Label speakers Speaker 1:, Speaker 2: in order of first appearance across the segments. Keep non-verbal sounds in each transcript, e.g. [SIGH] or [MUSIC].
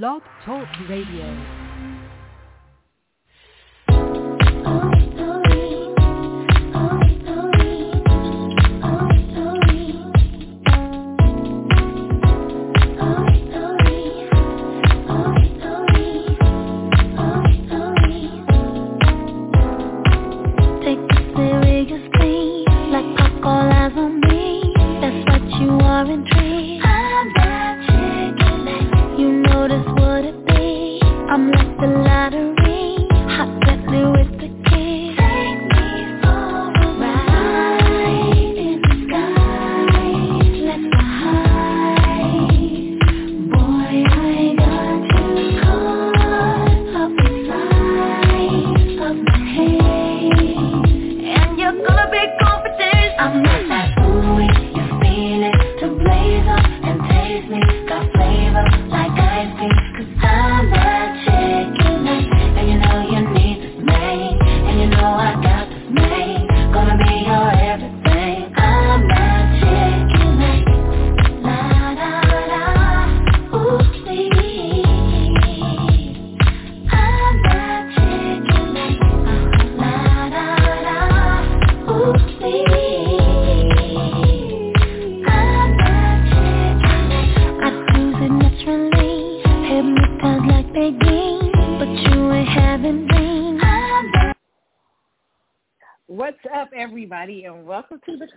Speaker 1: Blog Talk Radio.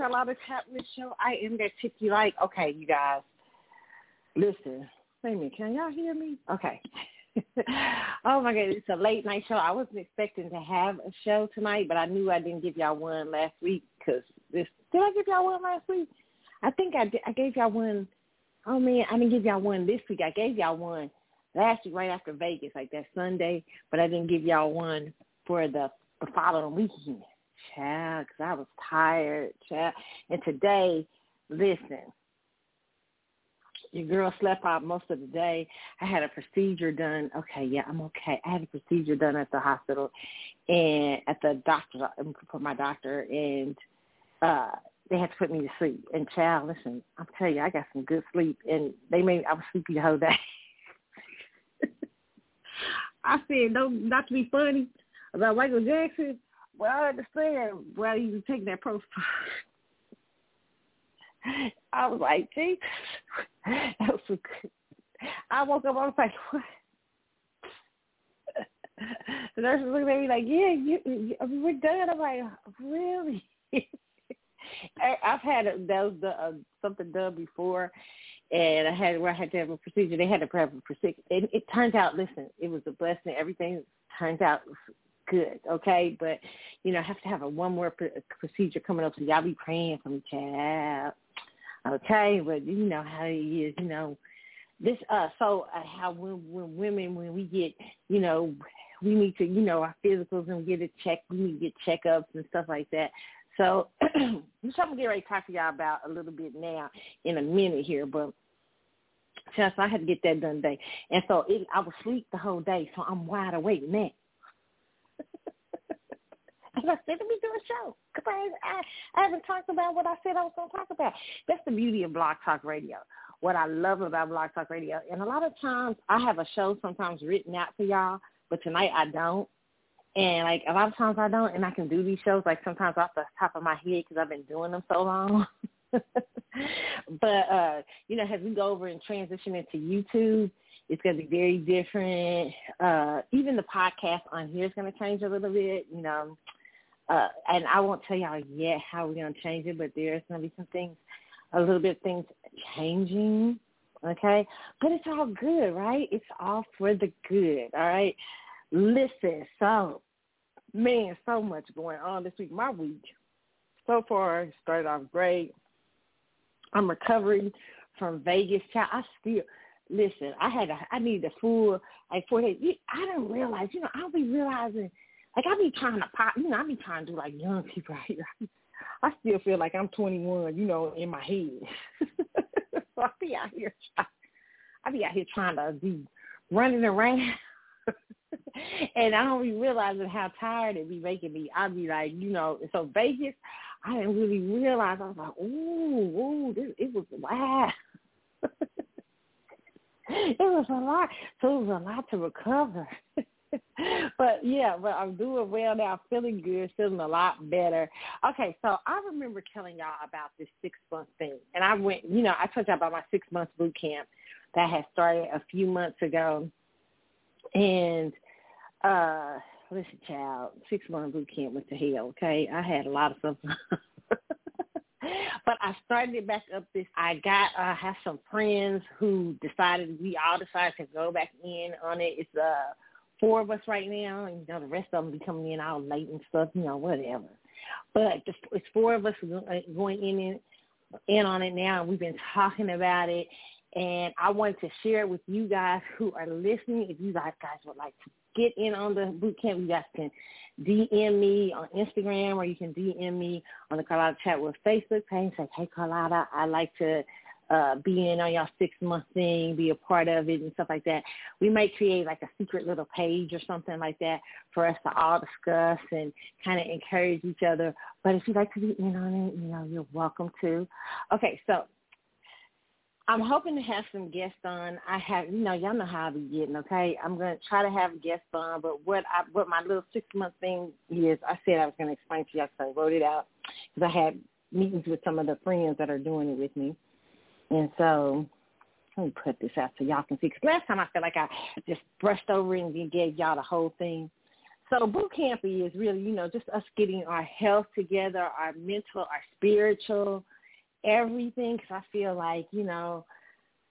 Speaker 2: Carlotta Chapman show. I am that chick you like. Okay, you guys, listen. Wait a minute, can y'all hear me? Okay. [LAUGHS] oh my God, it's a late night show. I wasn't expecting to have a show tonight, but I knew I didn't give y'all one last week because this. Did I give y'all one last week? I think I did. I gave y'all one. Oh man, I didn't give y'all one this week. I gave y'all one last week right after Vegas, like that Sunday, but I didn't give y'all one for the, the following weekend child, because I was tired, child. And today, listen, your girl slept out most of the day. I had a procedure done. Okay, yeah, I'm okay. I had a procedure done at the hospital and at the doctor for my doctor, and uh they had to put me to sleep. And child, listen, I'm telling you, I got some good sleep, and they made I was sleepy the whole day. [LAUGHS] I said, no, not to be funny about Michael Jackson, well, I understand why you take that propofol. [LAUGHS] I was like, Jesus, [LAUGHS] that was so good. I woke up, I was like, what? [LAUGHS] The nurse was looking at me like, yeah, you, you, we're done. I'm like, really? I've had a, that was the, uh, something done before, and I had where I had to have a procedure. They had to have a procedure, and it turned out. Listen, it was a blessing. Everything turned out good, okay? But, you know, I have to have a one more pr- procedure coming up, so y'all be praying for me, child. Okay, but you know how it is, you know. This uh so uh, how when when women when we get you know we need to you know our physicals and get a check we need to get checkups and stuff like that so [CLEARS THROAT] I'm gonna get ready to talk to y'all about a little bit now in a minute here, but just I had to get that done today. And so it, I was asleep the whole day, so I'm wide awake now. And I said, let me do a show because I, I, I haven't talked about what I said I was going to talk about. That's the beauty of Blog Talk Radio. What I love about Blog Talk Radio, and a lot of times I have a show sometimes written out for y'all, but tonight I don't. And like a lot of times I don't, and I can do these shows like sometimes off the top of my head because I've been doing them so long. [LAUGHS] but uh, you know, as we go over and transition into YouTube, it's going to be very different. Uh, even the podcast on here is going to change a little bit. You know, uh, and I won't tell y'all yet how we're to change it, but there's to be some things, a little bit of things changing, okay? But it's all good, right? It's all for the good, all right? Listen, so, man, so much going on this week. My week so far started off great. I'm recovering from Vegas. Child, I still listen. I had a, I need a full like four days. I didn't realize, you know, I'll be realizing like I be trying to pop, you know, I be trying to do like young people out here. I still feel like I'm 21, you know, in my head. [LAUGHS] so I be out here, try, I be out here trying to be running around, [LAUGHS] and I don't be realizing how tired it be making me. I be like, you know, so Vegas, I didn't really realize. I was like, ooh, ooh, this, it was wow. [LAUGHS] it was a lot. So it was a lot to recover. [LAUGHS] but yeah, but I'm doing well now, feeling good, feeling a lot better. Okay, so I remember telling y'all about this six month thing, and I went, you know, I told y'all about my six month boot camp that had started a few months ago, and uh listen, child, six month boot camp went to hell. Okay, I had a lot of stuff. [LAUGHS] but I started it back up this. I got I uh, have some friends who decided we all decided to go back in on it. It's uh four of us right now, and you know the rest of them be coming in all late and stuff, you know, whatever. But it's four of us uh, going in in on it now. and We've been talking about it, and I wanted to share it with you guys who are listening. If you guys guys would like to get in on the boot camp, you guys can DM me on Instagram or you can DM me on the Carlotta Chat with Facebook page. Say, hey Carlotta, I like to uh, be in on your six month thing, be a part of it and stuff like that. We might create like a secret little page or something like that for us to all discuss and kind of encourage each other. But if you'd like to be in on it, you know, you're welcome to. Okay, so I'm hoping to have some guests on. I have, you know, y'all know how I be getting. Okay, I'm gonna try to have guests on, but what I, what my little six month thing is, I said I was gonna explain to y'all, so I wrote it out because I had meetings with some of the friends that are doing it with me. And so let me put this out so y'all can see. Because last time I felt like I just brushed over and gave y'all the whole thing. So boot camp is really, you know, just us getting our health together, our mental, our spiritual, everything. Because I feel like, you know,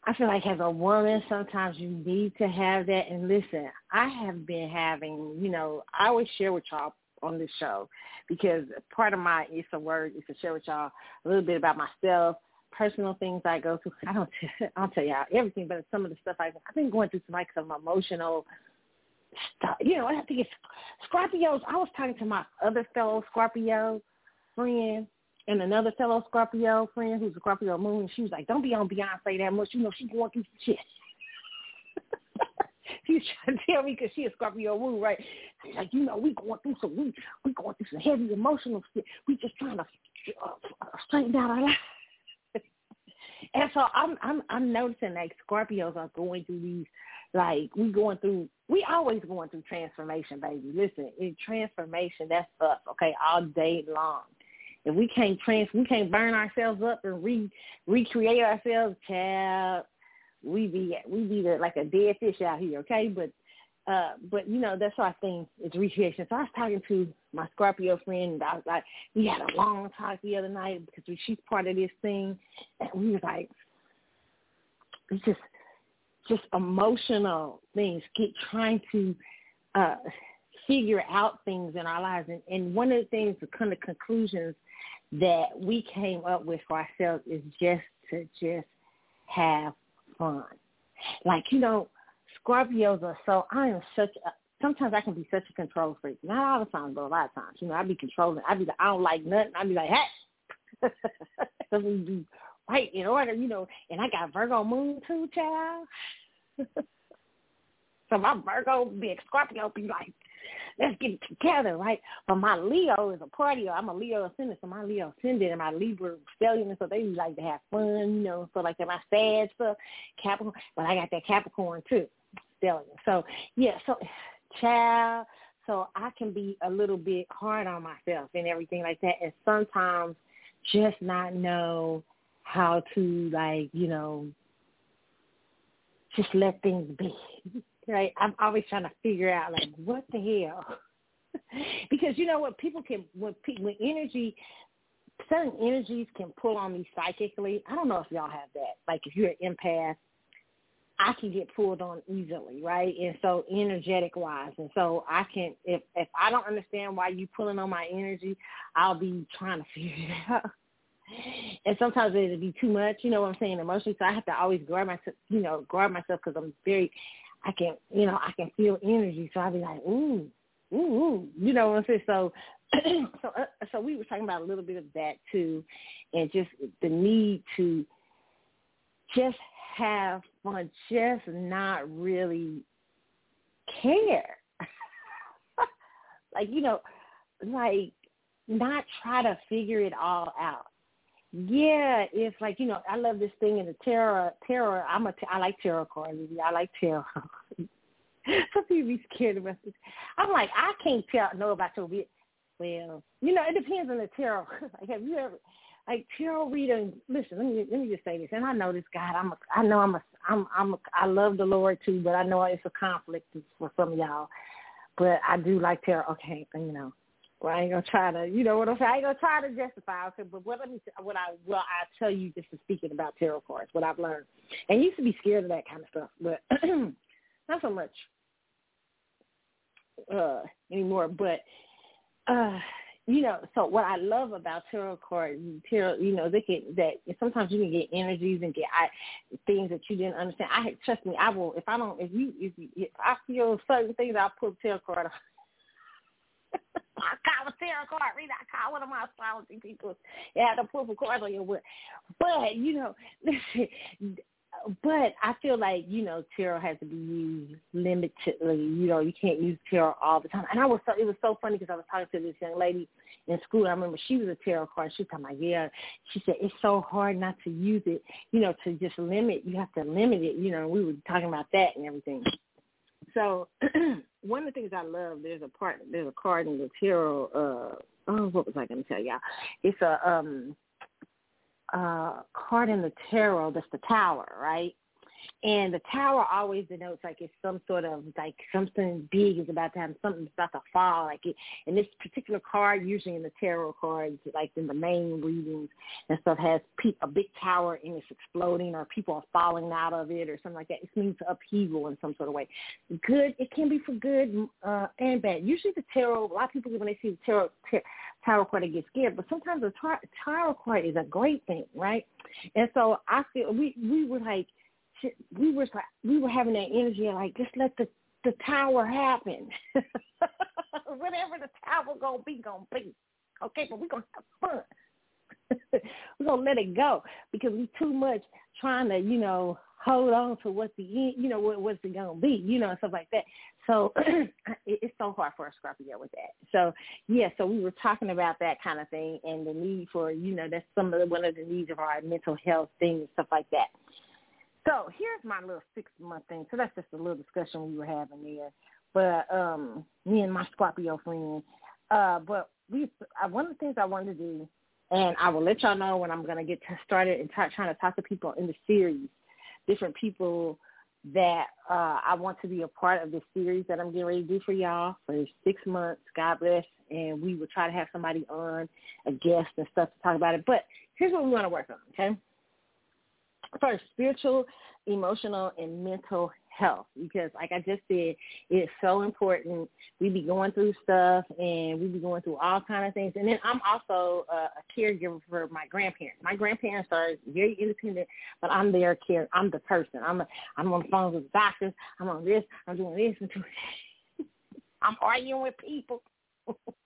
Speaker 2: I feel like as a woman, sometimes you need to have that. And listen, I have been having, you know, I always share with y'all on this show because part of my it's a word is to share with y'all a little bit about myself, personal things I go through. [LAUGHS] I don't. I'll tell y'all everything, but some of the stuff I, I've been going through some like some emotional stuff. You know, I think it's Scorpios. I was talking to my other fellow Scorpio friend and another fellow Scorpio friend who's a Scorpio moon. She was like, "Don't be on Beyonce that much. You know, she's going through shit." [LAUGHS] She's trying to tell me because she a Scorpio moon, right? She's like, you know, we going through some we we going through some heavy emotional shit. We just trying to uh, straighten out our life. And so I'm I'm I'm noticing like Scorpios are going through these like we going through we always going through transformation, baby. Listen, in transformation, that's us, okay, all day long. If we can't trans we can't burn ourselves up and re recreate ourselves, child, we be we be the, like a dead fish out here, okay? But uh, but you know, that's our thing is recreation. So I was talking to my Scorpio friend and I was like, we had a long talk the other night because she's part of this thing and we was like it's just just emotional things, get trying to uh figure out things in our lives and, and one of the things the kind of conclusions that we came up with for ourselves is just to just have fun. Like, you know, Scorpios are so I am such a sometimes I can be such a control freak. Not all the time, but a lot of times. You know, I be controlling. I be like, I don't like nothing. I be like, hey, [LAUGHS] so we be right in order. You know, and I got Virgo moon too, child. [LAUGHS] so my Virgo big Scorpio be like, let's get it together, right? But my Leo is a partier. I'm a Leo ascendant, so my Leo ascendant and my Libra stellium, so they like to have fun, you know. So like my sad stuff, Capricorn, but I got that Capricorn too So yeah, so [SIGHS] child, so I can be a little bit hard on myself and everything like that, and sometimes just not know how to like you know just let things be. [LAUGHS] Right? I'm always trying to figure out like what the hell. [LAUGHS] because you know what people can when when energy certain energies can pull on me psychically. I don't know if y'all have that. Like if you're an empath I can get pulled on easily, right? And so energetic wise. And so I can if if I don't understand why you pulling on my energy, I'll be trying to [LAUGHS] figure it out. And sometimes it'll be too much, you know what I'm saying, emotionally. So I have to always guard myself, you know, guard myself because I'm very, I can, you know, I can feel energy. So I'll be like, ooh, ooh, ooh, you know what I'm saying. So, [CLEARS THROAT] so, uh, so we were talking about a little bit of that too, and just the need to just have fun, just not really care. [LAUGHS] like, you know, like not try to figure it all out. yeah, it's like you know, I love this thing in the tarot. Tarot, I'm a, I like tarot cards. I like tarot. [LAUGHS] Some people be scared of us. I'm like, I can't tell know about your well, you know, it depends on the tarot. [LAUGHS] like, have you ever like tarot reading? Listen, let me let me just say this, and I know this God. I'm a, I know I'm a, I'm, I'm, a, I love the Lord too, but I know it's a conflict for some of y'all. But I do like tarot. Okay, you know, well, I ain't gonna try to, you know what I'm saying. I ain't gonna try to justify it, but what let me, what I, well, I tell you just speaking about tarot cards, what I've learned, and used to be scared of that kind of stuff, but [CLEARS THROAT] not so much uh anymore. But uh you know, so what I love about tarot cards, tarot, you know, they can that sometimes you can get energies and get I, things that you didn't understand. I trust me, I will. If I don't, if you, if, you, if I feel certain things, I'll put a tarot card. [LAUGHS] I call a tarot card reader. I call one of my astrology people. Yeah, to put a card on your wood. But you know, [LAUGHS] listen, but I feel like you know tarot has to be used limitedly. You know, you can't use tarot all the time. And I was so it was so funny because I was talking to this young lady in school. I remember she was a tarot card. She was talking about yeah. She said it's so hard not to use it. You know, to just limit. You have to limit it. You know, we were talking about that and everything. So [CLEARS THROAT] one of the things I love, there's a part, there's a card in the tarot. Uh, oh, what was I going to tell y'all? It's a um uh, card in the tarot that's the tower, right? And the tower always denotes like it's some sort of like something big is about to happen, something's about to fall. Like it, and this particular card, usually in the tarot cards, like in the main readings and stuff, has pe- a big tower and it's exploding or people are falling out of it or something like that. It means upheaval in some sort of way. Good, it can be for good uh, and bad. Usually the tarot, a lot of people when they see the tarot, tar- tarot card, they get scared. But sometimes the tar- tarot card is a great thing, right? And so I feel we we were like we were we were having that energy like just let the the tower happen. [LAUGHS] Whatever the tower gonna be, gonna be. Okay, but we're gonna have fun. [LAUGHS] we're gonna let it go because we too much trying to, you know, hold on to what the end, you know, what what's it gonna be, you know, and stuff like that. So [CLEARS THROAT] it's so hard for a Scorpio with that. So yeah, so we were talking about that kind of thing and the need for, you know, that's some of the one of the needs of our mental health things stuff like that. So here's my little six month thing. So that's just a little discussion we were having there. But um, me and my Scorpio friend. Uh, but we uh, one of the things I wanted to do, and I will let y'all know when I'm gonna get started and try, trying to talk to people in the series, different people that uh, I want to be a part of this series that I'm getting ready to do for y'all for six months. God bless. And we will try to have somebody on, a guest and stuff to talk about it. But here's what we want to work on, okay? First spiritual, emotional, and mental health because like I just said, it's so important. We be going through stuff and we be going through all kind of things. And then I'm also a, a caregiver for my grandparents. My grandparents are very independent, but I'm their care. I'm the person. I'm a, I'm on the phone with doctors. I'm on this. I'm doing this and doing. [LAUGHS] I'm arguing with people. [LAUGHS]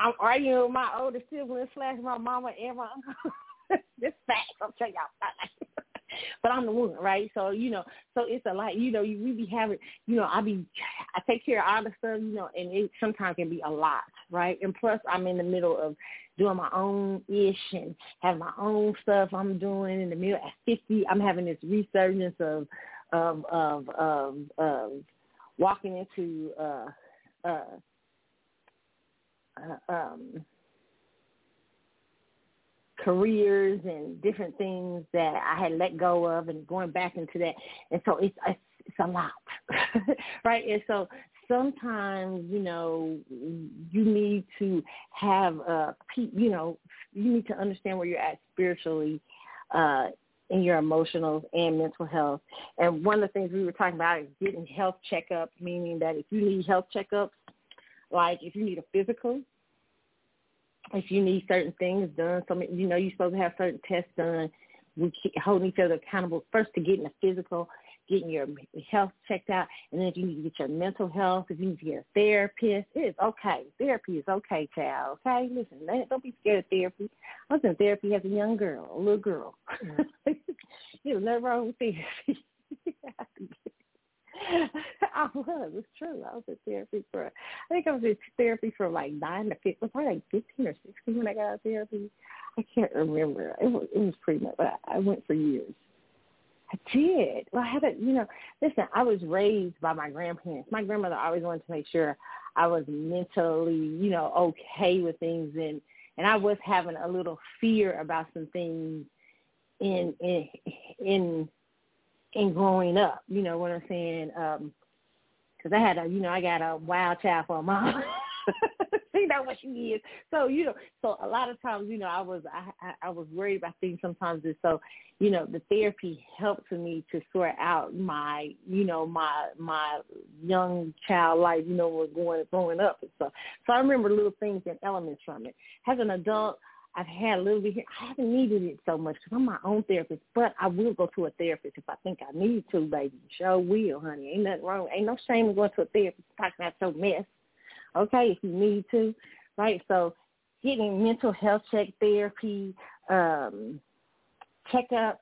Speaker 2: I'm arguing with my older sibling slash my mama and my uncle. [LAUGHS] this fact, I'll tell y'all. [LAUGHS] but I'm the one, right? So you know, so it's a lot. You know, you we be having, you know, I be, I take care of all the stuff, you know, and it sometimes can be a lot, right? And plus, I'm in the middle of doing my own ish and have my own stuff I'm doing in the middle. At 50, I'm having this resurgence of of of of, of walking into uh uh, um, careers and different things that I had let go of and going back into that. And so it's, it's, it's a lot, [LAUGHS] right? And so sometimes, you know, you need to have, a, you know, you need to understand where you're at spiritually, uh, in your emotional and mental health. And one of the things we were talking about is getting health checkups, meaning that if you need health checkups, like if you need a physical, if you need certain things done, some you know you're supposed to have certain tests done. We keep holding each other accountable first to getting the physical, getting your health checked out, and then if you need to get your mental health, if you need to get a therapist, it's okay. Therapy is okay, child. Okay, listen, don't be scared of therapy. I was in therapy as a young girl, a little girl. Mm-hmm. [LAUGHS] There's nothing wrong with therapy. [LAUGHS] [LAUGHS] I was. It's true. I was in therapy for I think I was in therapy from like nine to fifteen, was probably like fifteen or sixteen when I got out of therapy. I can't remember. It was it was pretty much, but I, I went for years. I did. Well, I had a, you know, listen, I was raised by my grandparents. My grandmother always wanted to make sure I was mentally, you know, okay with things and and I was having a little fear about some things in in in in growing up. You know what I'm saying? Um, because I had a, you know, I got a wild child for a mom. [LAUGHS] she know what she is. So you know, so a lot of times, you know, I was I I, I was worried about things sometimes, and so you know, the therapy helped me to sort out my, you know, my my young child life, you know, was going growing up and stuff. So I remember little things and elements from it. As an adult, I've had a little bit here. I haven't needed it so much because I'm my own therapist, but I will go to a therapist if I think I need to, baby. Sure will, honey. Ain't nothing wrong. Ain't no shame in going to a therapist talking about your mess. Okay, if you need to, right? So getting mental health check therapy, um, checkup,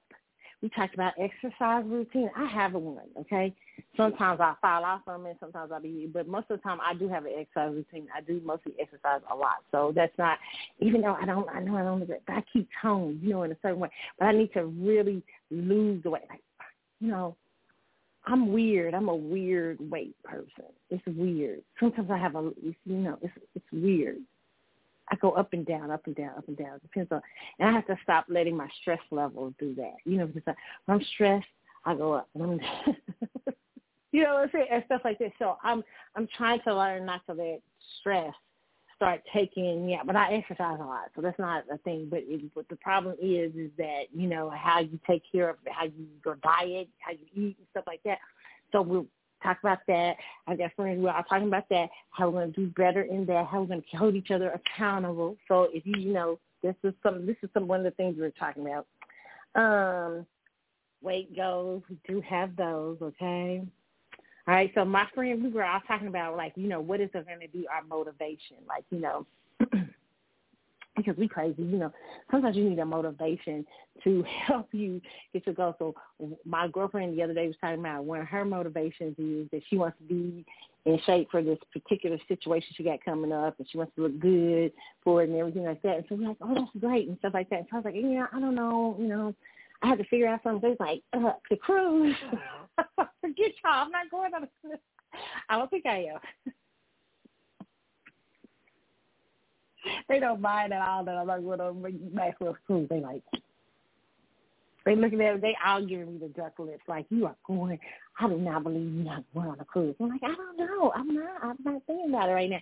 Speaker 2: we talked about exercise routine. I have a one, okay? Sometimes I fall off from it, sometimes I be, but most of the time I do have an exercise routine. I do mostly exercise a lot. So that's not, even though I don't, I know I don't, but I keep tone, you know, in a certain way. But I need to really lose the weight. Like, you know, I'm weird. I'm a weird weight person. It's weird. Sometimes I have a, you know, it's it's weird. I go up and down, up and down, up and down. It depends on, and I have to stop letting my stress levels do that. You know, because when I'm stressed, I go up, and I'm, [LAUGHS] you know what I'm saying, and stuff like that. So I'm I'm trying to learn not to let stress start taking yeah but i exercise a lot so that's not a thing but it, what the problem is is that you know how you take care of how you your diet how you eat and stuff like that so we'll talk about that. I got friends who are talking about that, how we're to do better in that, how we're to hold each other accountable. So if you, you know, this is some, this is some one of the things we're talking about. Um, weight goals, we do have those, okay? All right, so my friend, we were all talking about like, you know, what is going to be our motivation? Like, you know, [CLEARS THROAT] because we crazy, you know. Sometimes you need a motivation to [LAUGHS] help you get your goal. So my girlfriend the other day was talking about one of her motivations is that she wants to be in shape for this particular situation she got coming up, and she wants to look good for it and everything like that. And so we're like, oh, that's great and stuff like that. And so I was like, yeah, I don't know, you know. I had to figure out something. Like uh, the cruise. [LAUGHS] Forget y'all. I'm not going on a cruise. I don't think I am. [LAUGHS] they don't mind at all that I'm not going to Maxwell cruise. They like they looking at they all giving me the duck lips, like you are going. I do not believe you're not going on a cruise. I'm like, I don't know. I'm not. I'm not thinking about it right now.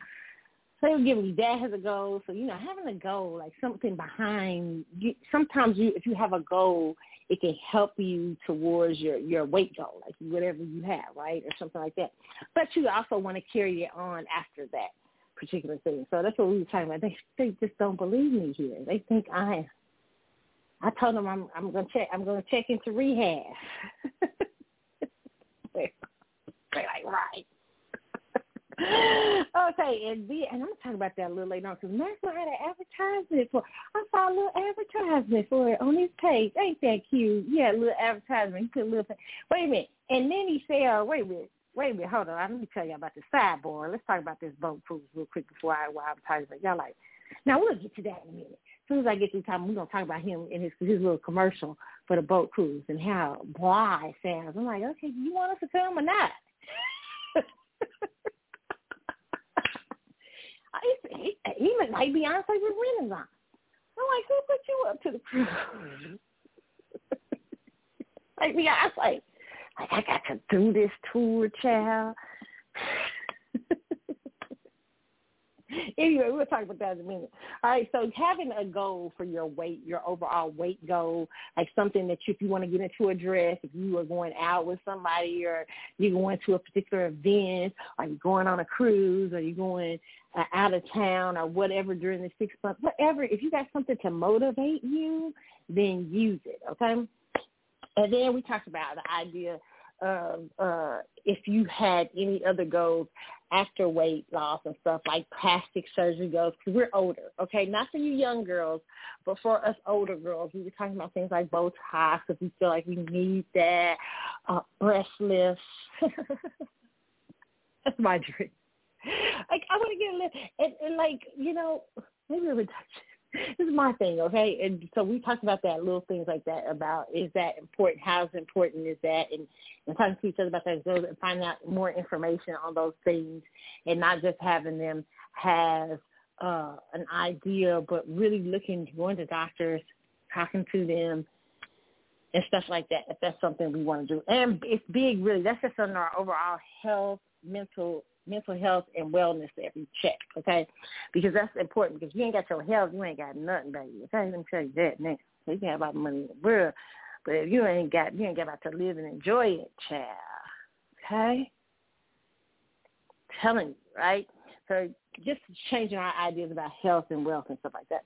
Speaker 2: So they're giving me that as a goal. So you know, having a goal, like something behind. You, sometimes you, if you have a goal, it can help you towards your your weight goal, like whatever you have, right, or something like that. But you also want to carry it on after that particular thing. So that's what we were talking about. They they just don't believe me here. They think I I told them I'm I'm gonna check I'm gonna check into rehab. [LAUGHS] They're like, right. [LAUGHS] okay, and the, and I'm gonna talk about that a little later on because Maxwell had an advertisement for. I saw a little advertisement for it on his page. Ain't that cute? Yeah, a little advertisement. He put a little. Wait a minute, and then he said, uh, "Wait a minute, wait a minute, hold on. Let me tell you about the sidebar. Let's talk about this boat cruise real quick before I while I'm talking about y'all like. Now we'll get to that in a minute. As soon as I get through time, we're gonna talk about him and his his little commercial for the boat cruise and how blah it sounds. I'm like, okay, you want us to come or not? [LAUGHS] he, he might be Beyonce with Renaissance. I'm like, who put you up to the cruise? [LAUGHS] like Beyonce. Like I got to do this tour, child. [LAUGHS] anyway, we'll talk about that in a minute. All right, so having a goal for your weight, your overall weight goal, like something that you, if you want to get into a dress, if you are going out with somebody or you're going to a particular event, or you're going on a cruise, or you're going uh, out of town, or whatever during the six months, whatever, if you got something to motivate you, then use it, okay? And then we talked about the idea of uh, if you had any other goals after weight loss and stuff like plastic surgery goes, because we're older, okay? Not for you young girls, but for us older girls, we were talking about things like Botox if we feel like we need that, uh, breast lifts. [LAUGHS] That's my dream. Like I want to get a lift, and, and like you know, maybe we touch. This is my thing, okay? And so we talked about that, little things like that about is that important? How important is that? And, and talking to each other about that, so and find out more information on those things, and not just having them have uh, an idea, but really looking, going to doctors, talking to them, and stuff like that. If that's something we want to do, and it's big, really. That's just on our overall health, mental mental health and wellness every check, okay? Because that's important because you ain't got your health, you ain't got nothing, baby. Okay, let me tell you that now. You can have all the money in the world, but if you ain't got you ain't got about to live and enjoy it, child. Okay? I'm telling you, right? So just changing our ideas about health and wealth and stuff like that.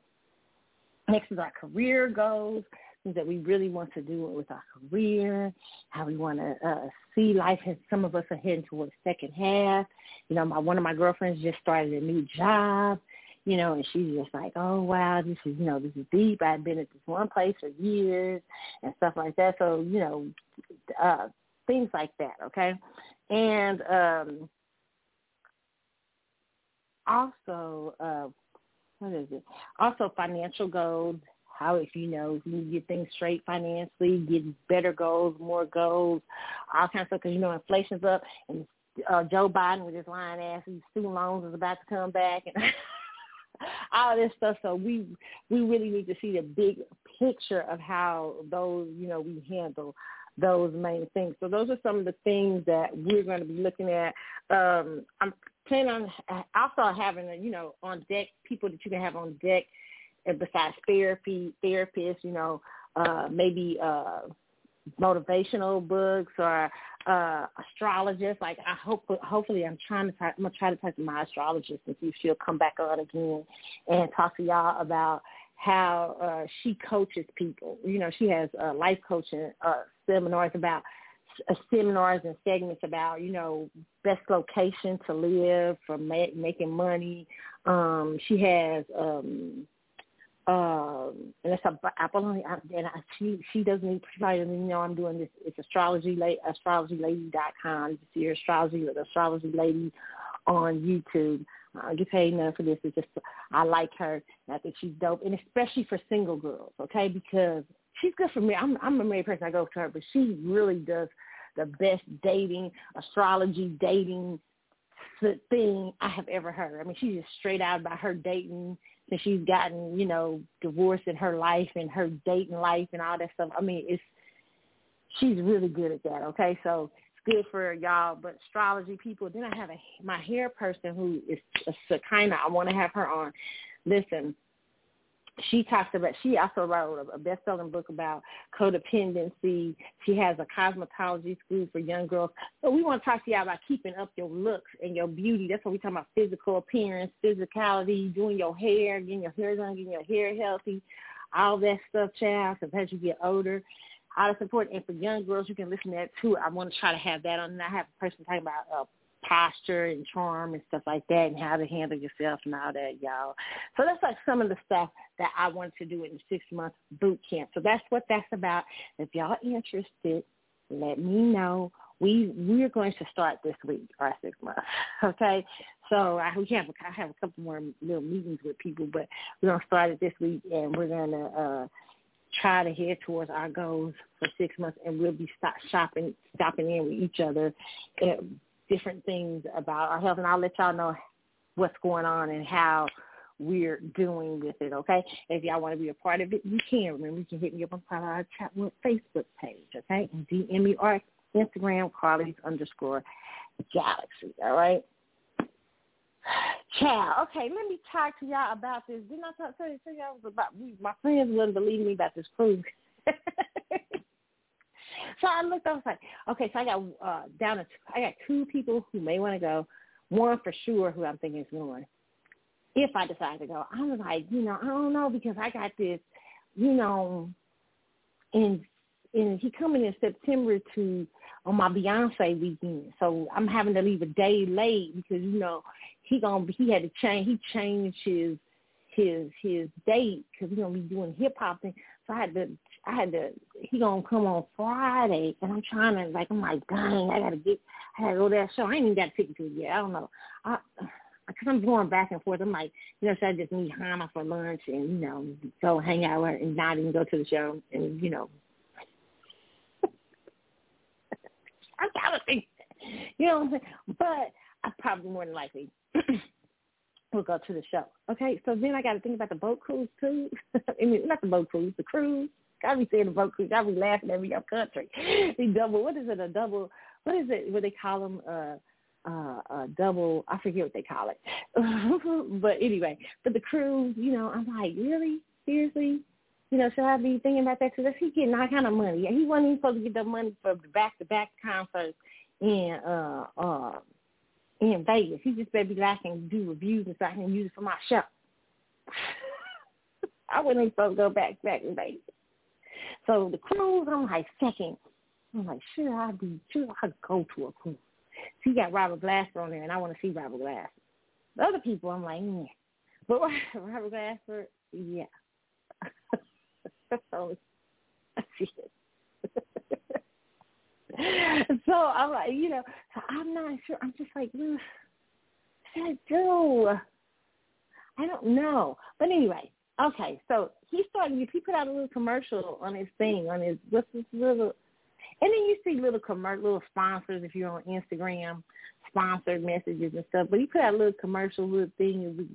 Speaker 2: Next is our career goals things that we really want to do with our career, how we want to uh, see life. And some of us are heading towards second half. You know, my one of my girlfriends just started a new job. You know, and she's just like, oh wow, this is you know this is deep. I've been at this one place for years and stuff like that. So you know, uh, things like that. Okay, and um, also uh, what is it? Also financial goals how if you know you get things straight financially, get better goals, more goals, all kinds of stuff. Because you know inflation's up, and uh, Joe Biden with his lying ass, his student loans is about to come back, and [LAUGHS] all this stuff. So we we really need to see the big picture of how those you know we handle those main things. So those are some of the things that we're going to be looking at. Um, I'm planning on also having you know on deck people that you can have on deck and besides therapy, therapists, you know, uh, maybe uh, motivational books or uh, astrologists. Like I hope, hopefully, I'm trying to talk, I'm gonna try to talk to my astrologist and see if she'll come back on again and talk to y'all about how uh, she coaches people. You know, she has uh, life coaching uh, seminars about uh, seminars and segments about you know best location to live for ma- making money. Um, she has um, um, and a Apple and I, she she doesn't even probably you know I'm doing this. It's astrology lady astrologylady.com. You can see her astrology astrology lady on YouTube. I get paid enough for this. It's just I like her. And I think she's dope, and especially for single girls. Okay, because she's good for me. I'm I'm a married person. I go to her, but she really does the best dating astrology dating thing I have ever heard. I mean, she's just straight out about her dating and she's gotten, you know, divorced in her life and her dating life and all that stuff. I mean, it's she's really good at that. Okay, so it's good for y'all. But astrology people. Then I have a my hair person who is a kind of. I want to have her on. Listen, she talks about she also wrote a best-selling book about codependency. She has a cosmetology school for young girls. So we want to talk to you about keeping up your looks and your beauty. That's what we talk about: physical appearance, physicality, doing your hair, getting your hair done, getting your hair healthy, all that stuff, child. Because as you get older, all that's important. And for young girls, you can listen to that too. I want to try to have that on. And I have a person talking about uh, posture and charm and stuff like that and how to handle yourself and all that, y'all. So that's like some of the stuff that I wanted to do in the six month boot camp. So that's what that's about. If y'all interested, let me know. We we're going to start this week, our six months. [LAUGHS] Okay, so I we have I have a couple more little meetings with people, but we're gonna start it this week, and we're gonna uh, try to head towards our goals for six months, and we'll be stop shopping, stopping in with each other, different things about our health, and I'll let y'all know what's going on and how we're doing with it, okay? If y'all want to be a part of it, you can. Remember, you can hit me up on our chat with Facebook page, okay? DM me or Instagram, Carly's underscore Galaxy, all right? Child, okay, let me talk to y'all about this. Didn't I talk, tell, you, tell y'all about, my friends wouldn't believe me about this cruise. [LAUGHS] So I looked. I was like, okay, so I got uh, down to I got two people who may want to go. One for sure who I'm thinking is going. If I decide to go, I was like, you know, I don't know because I got this, you know, and and he coming in September to on my Beyonce weekend, so I'm having to leave a day late because you know he gonna he had to change he changed his his his date because he's gonna be doing hip hop thing. So I had to I had to he gonna come on Friday and I'm trying to like I'm like, dang, I gotta get I gotta go to that show. I ain't even got a ticket to it yet. I don't know. I because I'm going back and forth. I'm like, you know, should I just meet Hannah for lunch and you know go hang out and not even go to the show and you know. [LAUGHS] I of think, you know what I'm saying, but I probably more than likely [CLEARS THROAT] will go to the show. Okay, so then I got to think about the boat cruise too. [LAUGHS] I mean, not the boat cruise, the cruise. Gotta be saying the boat cruise. Gotta be laughing every other country. [GASPS] The double. What is it? A double. What is it? What they call them? Uh, uh, uh, double. I forget what they call it. [LAUGHS] but anyway, but the cruise. You know, I'm like, really, seriously. You know, should I be thinking about that? Because he's getting all kind of money. He wasn't even supposed to get the money for the back-to-back concerts in uh, uh, in Vegas. He just better be lacking do reviews and so I can use it for my show. [LAUGHS] I wasn't supposed to go back back in Vegas. So the cruise, I'm like second. I'm like, should I be? Should I go to a cruise? So got Robert Glasper on there, and I want to see Robert Glasper. The other people, I'm like, [LAUGHS] yeah. But Robert Glasper, yeah. so, so I'm like, you know, so I'm not sure. I'm just like, what should I do? I don't know. But anyway, okay. So he started. He put out a little commercial on his thing on his what's this little, and then you see little commercial, little sponsors if you're on Instagram, sponsored messages and stuff. But he put out a little commercial, little thing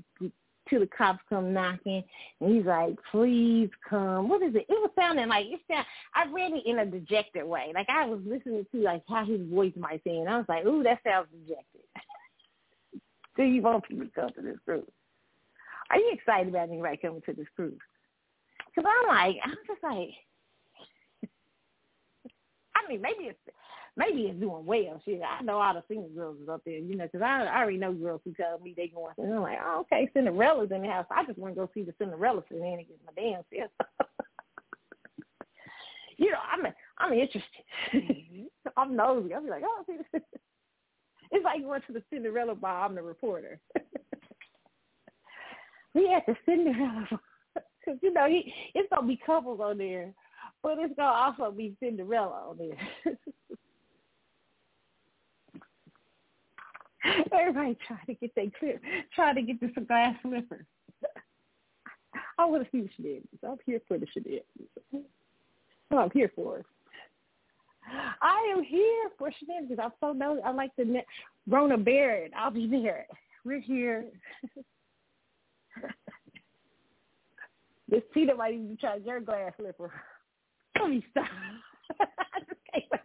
Speaker 2: till the cops come knocking, and he's like, "Please come." What is it? It was sounding like it sound. I read it in a dejected way, like I was listening to like how his voice might sound. I was like, "Ooh, that sounds dejected." [LAUGHS] Do you want people to come to this cruise? Are you excited about anybody coming to this cruise? Because I'm like, I'm just like, [LAUGHS] I mean, maybe it's maybe it's doing well. Shit, I know all the single girls is up there, you know, because I, I already know girls who tell me they going. And I'm like, oh, okay, Cinderella's in the house. I just want to go see the Cinderella shenanigans my damn self. [LAUGHS] you know, I'm I'm interested. [LAUGHS] I'm nosy. I'm like, oh, see. It's like going to the Cinderella ball. I'm the reporter. We at the Cinderella [LAUGHS] because you know he it's gonna be couples on there, but it's gonna also be Cinderella on there. [LAUGHS] Everybody trying to get that clear, trying to get this glass slipper. [LAUGHS] I want to see the shenanigans. I'm here for the shenanigans. I'm here for. I am here for shenanigans. I'm so nosy. I like the ne- Rona Barrett. I'll be there. We're here this Peter might even try your glass slipper. [LAUGHS] Let me stop. [LAUGHS]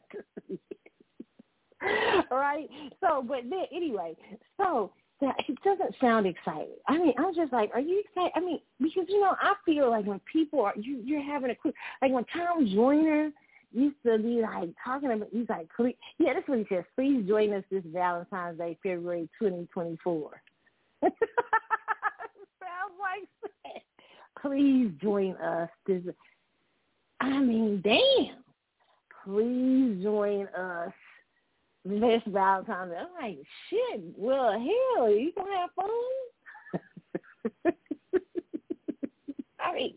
Speaker 2: All [LAUGHS] right. So, but then anyway, so that it doesn't sound exciting. I mean, I'm just like, are you excited? I mean, because you know, I feel like when people are you, you're having a quick like when Tom Joyner used to be like talking about he's like, please, yeah, that's what he says. Please join us this Valentine's Day, February 2024. Please join us. This, I mean, damn. Please join us this Valentine. I'm like, shit, well, hell, you going to have fun? [LAUGHS] I mean,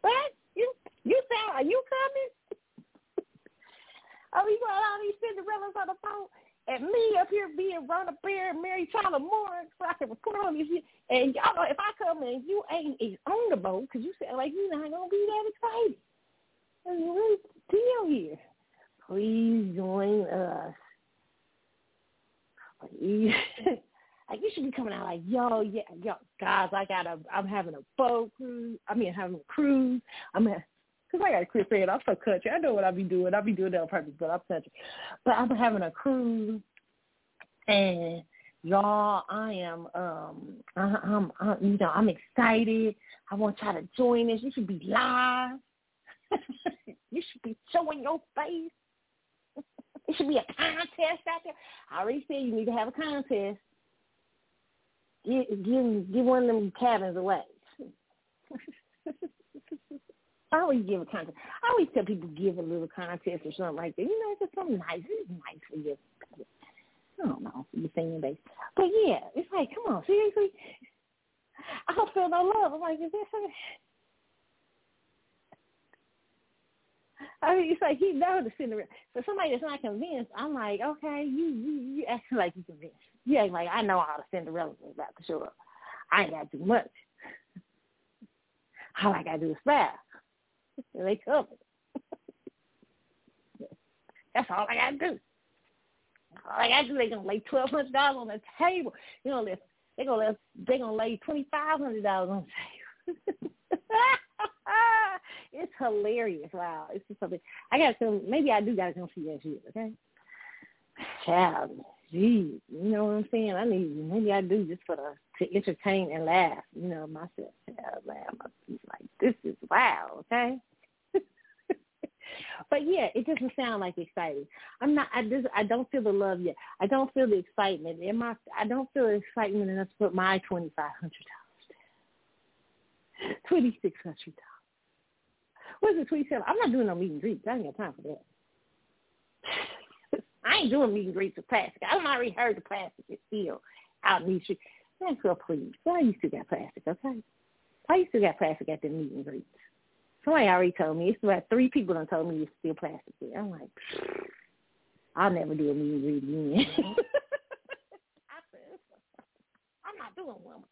Speaker 2: what? You, you sound, are you coming? Oh, you got all these Cinderellas on the phone? And me up here being Rona Bear and Mary Tyler Moore so I can report on this. And y'all, know if I come and you ain't on the boat because you sound like you're not going to be that excited. I mean, what's the deal here? Please join us [LAUGHS] like you should be coming out like, yo, yeah, yo, guys, I got a, I'm having a boat cruise. I mean, having a cruise. I'm at, cause I got to quit saying I'm so country. I know what I be doing. I be doing that on purpose, but I'm country. But I'm having a cruise, and y'all, I am, um, I, I'm, I, you know, I'm excited. I want y'all to join us. You should be live. [LAUGHS] you should be showing your face. [LAUGHS] It should be a contest out there. I already said you need to have a contest. Give give give one of them cabins away. [LAUGHS] I always give a contest. I always tell people give a little contest or something like that. You know, it's just something nice. It's nice for you. I don't know, for your singing base. But yeah, it's like, come on, seriously. I don't feel no love. I'm like, is there something? I mean, it's like he knows the Cinderella. For somebody that's not convinced, I'm like, okay, you you, you acting like you convinced. You acting like I know how to send the Cinderella is about to show up. I ain't got to do much. All I got to do is smile. [LAUGHS] they come. [LAUGHS] That's all I got to do. All I got to do, they gonna lay twelve hundred dollars on the table. You know, they're, they gonna they gonna lay twenty five hundred dollars on the table. [LAUGHS] it's hilarious. Wow, it's just something. I got to maybe I do got to come see that shit. Okay, child, geez, you know what I'm saying? I need maybe I do just for the to entertain and laugh. You know myself. Man, like this is wow. Okay. [LAUGHS] but yeah, it doesn't sound like exciting. I'm not. I just. I don't feel the love yet. I don't feel the excitement. In my. I don't feel the excitement enough to put my twenty five hundred dollars. [LAUGHS] Twenty six hundred dollars. What's the tweet I'm not doing no meet and. I ain't got time for that. I ain't doing meet and greets with plastic. I don't already heard the plastic is still out in these streets. Man, girl, please. Why you still got plastic, okay? Why you still got plastic at the meet and greets? Somebody already told me. It's about three people that told me it's still plastic there. I'm like, [SIGHS] I'll never do a meet and greet again. [LAUGHS] I'm not doing one with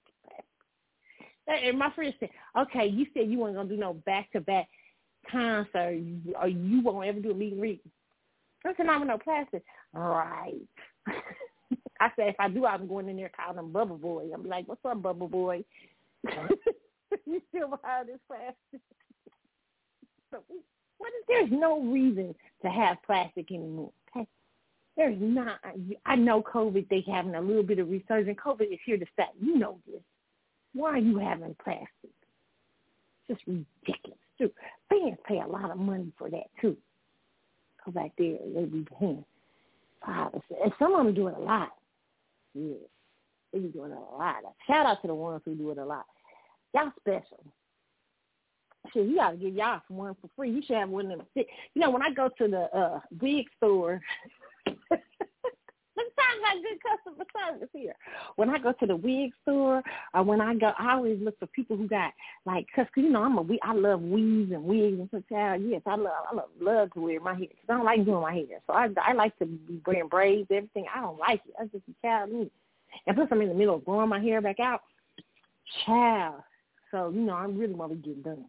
Speaker 2: plastic. And my friend said, okay, you said you weren't going to do no back-to-back concert or you won't ever do a meet and greet. I said, I'm no plastic. Right. [LAUGHS] I said, if I do, I'm going in there calling him Bubble Boy. I'm like, what's up, Bubble Boy? [LAUGHS] you still behind this plastic? [LAUGHS] what is, there's no reason to have plastic anymore. Okay? There's not. I know COVID, they having a little bit of resurgence. COVID is here to stay. You know this. Why are you having plastic? It's just ridiculous too. Fans pay a lot of money for that too. Go back there, they be paying five and some of them do it a lot. Yeah, they be doing it a lot. Shout out to the ones who do it a lot. Y'all special. Shit, you gotta give y'all some one for free. You should have one of them. You know, when I go to the uh wig store [LAUGHS] got good customer service here. When I go to the wig store, or when I go, I always look for people who got like, cause you know I'm a I love weaves and wigs and such. Yes, I love I love love to wear my hair because I don't like doing my hair. So I I like to be wearing braids, everything. I don't like it. That's just a child me. And plus I'm in the middle of growing my hair back out. Child. So you know I'm really want to get done.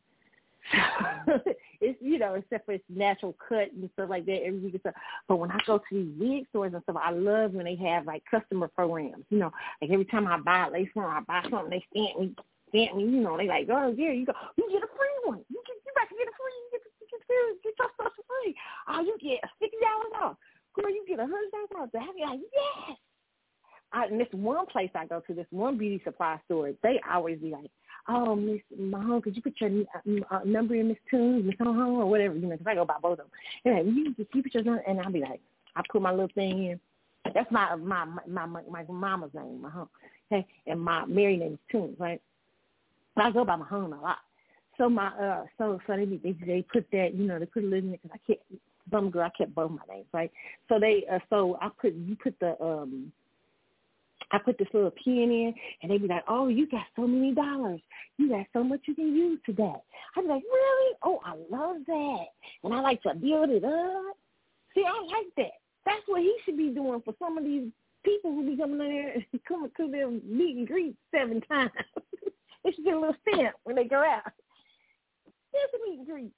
Speaker 2: [LAUGHS] it's you know, except for its natural cut and stuff like that every stuff. But when I go to these wig stores and stuff, I love when they have like customer programs. You know, like every time I buy a lace front, I buy something, they stamp me, stamp me. You know, they like, oh yeah, you go, you get a free one. You get, you about to get a free, you get, you get, get your stuff free. Oh, you get fifty dollars off. Girl, you get a hundred dollars off. I be like, yes. I, and this one place I go to, this one beauty supply store, they always be like, oh, Miss Mahone, could you put your uh, number in Miss Tunes, Miss Mahone, or whatever, you know, because I go by both of them. And like, you just keep your number, and I'll be like, I put my little thing in. That's my my my my, my mama's name, Mahone. Okay, and my married name is Tunes, right? But I go by Mahone a lot. So my uh, so so they they they put that, you know, they put a little in because I kept some girl, I kept both my names, right? So they uh, so I put you put the um I put this little pin in, and they be like, "Oh, you got so many dollars. You got so much you can use today." I'd be like, "Really? Oh, I love that." And I like to build it up. See, I like that. That's what he should be doing for some of these people who be coming in there, [LAUGHS] coming to their meet and greet seven times. they should get a little stamp when they go out. Here's a meet and greet.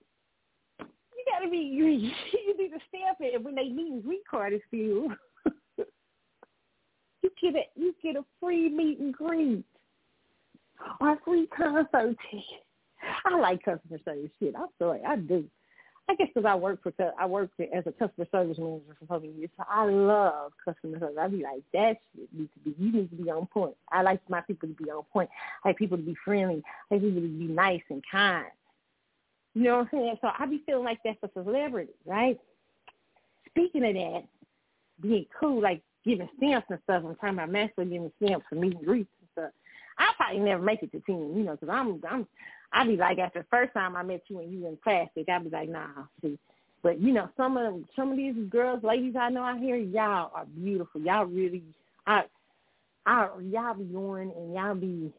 Speaker 2: You got to and greet. [LAUGHS] you need to stamp it when they meet and greet card is filled you get a you get a free meet and greet or a free concert ticket. I like customer service shit. I'm sorry, I do. I guess because I work for I work as a customer service manager for so many years, so I love customer service. I be like, that shit needs to be. You need to be on point. I like my people to be on point. I like people to be friendly. I like people to be nice and kind. You know what I'm saying? So I be feeling like that for celebrities, right? Speaking of that, being cool, like giving stamps and stuff. I'm talking about Maxwell giving stamps for meet and greets and stuff. I'll probably never make it to team, you know, because I'm, I'm, I'd be like after the first time I met you and you in plastic, I'd be like, nah, see. But you know, some of them, some of these girls, ladies I know out here, y'all are beautiful. Y'all really, I, I, y'all be going and y'all be,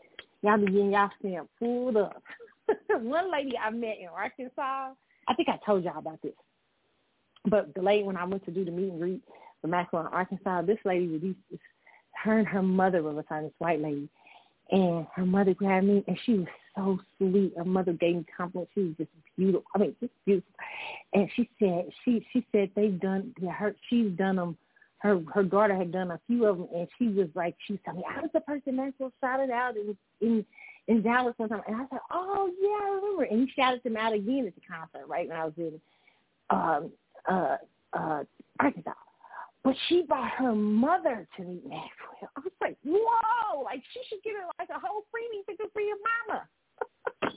Speaker 2: y'all be getting y'all stamp pulled up. [LAUGHS] One lady I met in Arkansas, I think I told y'all about this. But the lady when I went to do the meet and greet for Maxwell Arkansas, this lady was these her and her mother were with this white lady. And her mother grabbed me and she was so sweet. Her mother gave me compliments. She was just beautiful. I mean, just beautiful. And she said she she said they've done her she's done them her her daughter had done a few of them, and she was like, she was telling me, I was the person Maxwell shouted out in in in Dallas one time, and I said, oh yeah, I remember. And he shouted them out again at the concert, right when I was in um uh uh Arkansas. But she brought her mother to meet Maxwell. I was like, whoa, like she should get her like a whole freebie ticket for your mama. [LAUGHS]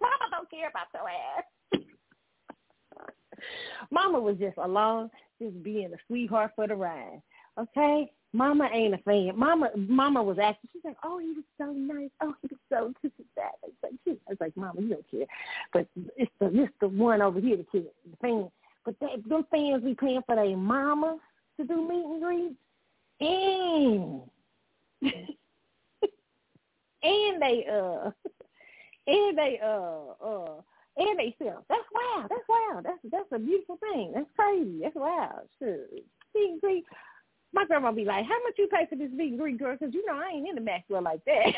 Speaker 2: mama don't care about your ass. [LAUGHS] mama was just along just being a sweetheart for the ride. Okay? Mama ain't a fan. Mama Mama was asking, she's like, Oh, he was so nice. Oh, he was so this and that. I was like, I was like, Mama, you don't care. But it's the it's the one over here, the kid, the fan. But they, them fans be paying for their mama to do meet and greets. And [LAUGHS] and they uh [LAUGHS] and they uh uh and they sell. That's wow. That's wow. That's that's a beautiful thing. That's crazy. That's wow. Meet and greet. My grandma be like, "How much you pay for this meet and greet, girl? Because you know I ain't in the Maxwell like that." [LAUGHS]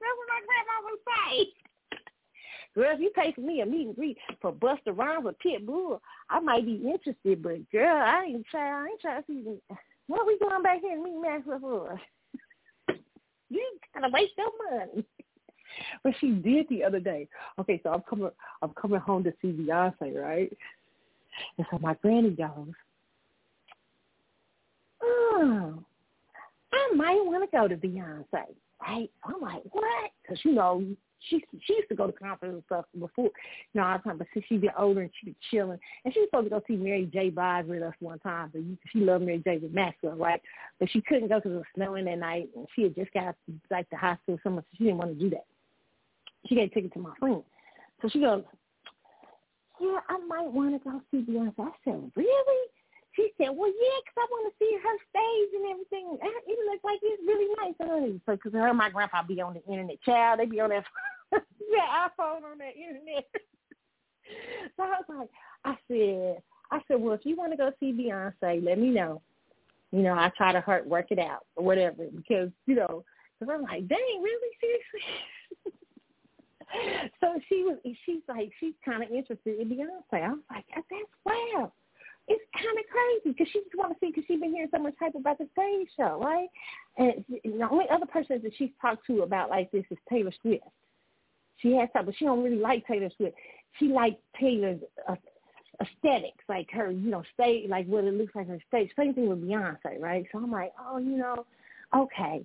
Speaker 2: That's what my grandma would say. Girl, if you pay for me a meet and greet for Busta Rhymes or Pitbull, I might be interested. But girl, I ain't try. I ain't trying to see. The, what are we going back here and meet Maxwell for? [LAUGHS] you gotta waste your money. But she did the other day. Okay, so I'm coming I'm coming home to see Beyonce, right? And so my granny goes, Oh, I might want to go to Beyonce, right? I'm like, what? Because you know, she she used to go to conferences and stuff before, you know, all the time. But since she get older and she be chilling, and she was supposed to go see Mary J. Blige with us one time, but she loved Mary J. with Maxwell, right? But she couldn't go because it was snowing that night, and she had just got like the high school summer, so she didn't want to do that she gave a ticket to my friend. So she goes, yeah, I might want to go see Beyonce. I said, really? She said, well, yeah, 'cause I want to see her stage and everything. It looks like it's really nice. Honey. So because her and my grandpa be on the internet. Child, they be on that, [LAUGHS] that iPhone on that internet. [LAUGHS] so I was like, I said, I said, well, if you want to go see Beyonce, let me know. You know, I try to hurt, work it out or whatever because, you know, because I'm like, dang, really? Seriously? [LAUGHS] so she was, she's like, she's kind of interested in Beyonce. I was like, that's wow. It's kind of crazy because she just want to see because she's been hearing so much hype about the stage show, right? And the only other person that she's talked to about like this is Taylor Swift. She has talked, but she don't really like Taylor Swift. She likes Taylor's uh, aesthetics, like her, you know, stage, like what it looks like her stage. Same thing with Beyonce, right? So I'm like, oh, you know, okay.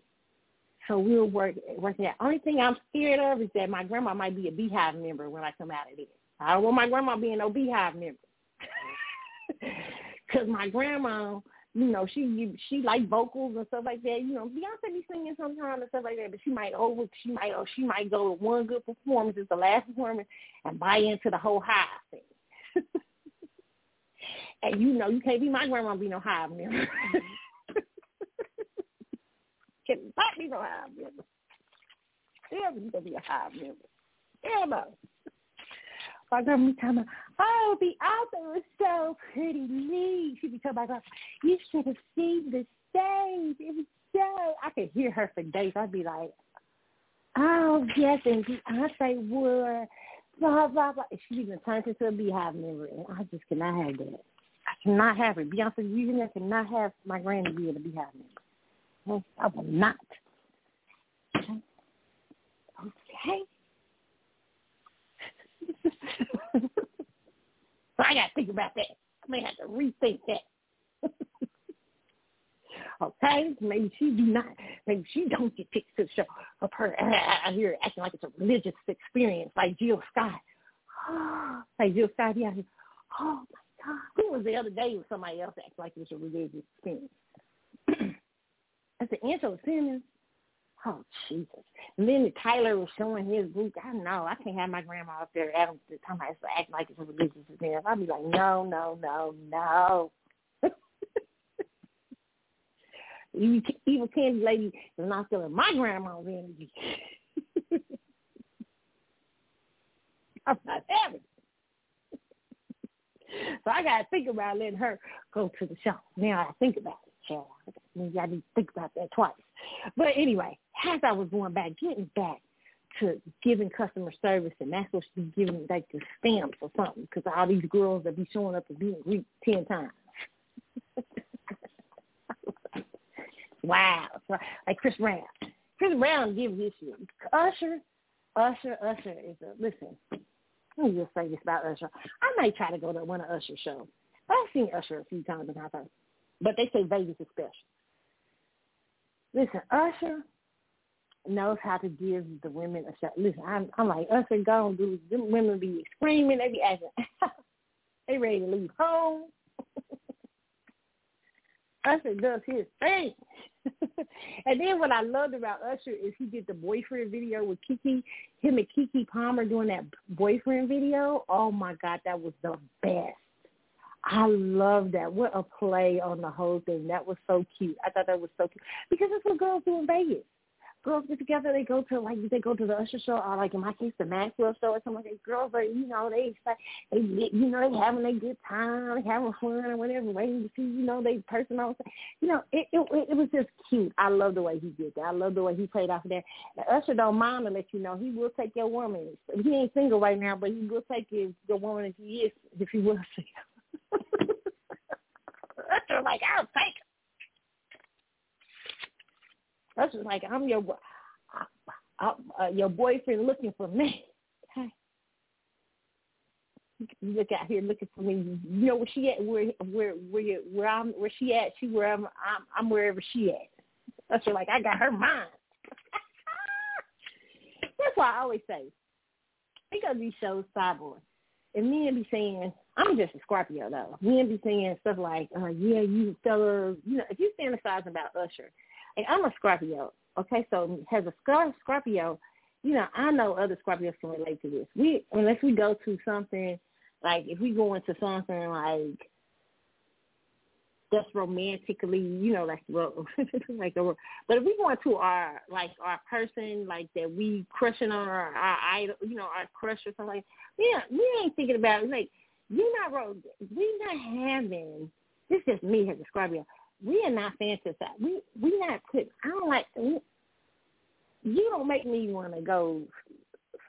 Speaker 2: So we'll work work it out. Only thing I'm scared of is that my grandma might be a Beyhive member when I come out of this. I don't want my grandma being no Beyhive member. Cause my grandma, you know, she she like vocals and stuff like that. You know, Beyonce be singing sometimes and stuff like that, but she might over she might oh, she might go to one good performance, it's the last performance, and buy into the whole hive thing. [LAUGHS] and you know, you can't be my grandma be no hive member. [LAUGHS] cannot be no hive member. Hell, you gonna be a hive member. No. My grandma talking about, oh, the author was so pretty neat. She'd be talking about, you should have seen the stage. It was so, I could hear her for days. I'd be like, oh, yes, and Beyonce would, blah, blah, blah. She even turned into a Beyhive and I just cannot have that. I cannot have it. Beyonce, you know, cannot have my granny be in a Beyhive member. I will not. Okay. So [LAUGHS] I got to think about that. I may have to rethink that. [LAUGHS] okay, maybe she do not, maybe she don't get picked to show of her. Hear acting like it's a religious experience, like Jill Scott. [GASPS] like Jill Scott, yeah. Oh my God, who was the other day with somebody else acting like it was a religious experience? [CLEARS THROAT] That's the Angela Simmons. Oh Jesus! And then Tyler was showing his book. I know I can't have my grandma up there at the time I act like it's a religious event. I'd be like, no, no, no, no. [LAUGHS] evil, evil candy lady is not feeling my grandma's [LAUGHS] energy. I'm not having it. [LAUGHS] so I got to think about letting her go to the show. Now I think about it, child. Maybe I need to think about that twice. But anyway, as I was going back, getting back to giving customer service, and that's what she be giving like the stamps or something, because all these girls that be showing up and being greet ten times. [LAUGHS] wow, like Chris Brown. Chris Brown gives this shit. Usher, Usher, Usher is a listen. Let me just say this about Usher. I might try to go to one of Usher's shows. I've seen Usher a few times in my life, but they say Vegas is special. Listen, Usher knows how to give the women a shot. Listen, I'm, I'm like Usher gone, dude. Them women be screaming, they be acting, [LAUGHS] they ready to leave home. [LAUGHS] Usher does his thing. [LAUGHS] and then what I loved about Usher is he did the boyfriend video with Keke, him and Keke Palmer doing that boyfriend video. Oh my God, that was the best. I love that. What a play on the whole thing. That was so cute. I thought that was so cute because that's what girls do in Vegas girls get together. They go to like they go to the Usher show, or like in my case, the Maxwell show, or something like. Girls are, you know, they they you know they having a good time, they having fun or whatever, waiting to see you know they person on. You know, it, it it was just cute. I love the way he did that. I love the way he played off of that. And Usher don't mind to let you know he will take your woman. He ain't single right now, but he will take your your woman if he is if he will [LAUGHS] single. Usher like I'll take that's just like I'm your uh, uh, your boyfriend looking for me. You look out here looking for me. You know where she at? Where where where you, where I'm where she at? She where I'm I'm, I'm wherever she at. That's like I got her mind. [LAUGHS] That's why I always say because these shows cyborg. And men be saying, I'm just a Scorpio though. We Men be saying stuff like, uh, yeah, you fellas, you know, if you fantasize about Usher, and I'm a Scorpio. Okay, so as a Scorpio, you know, I know other Scorpios can relate to this. We unless we go to something like if we go into something like that's romantically, you know, like [LAUGHS] like a, but if we go into our like our person like that we crushing on our, our idol, you know, our crush or something like, yeah, we ain't thinking about it. like you're not we not having. This is me as a Scorpio we are not fantasizing. We we not put. I don't like. We, you don't make me want to go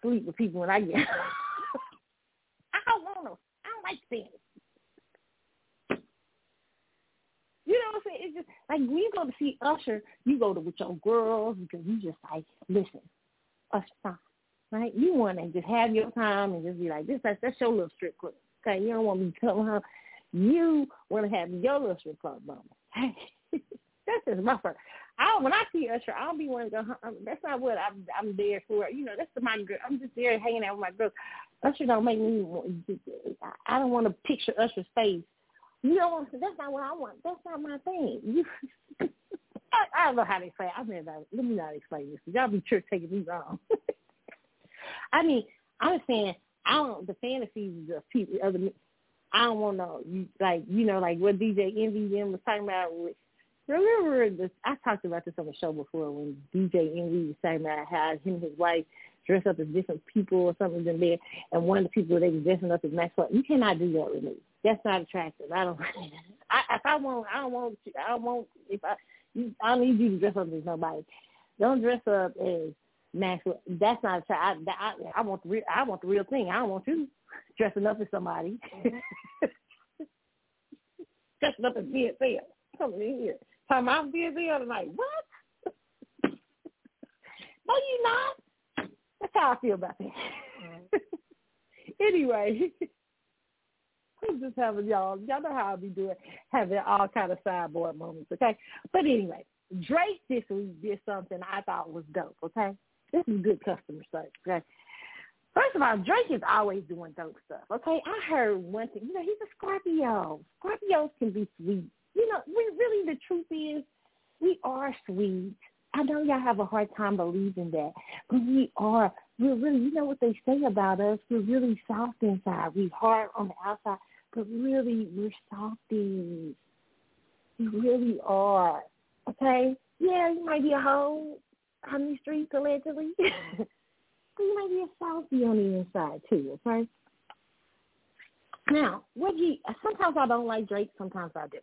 Speaker 2: sleep with people when I get. [LAUGHS] I don't want to. I don't like fantasy. You know what I'm saying? It's just like when you go to see Usher, you go to with your girls because you just like listen, Usher right? You want to just have your time and just be like this. That's that's your little strip club. Okay, you don't want me to come home. You want to have your little strip club moment. Hey, [LAUGHS] that's just my first. I when I see Usher, I don't be wanting to go. Um, that's not what I'm. I'm there for. You know, that's my girl. I'm just there hanging out with my girls. Usher don't make me. I don't want to picture Usher's face. You know, that's not what I want. That's not my thing. You, [LAUGHS] I, I don't know how to explain. I mean, let me not explain this. Y'all be sure taking me wrong. [LAUGHS] I mean, I'm saying I don't. The fantasies of people, other I don't want to like you know like what DJ Envy them was talking about. With, remember this? I talked about this on the show before when DJ Envy was talking about how him and his wife dress up as different people or something in there, and one of the people they was dressing up as Maxwell. You cannot do that with me. That's not attractive. I don't. [LAUGHS] I, if I want, I don't want. I don't want. If I, I don't need you to dress up as nobody. Don't dress up as Maxwell. That's not attractive. I, I, I want the real. I want the real thing. I don't want you dressing up as somebody. [LAUGHS] dressing up as BSL. Coming in here. Talking about BSL tonight. What? [LAUGHS] no, you not. That's how I feel about that. [LAUGHS] anyway, I'm just having y'all. Y'all know how I be doing, having all kind of sideboard moments. Okay, but anyway, Drake this week did something I thought was dope. Okay, this is good customer service. Okay, First of all, Drake is always doing dope stuff. Okay, I heard one thing. You know, he's a Scorpio. Scorpios can be sweet. You know, we really the truth is, we are sweet. I know y'all have a hard time believing that, but we are. We're really, you know what they say about us. We're really soft inside. We hard on the outside, but really we're softies. We really are. Okay? Yeah, you might be a hoe on these streets allegedly. [LAUGHS] but you might be a softy on the inside too, okay? Now, what he sometimes I don't like Drake, sometimes I do.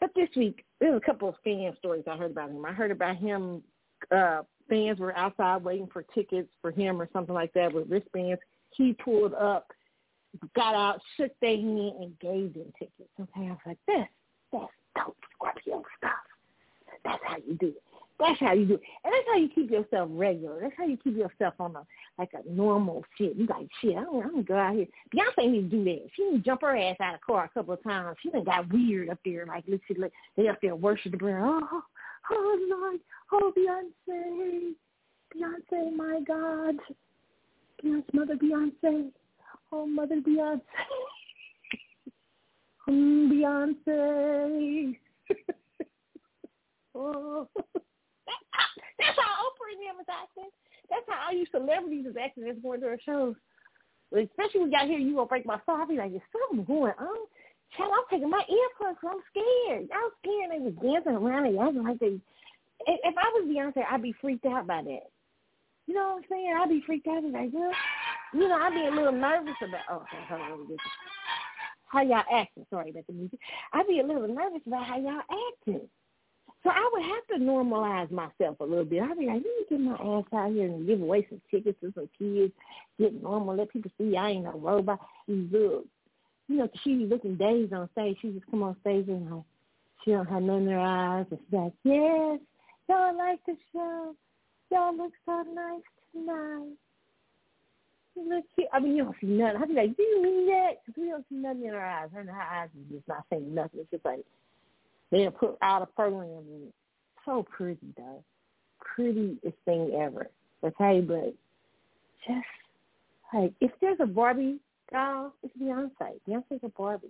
Speaker 2: But this week, there's a couple of fan stories I heard about him. I heard about him. Uh, fans were outside waiting for tickets for him or something like that with wristbands. He pulled up, got out, shook their hand, and gave them tickets. Okay, I was like, this, that's dope Scorpio stuff. That's how you do it. That's how you do it. And that's how you keep yourself regular. That's how you keep yourself on a like a normal shit. You like shit, I don't, I don't go out here. Beyonce need to do that. She need to jump her ass out of the car a couple of times. She done got weird up there, like literally they up there worship the brand. Oh, oh Lord, oh Beyonce, Beyonce, my God, Beyonce, Mother Beyonce, oh Mother Beyonce, [LAUGHS] mm, Beyonce. [LAUGHS] oh. That's how Oprah and them is acting. That's how all you celebrities is acting that's going to their shows. Especially when y'all hear you gonna break my soul, I be like, there's something going on. Child, I'm taking my earplugs. I'm scared. Y'all scared. They was dancing around and acting like they. If I was Beyonce, I'd be freaked out by that. You know what I'm saying? I'd be freaked out. Like, well, you know, I'd be a little nervous about. Oh, hold on, How y'all acting? Sorry about the music. I'd be a little nervous about how y'all acting. So I would have to normalize myself a little bit. I'd be like, let me get my ass out here and give away some tickets to some kids, get normal, let people see I ain't no robot. Look, you know, she be looking days on stage. She just come on stage and like, she don't have none in her eyes. And she's like, yes, y'all like the show. Y'all look so nice tonight. You look cute. I mean, you don't see nothing. I'd be like, do you mean that? Because we don't see nothing in her eyes. Her eyes is just not saying nothing. It's just like, They'll put out a program. So pretty though. Prettiest thing ever. Okay, but just like if there's a Barbie doll, it's Beyonce. Beyonce's a Barbie.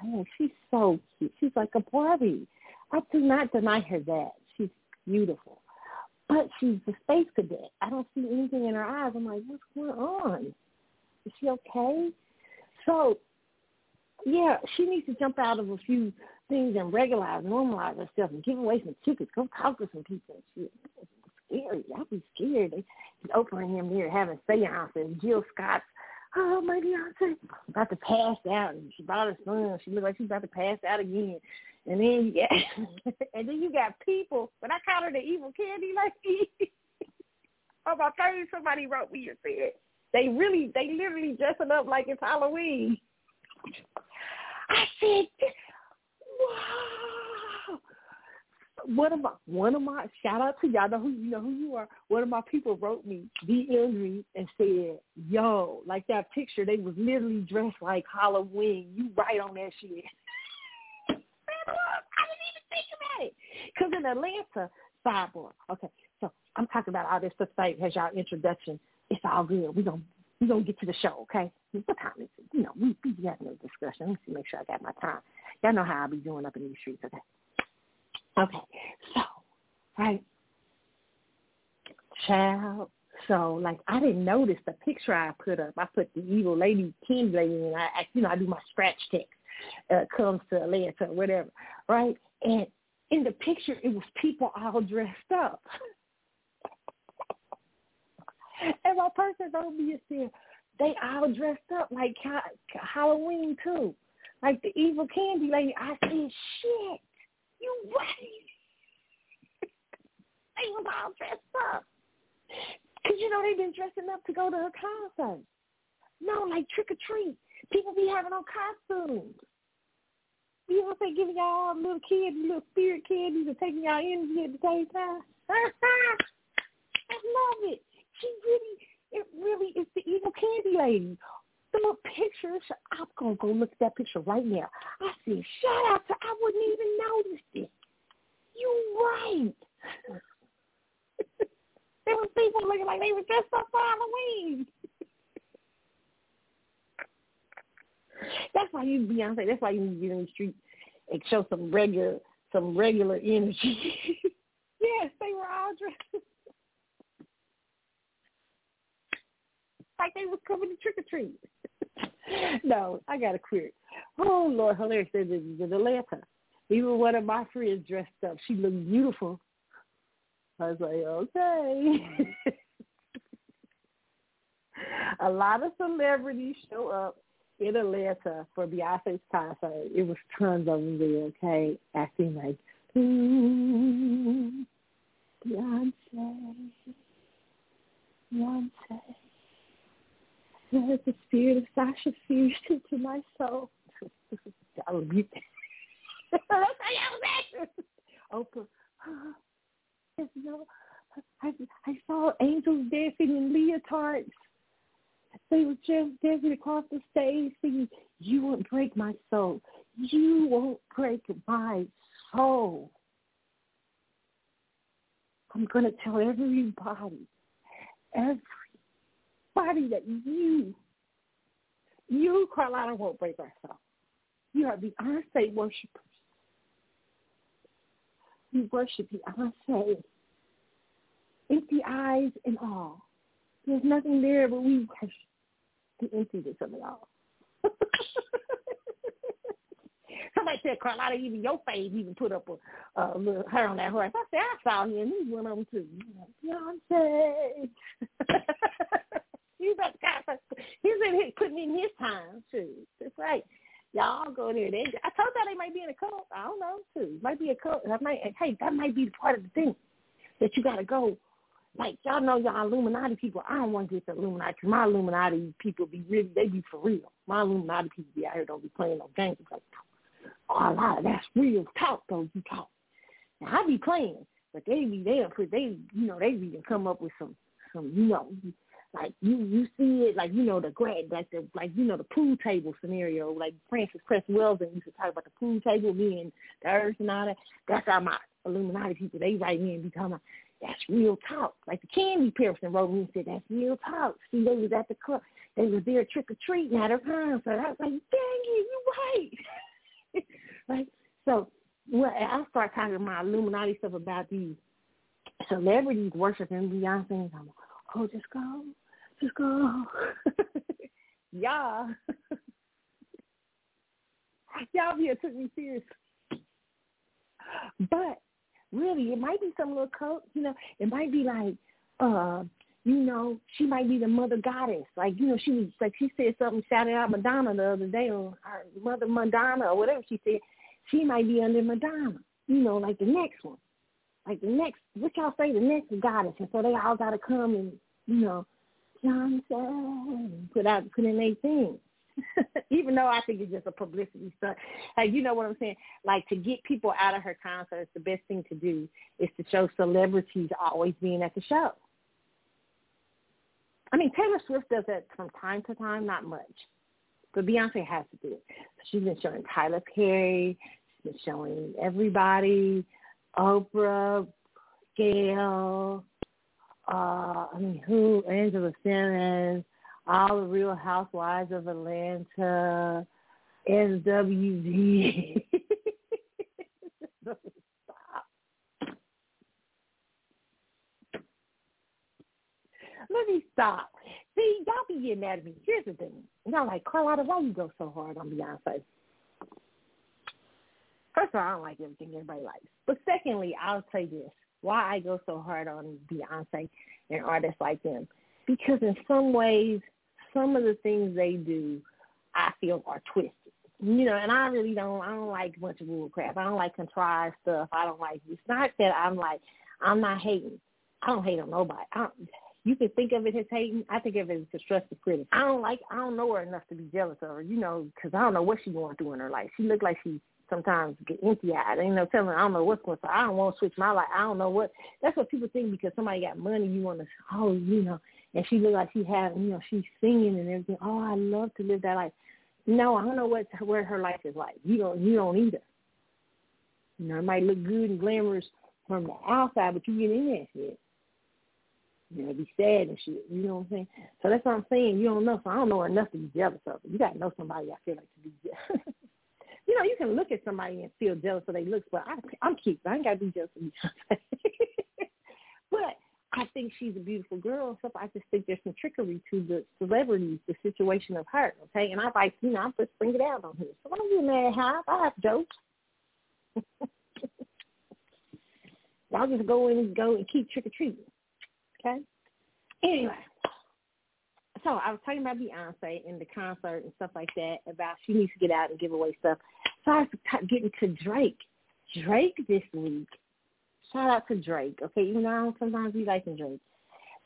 Speaker 2: I mean, she's so cute. She's like a Barbie. I do not deny her that. She's beautiful. But she's a space cadet. I don't see anything in her eyes. I'm like, what's going on? Is she okay? So, yeah, she needs to jump out of a few things and regularize, normalize herself and give away some tickets. Go talk to some people. It's scary. I'd be scared. They opening him here having seances. Jill Scott's, oh, my Beyonce, about to pass out. And she brought her son. She looked like she's about to pass out again. And then you got, [LAUGHS] and then you got people, but I call her the evil candy lady. [LAUGHS] oh, my face, somebody wrote me and said, they really, they literally dressing up like it's Halloween. I said, wow. One of my one of my shout out to y'all know who you know who you are. One of my people wrote me the injury and said, "Yo, like that picture, they was literally dressed like Halloween. You right on that shit." [LAUGHS] I didn't even think about it because in Atlanta, sidebar. Okay, so I'm talking about all this stuff like as y'all introduction. It's all good. We gonna we gonna get to the show, okay? What time is? You know, we we having a discussion. Let me make sure I got my time. Y'all know how I be doing up in these streets, okay? Okay, so, right. Child, so like I didn't notice the picture I put up. I put the evil lady, king lady, and I, you know, I do my scratch text. Uh, comes to Atlanta, whatever, right? And in the picture, it was people all dressed up. [LAUGHS] and my person told me, said, they all dressed up like Halloween too like the evil candy lady. I said, shit, you right. they was all dressed up. Because, you know, they've been dressing up to go to a concert. No, like trick or treat. People be having on costumes. You know saying? Giving y'all all little candy, little spirit candies and taking y'all energy at the same time. [LAUGHS] I love it. She really, it really is the evil candy lady the little pictures. I'm gonna go look at that picture right now. I said, "Shout out to I wouldn't even notice it. You right. [LAUGHS] there was people looking like they were dressed up for Halloween. That's why you Beyonce. That's why you need to get in the street and show some regular some regular energy. [LAUGHS] yes, they were all dressed like they was coming to trick or treat. [LAUGHS] no, I got to quit. Oh Lord, hilarious! This is Atlanta. Even one of my friends dressed up. She looked beautiful. I was like, okay. [LAUGHS] a lot of celebrities show up in Atlanta for Beyonce's concert. It was tons of them there, okay? Acting like, ooh, Beyonce, Beyonce. There's the spirit of Sasha fused [LAUGHS] into my soul. I how y'all acting. Oprah, oh, no, I, I saw angels dancing in leotards. They were just dancing across the stage singing, you won't break my soul. You won't break my soul. I'm going to tell everybody, everybody that you, you, Carlotta, won't break soul. You are Beyonce worshipers. We worship Beyonce. Empty eyes and all. There's nothing there, but we worship the emptiness of it all. [LAUGHS] Somebody said, Carlotta, even your face even put up a, a little hair on that horse. I said, I saw him. One of them too. Beyonce. [LAUGHS] he's [LAUGHS] up, he's in here putting in his time too. That's right. Y'all go there. They, I told y'all they might be in a cult. I don't know too. Might be a cult. That might. Hey, that might be part of the thing that you got to go like y'all know y'all Illuminati people. I don't want to get the Illuminati. My Illuminati people be really, they be for real. My Illuminati people be out here don't be playing no games. Like, oh, a lot of that's real talk though. You talk. Now I be playing, but they be they put they you know they be come up with some some you know like you you see it like you know the grad like the like you know the pool table scenario like Frances Cress Welsing used to talk about the pool table being the earth and all that. That's how my Illuminati people they write me and be talking about that's real talk. Like the Candy person wrote me and said, that's real talk. See, they was at the club. They was there trick or treating at her concert. I was like, dang it, you right. [LAUGHS] right? So well, I start talking my Illuminati stuff about these celebrities worshiping Beyonce. And I'm like, oh, just go, just yeah. Y'all [LAUGHS] here took me serious. But really, it might be some little cult, you know, it might be like, uh, you know, she might be the mother goddess. Like, you know, she was like she said something shouted out Madonna the other day or her mother Madonna or whatever she said. She might be under Madonna, you know, like the next one. Like the next what y'all say, the next goddess. And so they all gotta come and, you know, Johnson put out put in thing. [LAUGHS] Even though I think it's just a publicity stunt. Like you know what I'm saying? Like to get people out of her concerts, the best thing to do is to show celebrities always being at the show. I mean, Taylor Swift does that from time to time, not much. But Beyonce has to do it. She's been showing Tyler Perry. She's been showing everybody, Oprah, Gayle, uh, I mean, who, Angela Simmons, all the Real Housewives of Atlanta, SWV. [LAUGHS] Stop. Let me stop. See, y'all be getting mad at me. Here's the thing. Y'all like, Carlotta, why you go so hard on Beyonce? First of all, I don't like everything everybody likes. But secondly, I'll say this. Why I go so hard on Beyonce and artists like them. Because in some ways, some of the things they do, I feel are twisted. You know, and I really don't. I don't like a bunch of bull crap. I don't like contrived stuff. I don't like. It's not that I'm like. I'm not hating. I don't hate on nobody. I don't, you can think of it as hating. I think of it as constructive criticism. I don't like. I don't know her enough to be jealous of her. You know, because I don't know what she's going through in her life. She looked like she sometimes get empty eyed. You know, telling I don't know what's going on. I don't want to switch my life. I don't know what. That's what people think because somebody got money. You want to. Oh, you know, and she looked like she had, you know, she's singing and everything. Oh, I love to live that life. No, I don't know what where her life is like. You don't, you don't either. You know, it might look good and glamorous from the outside, but you get in there shit. You know, be sad and shit. You know what I'm saying? So that's what I'm saying. You don't know. So I don't know enough to be jealous of. You got to know somebody. I feel like to be jealous. [LAUGHS] you know, you can look at somebody and feel jealous of their looks, but I, I'm cute. I ain't got to be jealous of you. [LAUGHS] but I think she's a beautiful girl stuff. I just think there's some trickery to the celebrities, the situation of her. Okay, and I like, you know, I'm just bring it out on her. So don't get mad, how I have jokes. [LAUGHS] Y'all just go in and go and keep trick or treating. Okay. Anyway, talking. I was talking about Beyonce and the concert and stuff like that. About she needs to get out and give away stuff. So I was getting to Drake. Drake this week. Shout out to Drake. Okay, even though sometimes we like Drake.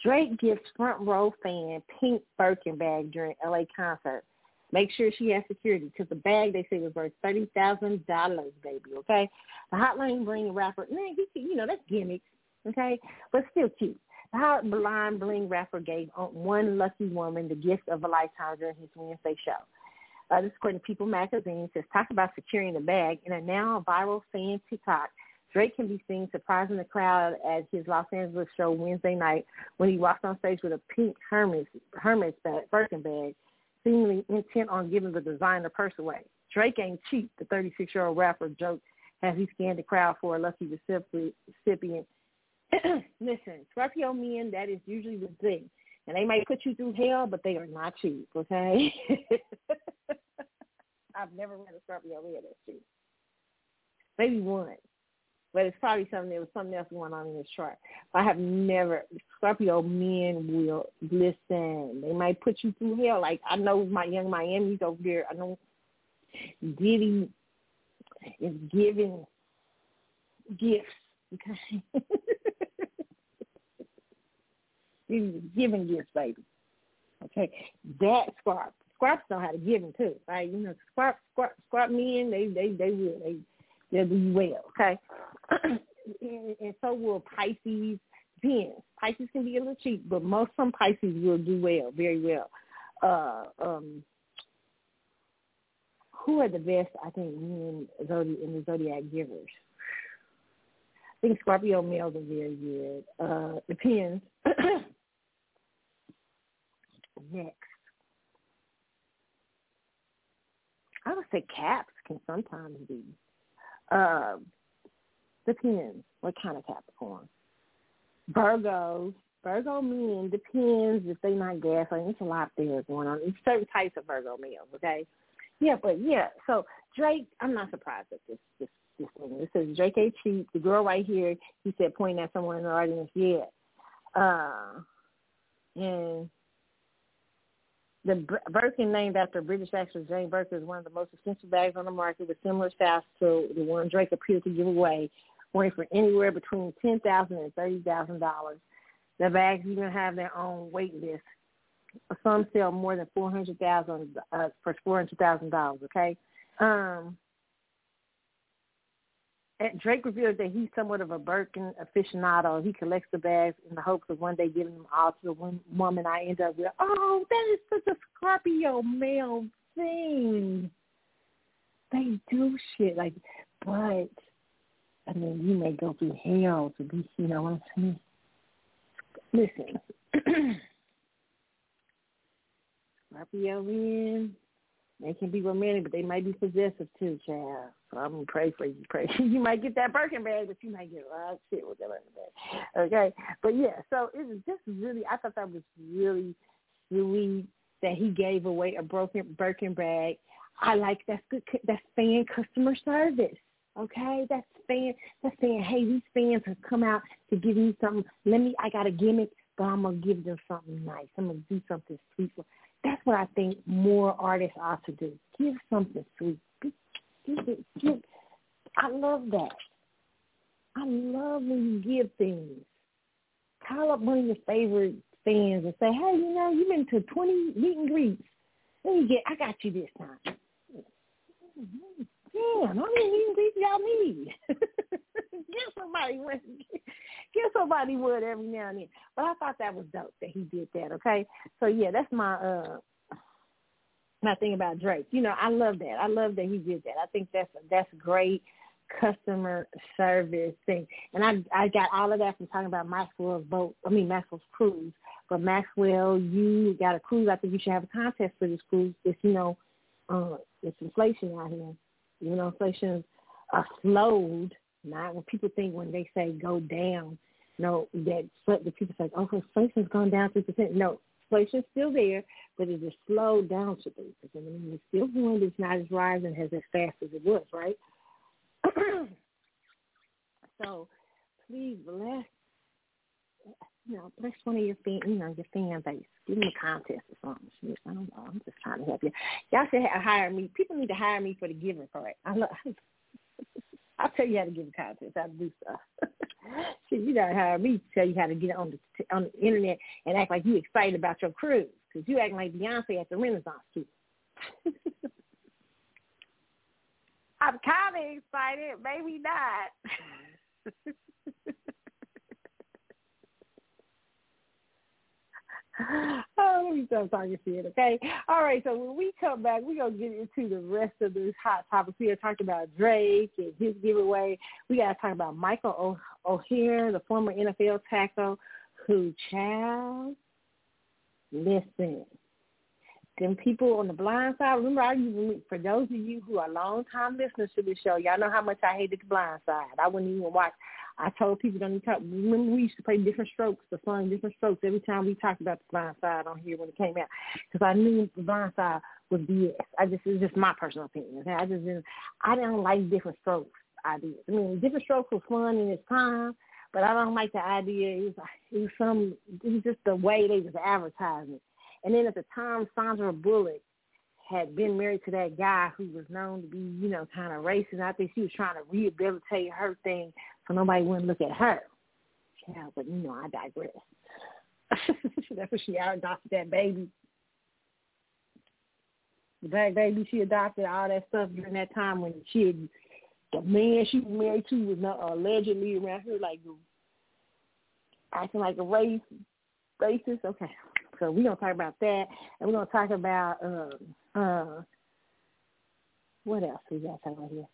Speaker 2: Drake gives front row fan pink Birkin bag during LA concert. Make sure she has security because the bag they say was worth thirty thousand dollars, baby. Okay, the Hotline Bling rapper, man, you know that's gimmicks. Okay, but still cute. The Hotline Bling rapper gave one lucky woman the gift of a lifetime during his Wednesday show. Uh, this according to People magazine says talk about securing the bag in a now viral fan TikTok. Drake can be seen surprising the crowd at his Los Angeles show Wednesday night when he walked on stage with a pink Hermes Hermes bag, Birkin bag seemingly intent on giving the designer purse away. Drake ain't cheap, the 36-year-old rapper joked as he scanned the crowd for a lucky recipient. [CLEARS THROAT] Listen, Scorpio men, that is usually the thing. And they might put you through hell, but they are not cheap, okay? [LAUGHS] I've never met a Scorpio man that's cheap. Maybe one but it's probably something there was something else going on in his chart. I have never Scorpio men will listen. They might put you through hell. Like I know my Yung Miami's over there. I know Diddy is giving gifts. Okay. [LAUGHS] He's giving gifts, baby. Okay. That Scorp. Scorps know how to give them too. Right? You know, Scorp Scorp Scorp men, they they they will. They they'll do well. Okay [CLEARS THROAT] and, and so will Pisces. Then Pisces can be a little cheap, but most some Pisces will do well, very well. Uh, um, who are the best? I think in, zodiac, in the zodiac givers. I think Scorpio males are very good. Uh, depends. [CLEARS THROAT] Next, I would say caps can sometimes be. Uh, Depends what kind of Capricorn. Virgos, Virgo men depends if they not gaslighting. It's a lot there going on. It's certain types of Virgo males, okay? Yeah, but yeah. So Drake, I'm not surprised at this this this thing. It says Drake A. cheap. The girl right here, he said, pointing at someone in the audience. Yeah, uh, and the Birkin, named after British actress Jane Birkin, is one of the most expensive bags on the market with similar styles to the one Drake appeared to give away going for anywhere between ten thousand and thirty thousand dollars. The bags even have their own wait list. Some sell more than four hundred thousand uh, for four hundred thousand dollars. Okay. Um, Drake revealed that he's somewhat of a Birkin aficionado. He collects the bags in the hopes of one day giving them all to the woman I end up with. Oh, that is such a Scorpio male thing. They do shit like, but I mean, you may go through hell to be, you know what I'm saying? Listen, [CLEARS THROAT] Scorpio men, they can be romantic, but they might be possessive too, child. So I'm gonna pray for you. Pray [LAUGHS] you might get that Birkin bag, but you might get a lot of shit with that Birkin bag. Okay, but yeah, so it was just really. I thought that was really sweet that he gave away a broken Birkin bag. I like that's good. That's fan customer service. Okay, that's fan. That's saying, hey, these fans have come out to give me something. Let me. I got a gimmick, but I'm gonna give them something nice. I'm gonna do something sweet. That's what I think more artists ought to do. Give something sweet. Give it. Give. I love that. I love when you give things. Call up one of your favorite fans and say, hey, you know, you've been to 20 meet and greets. Let me get. I got you this time. Mm-hmm damn, how many meet and greets y'all need? [LAUGHS] give somebody one. Give somebody wood every now and then. But I thought that was dope that he did that. Okay, so yeah, that's my uh my thing about Drake. You know, I love that. I love that he did that. I think that's that's great customer service thing. And I I got all of that from talking about Maxwell's boat. I mean Maxwell's cruise. But Maxwell, you got a cruise. I think you should have a contest for this cruise. It's you know, uh, it's inflation out here. You know, inflation uh, slowed. Not when people think when they say go down, no, that the people say, oh, inflation's gone down three percent. No, inflation's still there, but it has slowed down to three percent. I mean, it's still going, it's not as rising as as fast as it was, right? [CLEARS THROAT] so, please bless you know, bless one of your fan, you know, your fan base. Give them a contest or something. I don't know. I'm just trying to help you. Y'all should hire me. People need to hire me for the giving part. I love. [LAUGHS] I'll tell you how to give a contest, to do stuff. [LAUGHS] Shit, you gotta hire me to tell you how to get on the on the internet and act like you excited about your cruise because you acting like Beyonce at the Renaissance too. [LAUGHS] I'm kind of excited, maybe not. [LAUGHS] [LAUGHS] oh, let me stop talking shit, okay? All right, so when we come back, we're going to get into the rest of this hot topics. We are talking about Drake and his giveaway. We got to talk about Michael Oher, the former NFL tackle, who, child, listen, them people on the blind side, remember, I even, for those of you who are long-time listeners to this show, y'all know how much I hated the blind side. I wouldn't even watch I told people don't even talk. Remember, we used to play Diff'rent Strokes, the song Diff'rent Strokes every time we talked about the blind side on here when it came out, because I knew the blind side was BS. I just it's just my personal opinion. I just didn't, I didn't like Diff'rent Strokes ideas. I mean, Diff'rent Strokes was fun in its time, but I don't like the idea. It was it was some it was just the way they was advertising. And then at the time, Sandra Bullock had been married to that guy who was known to be, you know, kind of racist. I think she was trying to rehabilitate her thing so nobody wouldn't look at her. Yeah, but you know, I digress. [LAUGHS] That's when she adopted that baby. The black baby she adopted, all that stuff during that time when she had, the man she was married to was not allegedly around her like acting like a race racist. Okay. So we're gonna talk about that and we're gonna talk about um uh what else we got to talk about here?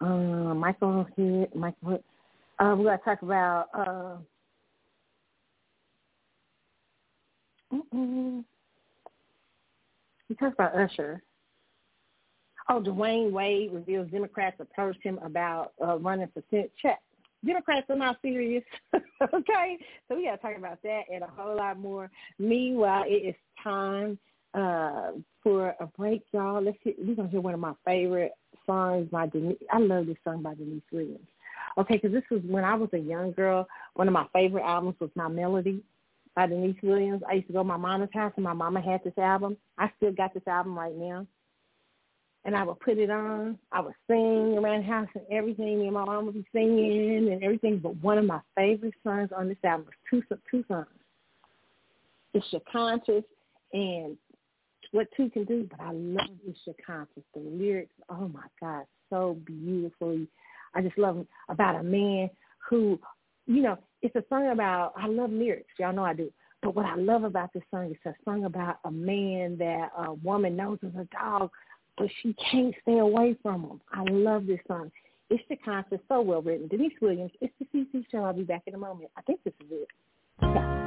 Speaker 2: Uh, Michael here Michael uh, we're to talk about uh, talked about Usher. Oh, Dwyane Wade reveals Democrats approached him about uh, running for Senate. Check. Democrats are not serious. [LAUGHS] okay, so we got to talk about that and a whole lot more. Meanwhile, it is time uh, for a break, y'all. Let's hear, we're gonna hear one of my favorite songs by Deniece. I love this song by Deniece Williams. Okay, because this was when I was a young girl. One of my favorite albums was My Melody by Deniece Williams. I used to go to my mama's house, and my mama had this album. I still got this album right now. And I would put it on. I would sing around the house and everything, and my mom would be singing and everything. But one of my favorite songs on this album was two, two songs. It's Your Conscious and What Two Can Do. But I love It's Your Conscious. The lyrics, oh my God, so beautifully I just love about a man who, you know, it's a song about, I love lyrics. Y'all know I do. But what I love about this song is a song about a man that a woman knows is a dog, but she can't stay away from him. I love this song. It's the concept so well written. Deniece Williams, it's the CC show. I'll be back in a moment. I think this is it. Yeah.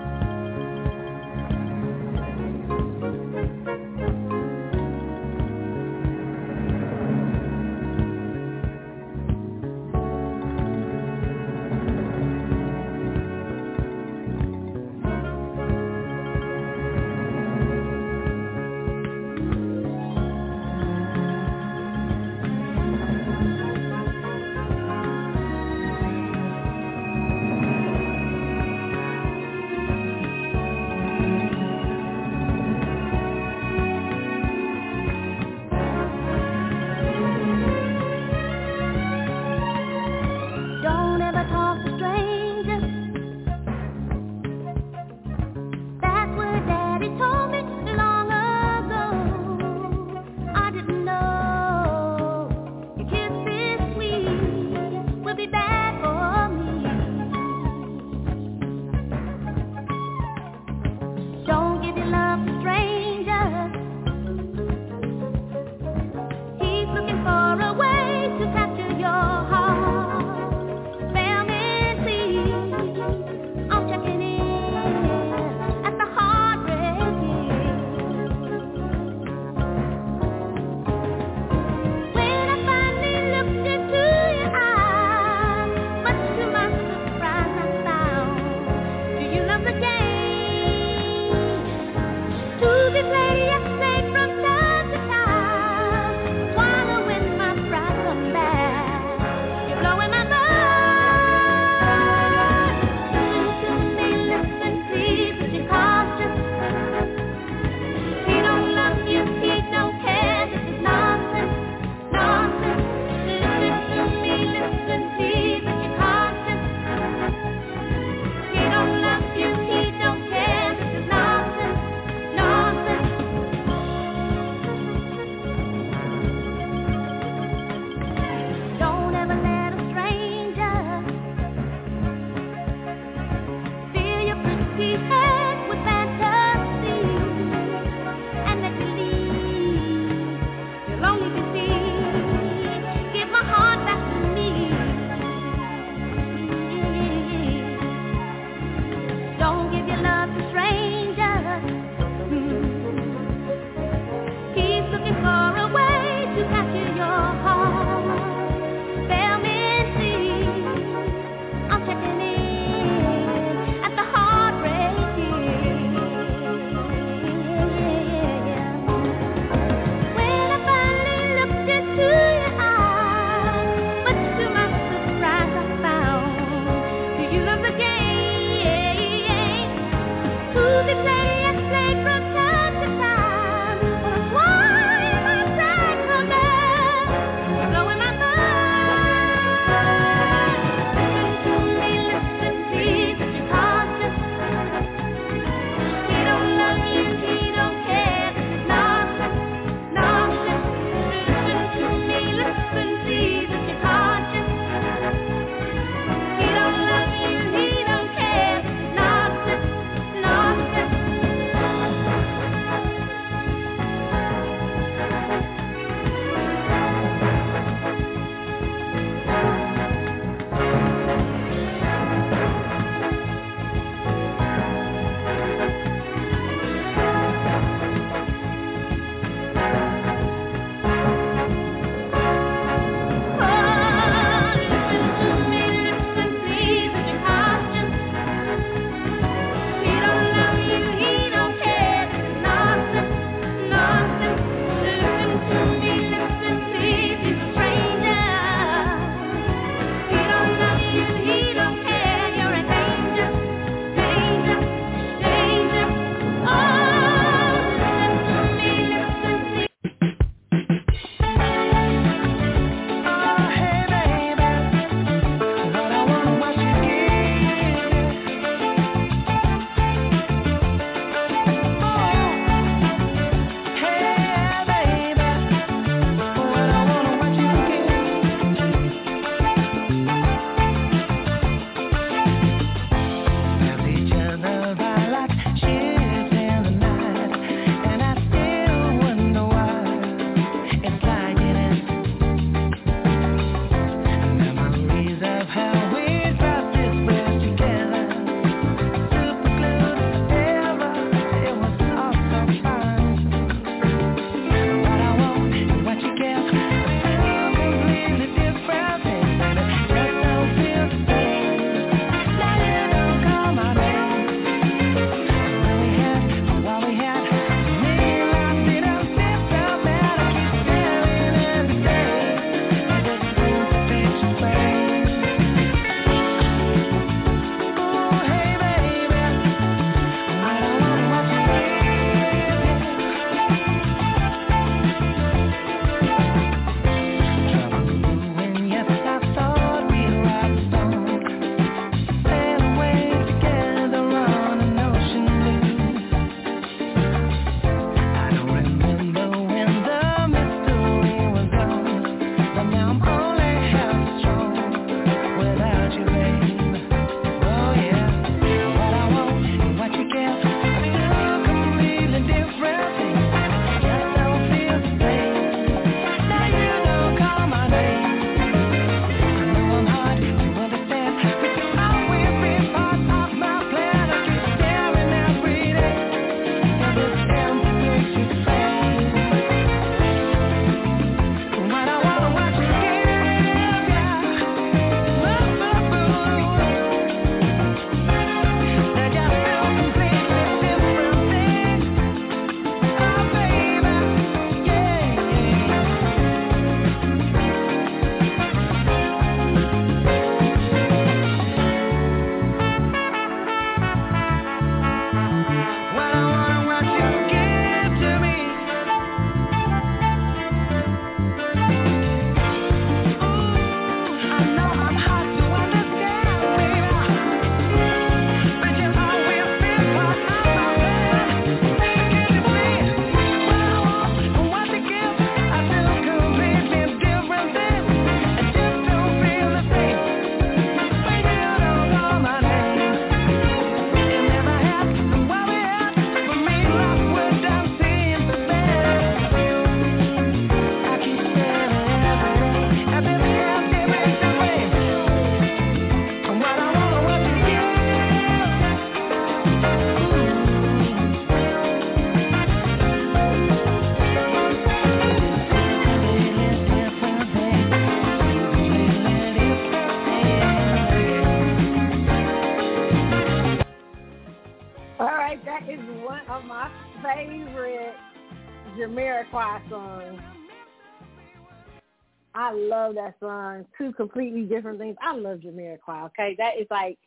Speaker 2: Two completely different things. I love Jamiroquai. Okay, that is like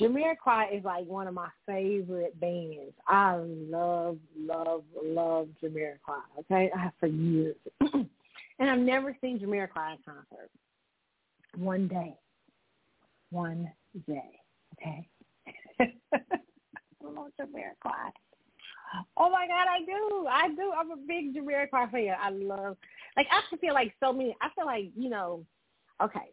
Speaker 2: Jamiroquai is like one of my favorite bands. I love, love, love Jamiroquai. Okay, I have for years, [CLEARS THROAT] and I've never seen Jamiroquai in concert. One day, one day. Okay. [LAUGHS] Jamiroquai. Oh my God, I do. I do. I'm a big Jamiroquai fan. I love, like, I feel like so many. I feel like you know, okay.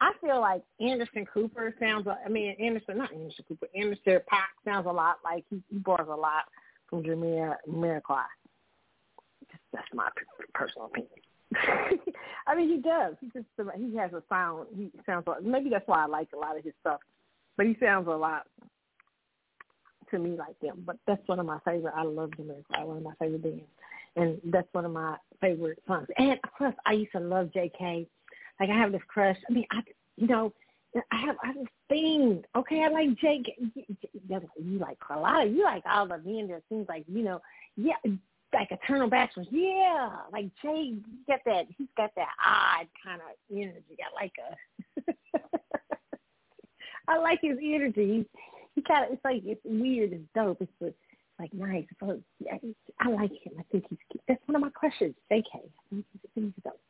Speaker 2: I feel like Anderson Cooper sounds. I mean, Anderson, not Anderson Cooper. Anderson Paak sounds a lot like he, he borrows a lot from Jamir Jamiroquai. That's my personal opinion. [LAUGHS] I mean, he does. He just he has a sound. He sounds like maybe that's why I like a lot of his stuff. But he sounds a lot to me like them. But that's one of my favorite. I love Jamiroquai. One of my favorite bands, and that's one of my favorite songs. And of course, I used to love Jay Kay Like I have this crush. I mean, I you know. I have I have this thing. Okay, I like Jake. You like Carlotta. You like all the men that seems like you know. Yeah, like Eternal Bachelors. Yeah, like Jay. Got that. He's got that odd kind of energy. I like a. [LAUGHS] I like his energy. He kind of, it's like, it's weird, it's dope, it's like nice. But I like him. I think he's, that's one of my crushes, Jay Kay. He's, he's dope.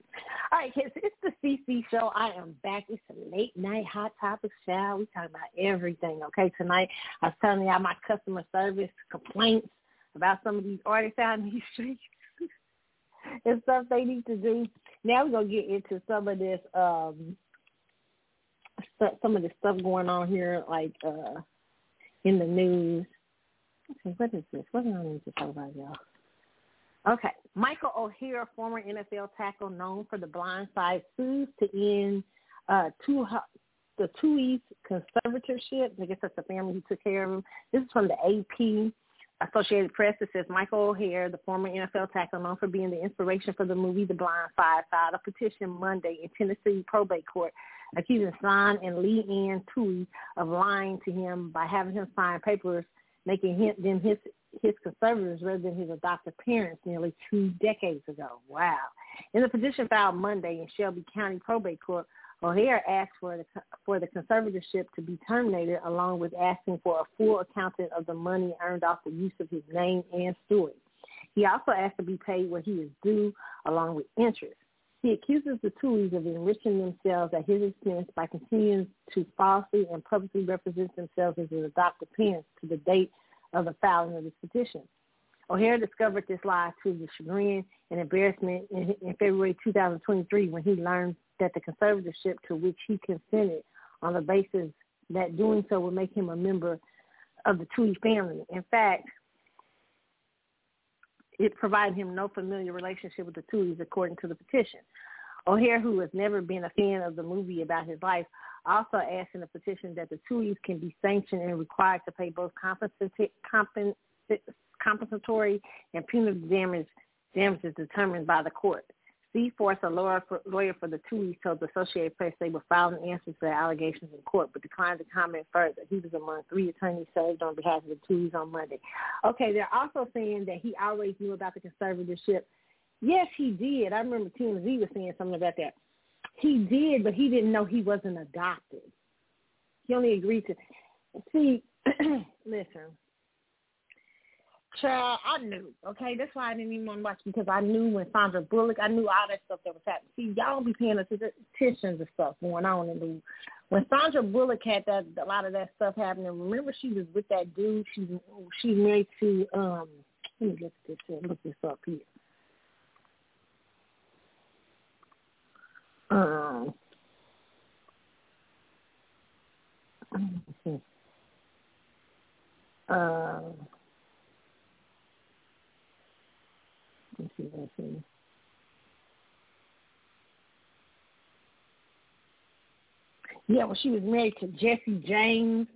Speaker 2: All right, kids, it's the CC show. I am back. It's a late night hot topic show. We talk about everything, okay? Tonight, I was telling y'all my customer service complaints about some of these artists out in these streets [LAUGHS] and stuff they need to do. Now we're gonna get into some of this, um, some of the stuff going on here, like uh in the news. Okay, what is this? What do I need to talk about, y'all? Okay, Michael Oher, former NFL tackle known for the blind side, sues to end uh, two, the Tuohy's conservatorship. I guess that's the family who took care of him. This is from the AP. Associated Press, it says Michael Oher, the former NFL tackle known for being the inspiration for the movie The Blind Side, filed a petition Monday in Tennessee probate court accusing Sean and Leigh Anne Tuohy of lying to him by having him sign papers making him them his his conservators rather than his adoptive parents nearly two decades ago. Wow. In the petition filed Monday in Shelby County Probate Court, Oher asked for the, for the conservatorship to be terminated along with asking for a full accounting of the money earned off the use of his name and story. He also asked to be paid what he is due along with interest. He accuses the Tuohys of enriching themselves at his expense by continuing to falsely and publicly represent themselves as his adopted parents to the date of the filing of this petition. Oher discovered this lie to his chagrin and embarrassment in, in February 2023 when he learned that the conservatorship to which he consented on the basis that doing so would make him a member of the Tuohy family. In fact, it provided him no familiar relationship with the Tuohys, according to the petition. Oher, who has never been a fan of the movie about his life, also asked in the petition that the Tuohys can be sanctioned and required to pay both compensatory and punitive damage, damages determined by the court. Steve Force, a lawyer for, the Tuohys, told the Associated Press they were filing answers to the allegations in court, but declined to comment further. He was among three attorneys served on behalf of the Tuohys on Monday. Okay, they're also saying that he always knew about the conservatorship. Yes, he did. I remember TMZ was saying something about that. He did, but he didn't know he wasn't adopted. He only agreed to see. [CLEARS THROAT] listen, Child, I knew. Okay, that's why I didn't even want to watch because I knew when Sandra Bullock, I knew all that stuff that was happening. See, y'all be paying attention to stuff going on in the when Sandra Bullock had that a lot of that stuff happening. Remember, she was with that dude. She's she's married to um. Let me look this look this up here. Um. Uh, Let's see. Yeah, well, she was married to Jesse James.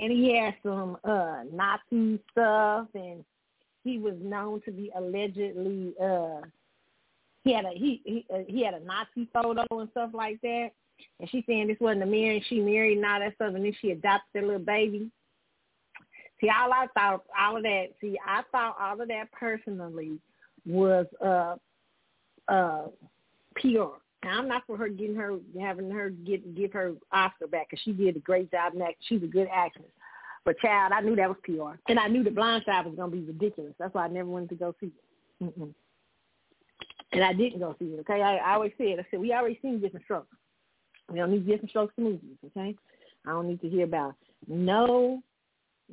Speaker 2: And he had some uh Nazi stuff and he was known to be allegedly uh he had a he he, uh, he had a Nazi photo and stuff like that. And she's saying this wasn't a marriage she married and all that stuff and then she adopted their little baby. See, all I thought, all of that. See, I thought all of that personally was uh uh PR. Now, I'm not for her getting her having her get give her Oscar back because she did a great job and she's a good actress. But child, I knew that was PR, and I knew the Blind Side was gonna be ridiculous. That's why I never wanted to go see it. Mm-mm. And I didn't go see it. Okay, I, I always said, I said we already seen Diff'rent Strokes. We don't need Diff'rent Strokes to movies. Okay, I don't need to hear about no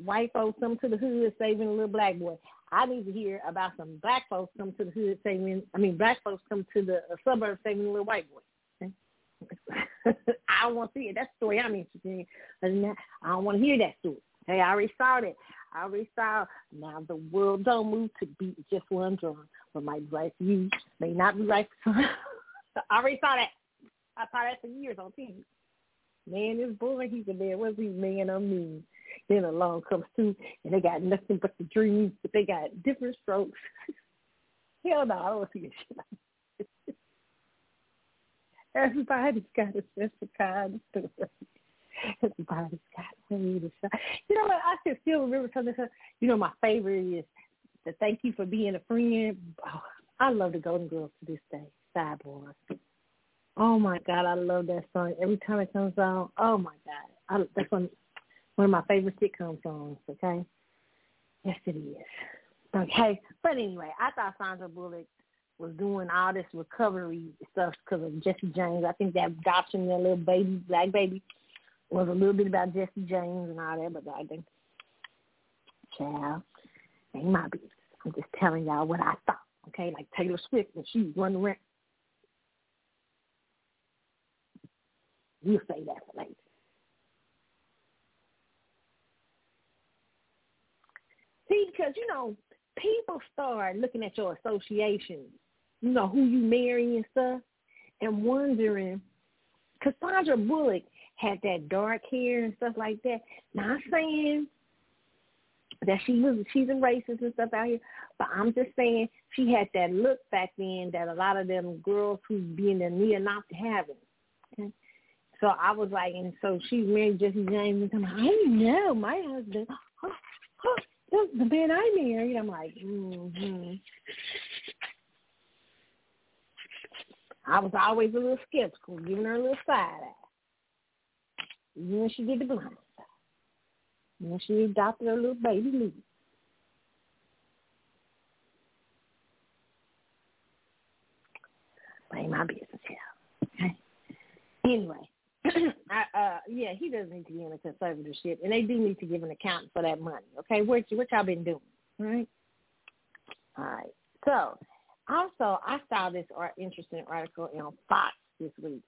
Speaker 2: white folks come to the hood saving a little black boy. I need to hear about some black folks come to the hood saving. I mean, black folks come to the uh, suburbs saving a little white boy. Okay? [LAUGHS] I don't want to see it. That's the story I'm interested in. That, I don't want to hear that story. Hey, I already saw it. I already saw. Now the world don't move to beat just one drum. What might be right you may not be right for. [LAUGHS] I already saw that. I saw that for years on TV. Man is born, he's a man. What's he man on me? Then along comes two, and they got nothing but the dreams, but they got different strokes. [LAUGHS] Hell no, I don't see a shit. [LAUGHS] Everybody's got a special kind of story. [LAUGHS] Everybody's got way to shine. You know what? I can still remember something. You know, my favorite is the "Thank You for Being a Friend." Oh, I love the Golden Girls to this day. Sidebar. Oh my God, I love that song. Every time it comes on, oh my God, I, that's one one of my favorite sitcom songs. Okay, yes it is. Okay, but anyway, I thought Sandra Bullock was doing all this recovery stuff because of Jesse James. I think that adoption, that little baby, black baby, was a little bit about Jesse James and all that. But I think, child, ain't my business. I'm just telling y'all what I thought. Okay, like Taylor Swift when she was running around We'll say that for later. See, because, you know, people start looking at your associations, you know, who you marry and stuff, and wondering, because Sandra Bullock had that dark hair and stuff like that. Not saying that she was she's a racist and stuff out here, but I'm just saying she had that look back then that a lot of them girls who be in the neo-Nazi having. So I was like, and so she married Jesse James, and I'm like, I know my husband. Oh, the man I married. I'm like, mm-hmm. I was always a little skeptical, giving her a little side eye. Even when she did the blind side. When she adopted her little baby Lee. But ain't my business here. [LAUGHS] Okay. Anyway, [CLEARS THROAT] I, uh, yeah, he does need to be in a conservatorship, and they do need to give an account for that money. Okay, what what y'all been doing? Right, all right. So, also, I saw this interesting article on Fox this week,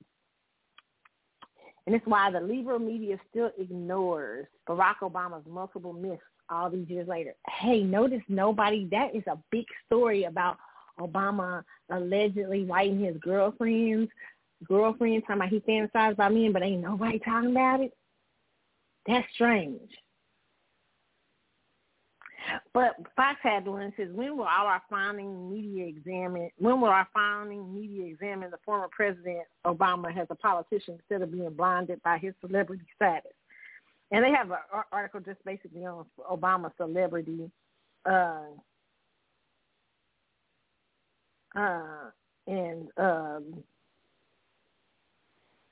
Speaker 2: and it's why the liberal media still ignores Barack Obama's multiple myths all these years later. Hey, notice nobody. That is a big story about Obama allegedly writing his girlfriends girlfriend talking about he fantasized about men, but ain't nobody talking about it. That's strange. But Fox headline says, when will our founding media examine, when will our founding media examine the former President Obama as a politician instead of being blinded by his celebrity status? And they have an article just basically on Obama celebrity uh, uh, and um,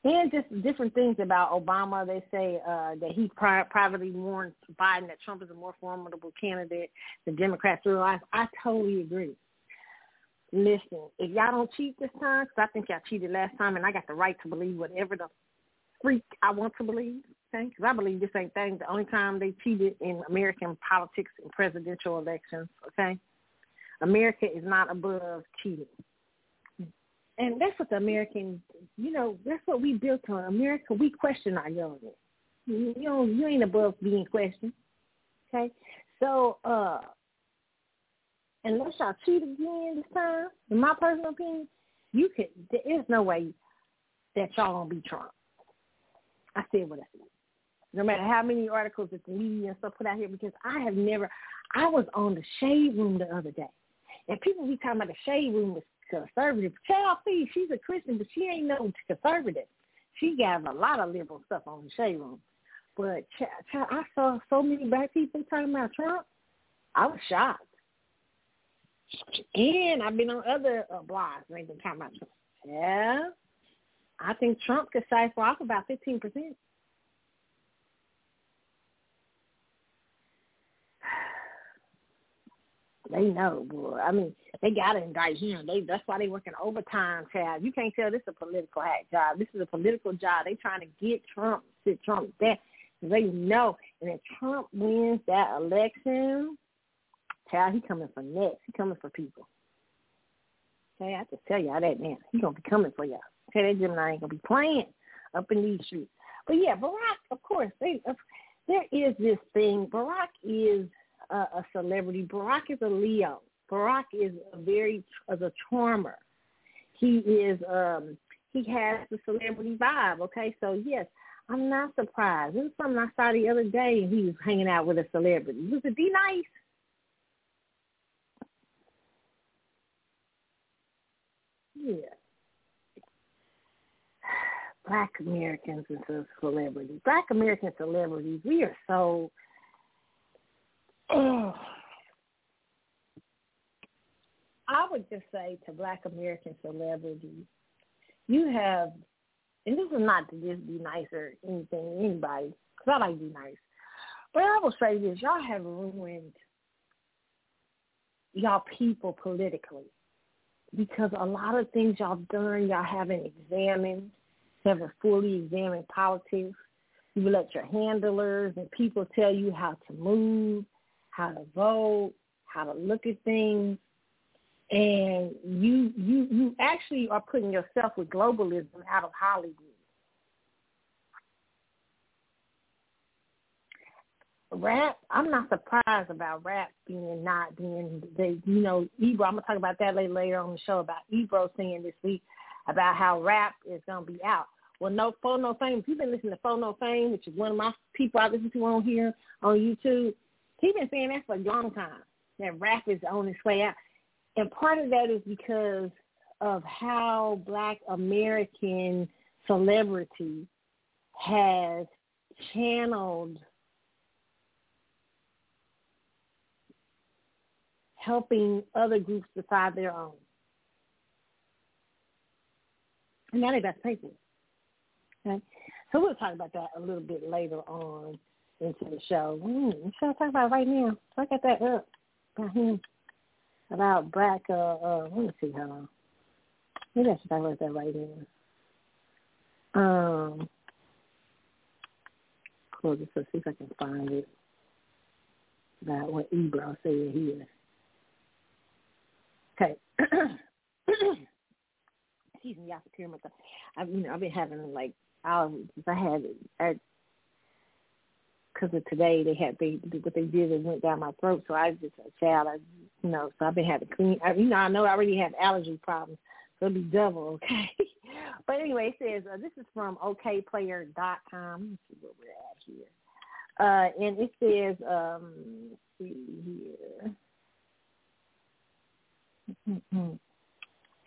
Speaker 2: and just different things about Obama. They say uh, that he pri- privately warned Biden that Trump is a more formidable candidate than Democrats realize. I totally agree. Listen, if y'all don't cheat this time, because I think y'all cheated last time, and I got the right to believe whatever the freak I want to believe, okay? Because I believe this ain't thing. The only time they cheated in American politics and presidential elections, okay? America is not above cheating and that's what the American, you know, that's what we built on. America, we question our government. You know, you ain't above being questioned. Okay, so uh, unless y'all cheat again this time, in my personal opinion, you could. There is no way that y'all gonna be Trump. I said what I said. No matter how many articles that the media and stuff put out here, because I have never. I was on the shade room the other day, and people be talking about the shade room was conservative. Child, see, she's a Christian, but she ain't no conservative. She got a lot of liberal stuff on the shade room. But I saw so many black people talking about Trump. I was shocked. And I've been on other uh, blogs and they've been talking about Trump. Yeah, I think Trump could cipher off about 15%. They know, boy. I mean, they got to indict him. They that's why they working overtime, child. You can't tell this is a political hack job. This is a political job. They trying to get Trump, sit Trump there. They know, and if Trump wins that election, child, he coming for next. He coming for people. Okay, I just tell y'all that man. He gonna be coming for y'all. Okay, that Gemini ain't gonna be playing up in these streets. But yeah, Barack, of course, they, there is this thing. Barack is a, a celebrity. Barack is a Leo. Barack is a very as a charmer. He is um he has the celebrity vibe. Okay, so yes, I'm not surprised. This is something I saw the other day. He was hanging out with a celebrity. Was it be nice? Yeah. [SIGHS] Black Americans and celebrities. Black American celebrities. We are so. I would just say to Black American celebrities, you have, and this is not to just be nice or anything, anybody, because I like to be nice. But I will say this, y'all have ruined y'all people politically because a lot of things y'all done, y'all haven't examined, haven't fully examined politics. You let your handlers and people tell you how to move, how to vote, how to look at things and you you you actually are putting yourself with globalism out of Hollywood. Rap, I'm not surprised about rap being not being the you know, Ebro, I'm gonna talk about that later later on the show about Ebro saying this week about how rap is gonna be out. Well no Fo No Fame, if you've been listening to Fo No Fame, which is one of my people I listen to on here on YouTube, he's been saying that for a long time. That rap is on its way out and part of that is because of how Black American celebrity has channeled helping other groups decide their own. And now they got to. Okay? So we'll talk about that a little bit later on into the show. Mm, should I talk about right now? I got that up about him about black. Uh, uh, let me see. Hold on. Maybe I should talk about that right now. Um, close this up. See if I can find it. About what Ebro said here. Okay. [COUGHS] Excuse me, y'all can hear my. I've you know I've been having like allergies. I had I because of today they had they what they did it went down my throat. So I just a child I you know so I've been having clean I, you know I know I already have allergy problems. So it'll be double [LAUGHS] okay? But anyway it says uh, this is from okayplayer.com let me see what we're at here. Uh and it says um let's see here.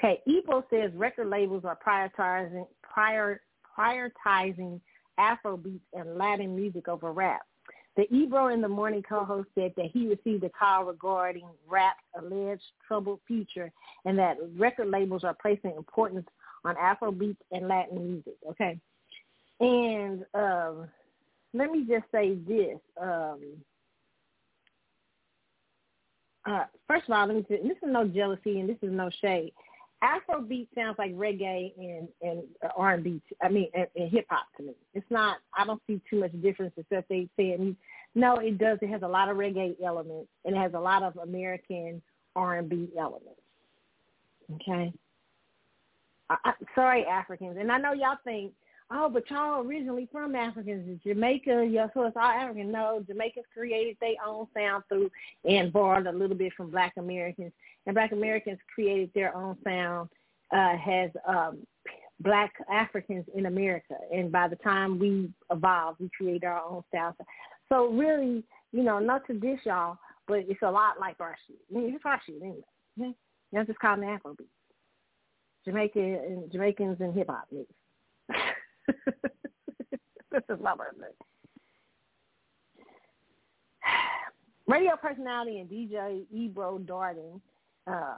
Speaker 2: Okay Ebro says record labels are prioritizing prior prioritizing Afrobeats and Latin music over rap. The Ebro in the Morning co-host said that he received a call regarding rap's alleged troubled future and that record labels are placing importance on Afrobeats and Latin music. Okay. And um, let me just say this. Um, uh, first of all, let me say, this is no jealousy and this is no shade. Afrobeat sounds like reggae and and R and B. I mean, and, and hip hop to me. It's not. I don't see too much difference except they say no. It does. It has a lot of reggae elements and it has a lot of American R and B elements. Okay. I, I, sorry, Africans, and I know y'all think, oh, but y'all originally from Africans, Jamaica. Yeah, so it's all African. No, Jamaicans created their own sound through and borrowed a little bit from Black Americans and Black Americans created their own sound uh, has um, Black Africans in America. And by the time we evolved, we created our own style. So really, you know, not to dish y'all, but it's a lot like our shit. I mean, it's our shit anyway. Okay? Y'all just call them Afrobeat. Jamaica and Jamaicans and hip hop mix this is my birthday. Radio personality and DJ Ebro Darden uh,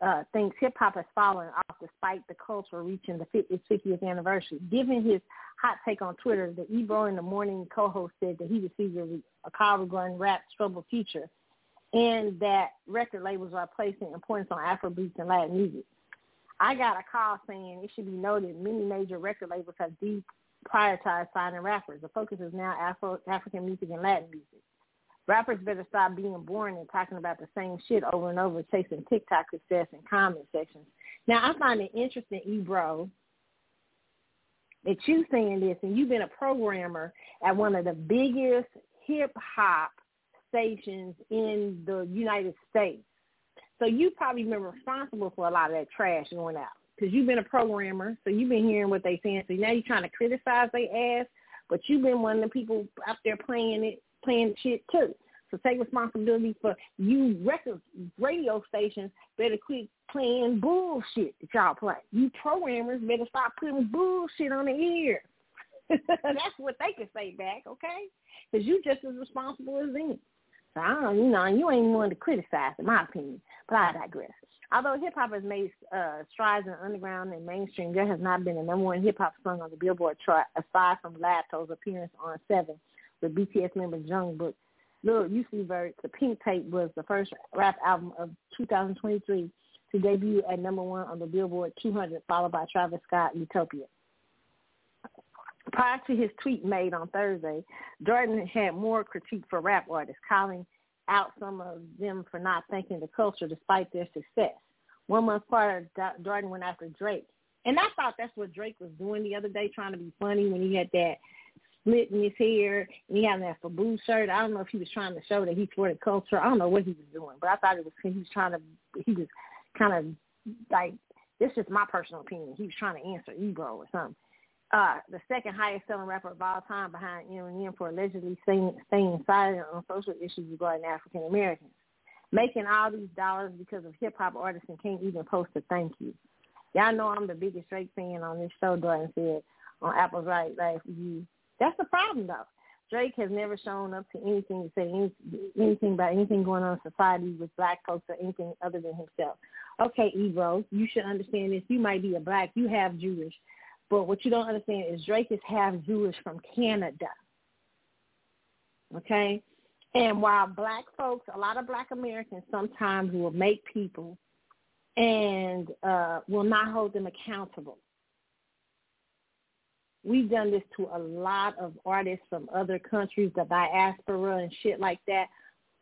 Speaker 2: uh, thinks hip hop has fallen off despite the culture reaching the 50th, 50th anniversary. Given his hot take on Twitter, the Ebro in the Morning co-host said that he received a, a call regarding rap's future and that record labels are placing importance on Afrobeats and Latin music. I got a call saying it should be noted many major record labels have deprioritized signing rappers. The focus is now Afro African music and Latin music. Rappers better stop being boring and talking about the same shit over and over, chasing TikTok success and comment sections. Now, I find it interesting, Ebro, that you saying this, and you've been a programmer at one of the biggest hip hop stations in the United States. So you've probably been responsible for a lot of that trash going out because you've been a programmer, so you've been hearing what they saying. So now you're trying to criticize their ass, but you've been one of the people out there playing it, playing shit too. So take responsibility for you record radio stations better quit playing bullshit that y'all play. You programmers better stop putting bullshit on the air. [LAUGHS] That's what they can say back, okay? Because you just as responsible as them. So I don't, you know, you ain't one to criticize, in my opinion. But I digress. Although hip hop has made uh, strides in underground and mainstream, there has not been a number one hip hop song on the Billboard chart aside from Latto's appearance on Seven with BTS member Jungkook. Lil Uzi Vert, The Pink Tape was the first rap album of 2023 to debut at number one on the Billboard 200, followed by Travis Scott, Utopia. Prior to his tweet made on Thursday, Darden had more critique for rap artists, calling out some of them for not thanking the culture despite their success. One month prior, Darden went after Drake. And I thought that's what Drake was doing the other day, trying to be funny when he had that split in his hair and he had that Fubu shirt. I don't know if he was trying to show that he for the culture. I don't know what he was doing, but I thought it was he was trying to he was kind of like this is my personal opinion. He was trying to answer Ebro or something uh, the second highest selling rapper of all time behind Eminem for allegedly staying, staying silent on social issues regarding African Americans. Making all these dollars because of hip hop artists and can't even post a thank you. Y'all know I'm the biggest Drake fan on this show, Darden said on Apple's Rap Life Review. That's the problem though. Drake has never shown up to anything to say any, anything about anything going on in society with black folks or anything other than himself. Okay, Ebro, you should understand this. You might be a black, you have Jewish, but what you don't understand is Drake is half Jewish from Canada. Okay? And while black folks, a lot of black Americans sometimes will make people and uh, will not hold them accountable. We've done this to a lot of artists from other countries, the diaspora and shit like that.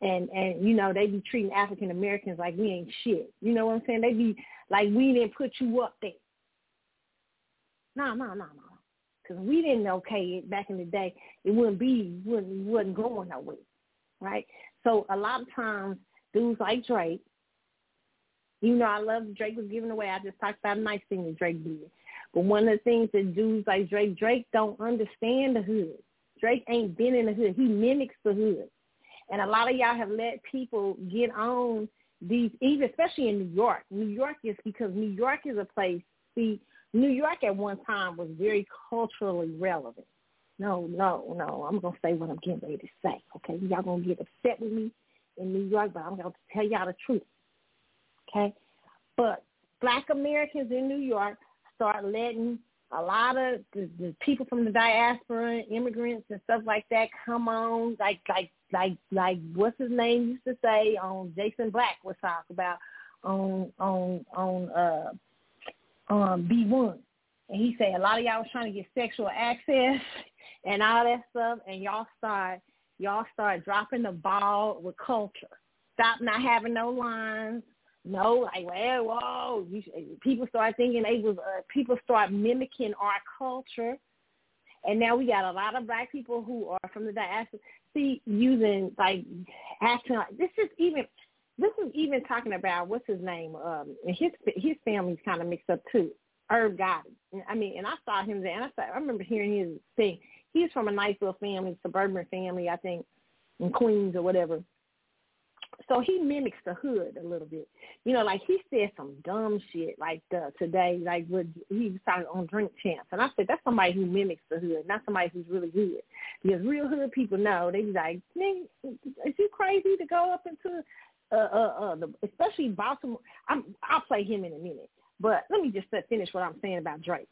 Speaker 2: And and you know, they be treating African Americans like we ain't shit. You know what I'm saying? They be like we didn't put you up there. No, no, no, no. Because we didn't okay it back in the day. It wouldn't be, wouldn't, wasn't going nowhere, right? So a lot of times, dudes like Drake, you know, I love Drake was giving away. I just talked about a nice thing that Drake did. But one of the things that dudes like Drake, Drake don't understand the hood. Drake ain't been in the hood. He mimics the hood. And a lot of y'all have let people get on these, even especially in New York. New York is because New York is a place. See, New York at one time was very culturally relevant. No, no, no. I'm gonna say what I'm getting ready to say. Okay, y'all gonna get upset with me in New York, but I'm gonna tell y'all the truth. Okay, but Black Americans in New York start letting a lot of the, the people from the diaspora, immigrants and stuff like that come on, like like like like what's his name used to say on Jason Black was talk about on on on uh um, B1. And he said a lot of y'all was trying to get sexual access and all that stuff, and y'all start y'all start dropping the ball with culture. Stop not having no lines. No, like well, whoa. You, people start thinking they was uh, people start mimicking our culture, and now we got a lot of black people who are from the diaspora. See, using like acting like this is even this is even talking about what's his name, um, and his his family's kind of mixed up too. Irv Gotti. I mean, and I saw him there, and I saw, I remember hearing his thing. He's from a nice little family, suburban family, I think, in Queens or whatever. so he mimics the hood a little bit. You know, like he said some dumb shit like the, today, like what he was talking on Drink Champs, and I said that's somebody who mimics the hood, not somebody who's really good. Because real hood people know they be like, "Nigga, is you crazy to go up into uh uh uh especially Baltimore?" I'm I'll play him in a minute, but let me just finish what I'm saying about Drake.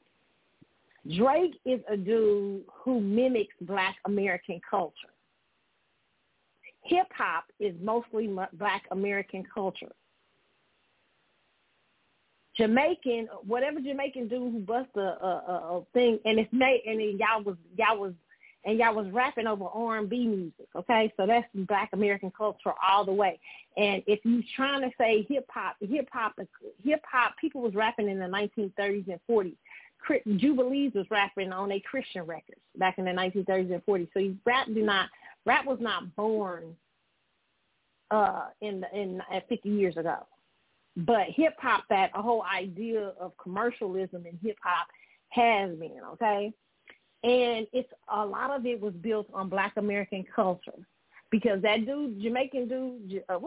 Speaker 2: Drake is a dude who mimics Black American culture hip hop is mostly black American culture. Jamaican, whatever Jamaican dude who bust a, a, a thing, and it's made, and y'all was y'all was, and y'all was rapping over R and B music. Okay, so that's Black American culture all the way. And if you're trying to say hip hop, hip hop, hip hop, people was rapping in the 1930s and 40s. Jubilees was rapping on a Christian records back in the 1930s and 40s. So rap do not Rap was not born uh, in in at 50 years ago, but hip hop, that a whole idea of commercialism in hip hop has been okay, and it's a lot of it was built on Black American culture because that dude, Jamaican dude, uh,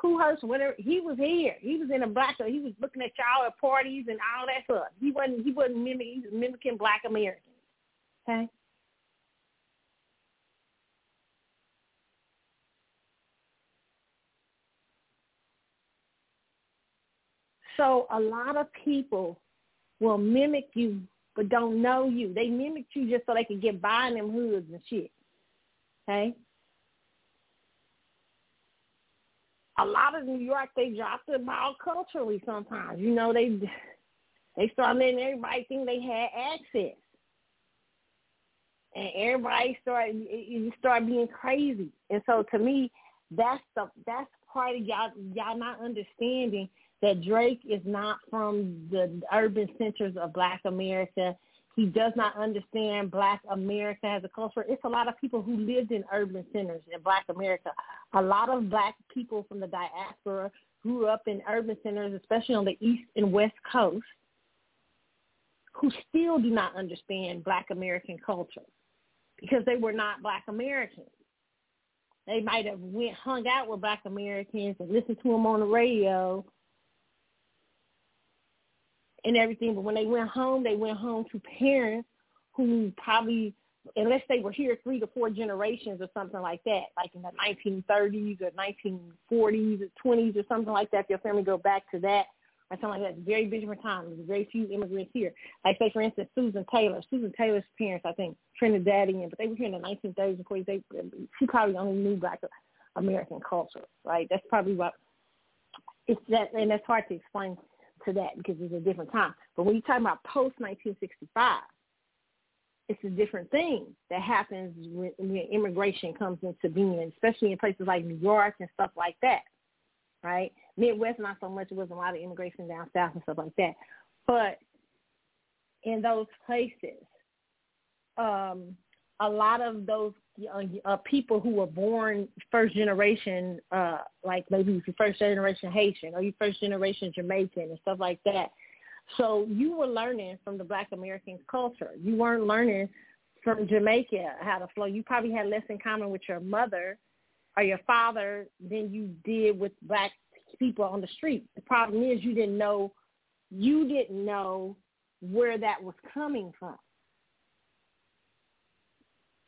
Speaker 2: who, Herc, whatever, he was here. He was in a black. He was looking at y'all at parties and all that stuff. He wasn't. He wasn't mimicking. He was mimicking Black Americans. Okay. So a lot of people will mimic you but don't know you. They mimic you just so they can get by in them hoods and shit. Okay? A lot of New York, they drop the ball culturally sometimes. You know, they they start letting everybody think they had access. And everybody start you start being crazy. And so to me, that's the that's part of y'all y'all not understanding that Drake is not from the urban centers of Black America. He does not understand Black America as a culture. It's a lot of people who lived in urban centers in Black America. A lot of Black people from the diaspora grew up in urban centers, especially on the East and West Coast, who still do not understand Black American culture because they were not Black Americans. They might have went hung out with Black Americans and listened to them on the radio, and everything. But when they went home, they went home to parents who probably, unless they were here three to four generations or something like that, like in the 1930s or 1940s or 20s or something like that. Their family go back to that or something like that. Very different times. There's very few immigrants here. Like say, for instance, Susan Taylor. Susan Taylor's parents, I think, Trinidadian, but they were here in the 1930s and 40s. They, she probably only knew Black American culture, right? That's probably what it's that, and that's hard to explain to that because it's a different time. But when you're talking about post 1965, it's a different thing that happens when, when immigration comes into being, especially in places like New York and stuff like that, right? Midwest, not so much. It was a lot of immigration down south and stuff like that. But in those places, um, a lot of those uh, uh, people who were born first generation, uh, like maybe you're first generation Haitian or you first generation Jamaican and stuff like that. So you were learning from the Black American culture. You weren't learning from Jamaica how to flow. You probably had less in common with your mother or your father than you did with black people on the street. The problem is you didn't know you didn't know where that was coming from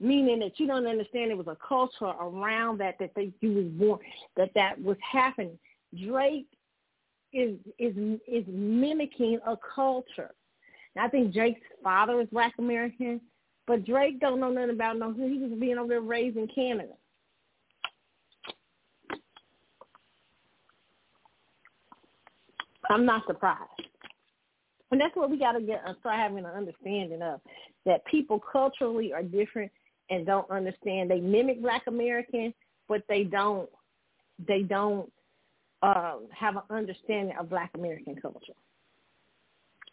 Speaker 2: meaning that you don't understand it was a culture around that that they, you was born that that was happening. Drake is is is mimicking a culture. And I think Drake's father is Black American, but Drake don't know nothing about no. He was being over there raised in Canada. I'm not surprised. And that's what we got to get uh, start having an understanding of that people culturally are different and don't understand. They mimic Black American, but they don't they don't uh, have an understanding of Black American culture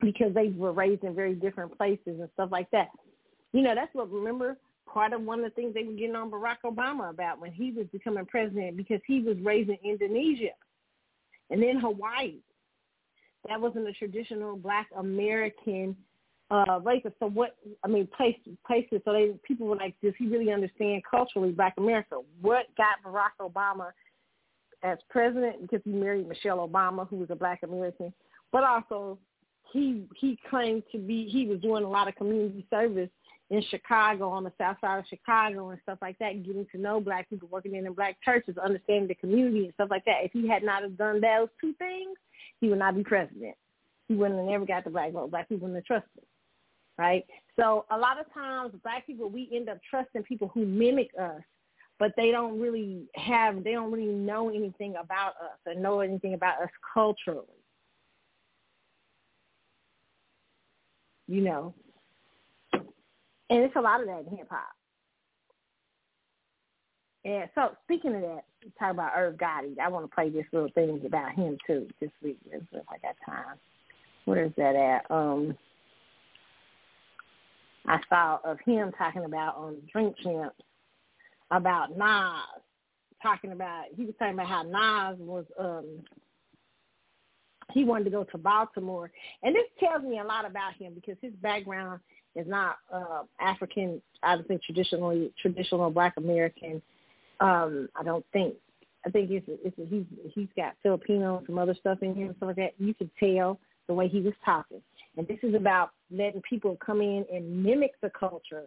Speaker 2: because they were raised in very different places and stuff like that. You know, that's what remember part of one of the things they were getting on Barack Obama about when he was becoming president because he was raised in Indonesia and then Hawaii. That wasn't a traditional Black American uh, racist. So what? I mean, place, places. So they people were like, does he really understand culturally Black America? What got Barack Obama as president because he married Michelle Obama, who was a black American, but also he he claimed to be he was doing a lot of community service in Chicago on the south side of Chicago and stuff like that, getting to know black people working in the black churches, understanding the community and stuff like that. If he had not have done those two things, he would not be president. He wouldn't have never got the black vote. Black people wouldn't have trusted. Right? So a lot of times black people we end up trusting people who mimic us but they don't really have they don't really know anything about us or know anything about us culturally. You know. And it's a lot of that in hip hop. And so speaking of that, talk about Irv Gotti. I want to play this little thing about him too this week if I got time. Where is that at? Um I saw of him talking about on Drink Champs about Nas, talking about he was talking about how Nas was um he wanted to go to Baltimore. And this tells me a lot about him because his background is not uh African I don't think traditionally traditional black American. Um, I don't think I think it's, it's he's he's got Filipino and some other stuff in him and stuff like that. You could tell the way he was talking. And this is about letting people come in and mimic the culture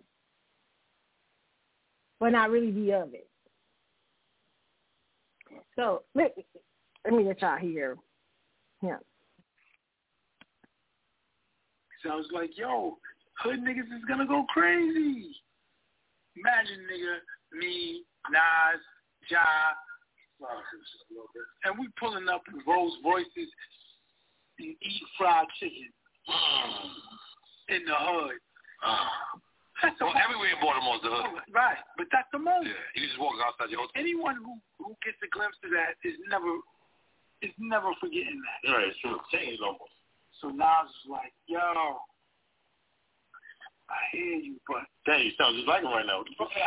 Speaker 2: but not really be of it. So let, let me let y'all hear him.
Speaker 3: So I was like, yo, hood niggas is gonna go crazy. Imagine nigga, me, Nas, Ja, and we pulling up in Rolls Royces and eat fried chicken [SIGHS] in the hood. [SIGHS]
Speaker 4: That's well, everywhere in Baltimore is the hood. [LAUGHS]
Speaker 3: Right, but that's the moment.
Speaker 4: Yeah, you just walk outside your hotel.
Speaker 3: Anyone who who gets a glimpse of that is never is never forgetting that.
Speaker 4: Right, it's true. Changed almost.
Speaker 3: So Nas is like, yo, I hear you, but
Speaker 4: Dang, you sound just like him right now.
Speaker 3: Like, Nas, [LAUGHS]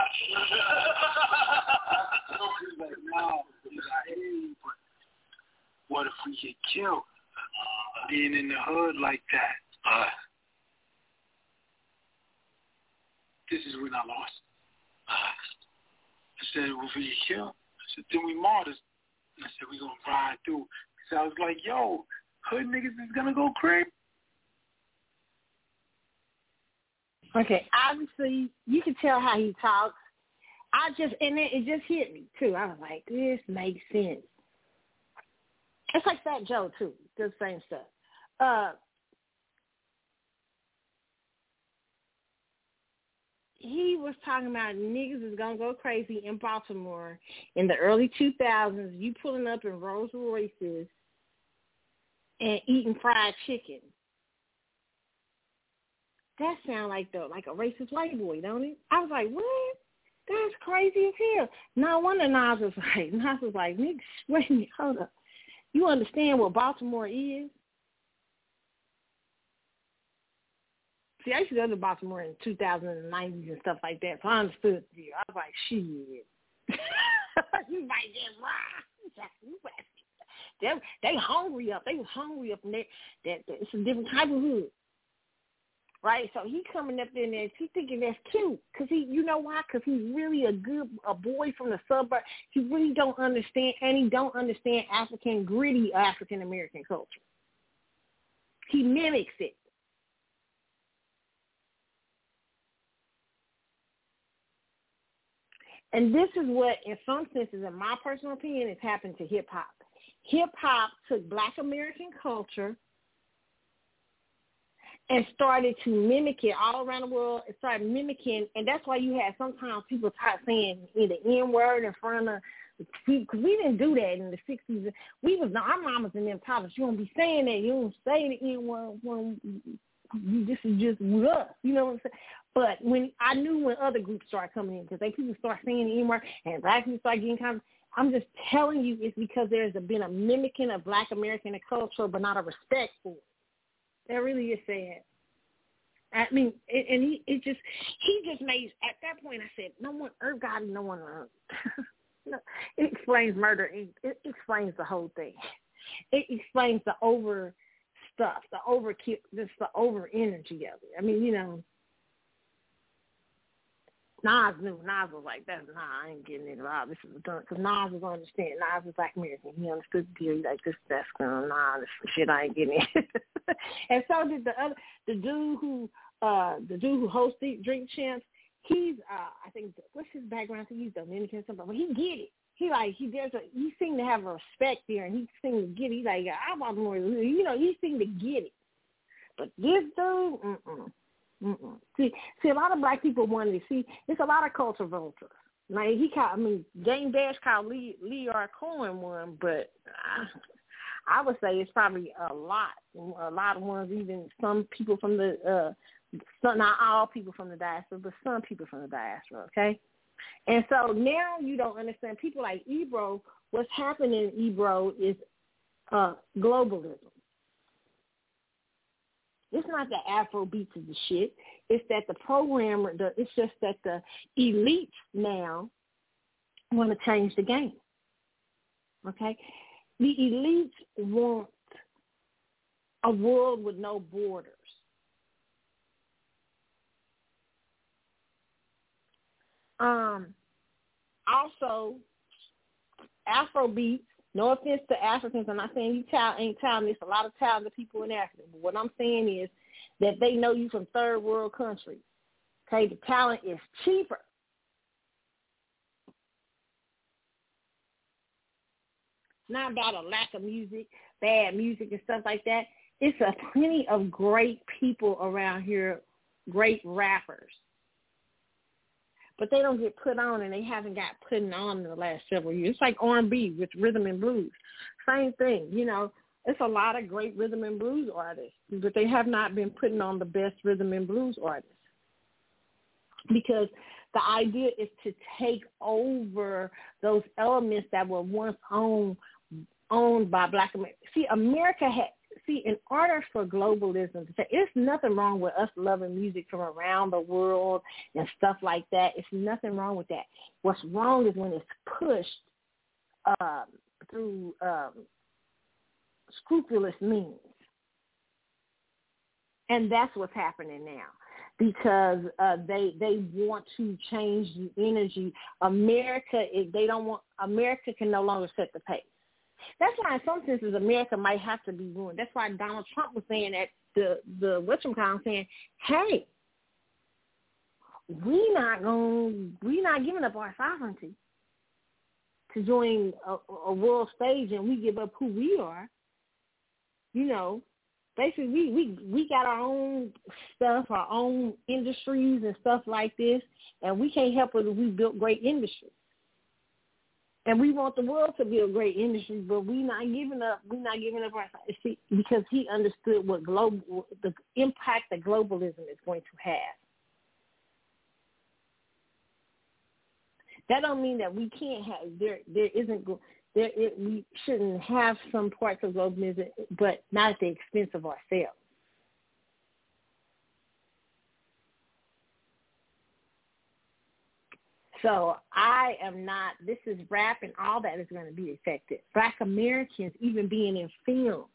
Speaker 3: I hear you, but what if we get killed being in the hood like that?
Speaker 4: Uh,
Speaker 3: this is when I lost. I said, well, if we killed, I said, then we martyrs. And I said, we're going to ride through. So I was like, yo, hood niggas is going to go crazy.
Speaker 2: Okay, obviously you can tell how he talks. I just and it, it just hit me too. I was like, this makes sense. It's like Fat Joe too, the same stuff. Uh, he was talking about niggas is gonna go crazy in Baltimore in the early two thousands. You pulling up in Rolls Royces and eating fried chicken. That sound like the like a racist white boy, don't it? I was like, what? That's crazy as hell. No wonder Nas was [LAUGHS] like, Nas was like, nigga, [LAUGHS] wait a hold up. You understand what Baltimore is? See, I used to go to Baltimore in 2090s and stuff like that, so I understood. I was like, shit. [LAUGHS] you might get right. [LAUGHS] They they hungry up. They was hungry up in there. That, that it's a different type of hood, right? So he coming up in there. He thinking that's cute because he, you know why? Because he's really a good a boy from the suburb. He really don't understand, and he don't understand African gritty African American culture. He mimics it. And this is what, in some senses, in my personal opinion, has happened to hip hop. Hip hop took Black American culture and started to mimic it all around the world. It started mimicking, and that's why you had sometimes people start saying the N word in front of because we didn't do that in the sixties. We was our mamas and them taught us you don't be saying that. You don't say the N word when this is just us. You know what I'm saying? But when I knew when other groups started coming in, because they people start saying the N-word and black people start getting kind of, I'm just telling you it's because there's been a mimicking of black American culture, but not a respect for it. That really is sad. I mean, and he it just he just made at that point. I said, no one, Irv Gotti, no one. [LAUGHS] No, it explains murder. It, it explains the whole thing. It explains the over stuff, the over just the over energy of it. I mean, you know, Nas knew. Nas was like, "That's nah, I ain't getting involved. This is done." Because Nas was understand. Nas was Black American. He understood the deal. He like, "This, that's gonna nah, this shit I ain't getting in." [LAUGHS] and so did the other, the dude who, uh, the dude who hosts Drink Champs. He's, uh, I think, what's his background? I he's Dominican something, but he get it. He like he there's a he seemed to have a respect there, and he seemed to get it. He like I want more, you know. He seemed to get it. But this dude, mm-mm. Mm-mm. See, see, a lot of black people wanted to see. It's a lot of culture vultures. Like he called, I mean, Dame Dash called Lee Lyor Cohen one, but I, I would say it's probably a lot, a lot of ones. Even some people from the, uh, some, not all people from the diaspora, but some people from the diaspora. Okay, and so now you don't understand. People like Ebro, what's happening in Ebro is uh, globalism. It's not that Afro beats is the shit. It's that the programmer, the, it's just that the elites now want to change the game. Okay? The elites want a world with no borders. Um, also, Afro beats no offense to Africans, I'm not saying you child ain't talented. There's a lot of talented people in Africa. But what I'm saying is that they know you from third world countries. Okay, the talent is cheaper. It's not about a lack of music, bad music and stuff like that. It's a plenty of great people around here, great rappers but they don't get put on and they haven't got put on in the last several years. It's like R&B with rhythm and blues. Same thing, you know. It's a lot of great rhythm and blues artists, but they have not been putting on the best rhythm and blues artists because the idea is to take over those elements that were once owned owned by black America. See, America had see, in order for globalism to say, it's nothing wrong with us loving music from around the world and stuff like that. It's nothing wrong with that. What's wrong is when it's pushed um, through um, scrupulous means. And that's what's happening now because uh, they they want to change the energy. America, they don't want America can no longer set the pace. That's why in some senses America might have to be ruined. That's why Donald Trump was saying at the the whatchamacallit saying, Hey, we not going we not giving up our sovereignty to join a, a world stage and we give up who we are. You know, basically we, we we got our own stuff, our own industries and stuff like this, and we can't help it we built great industries. And we want the world to be a great industry, but we not giving up. We not giving up our see, because he understood what global the impact that globalism is going to have. That don't mean that we can't have there. There isn't there. It, we shouldn't have some parts of globalism, but not at the expense of ourselves. So I am not, this is rap and all that is going to be affected. Black Americans even being in film.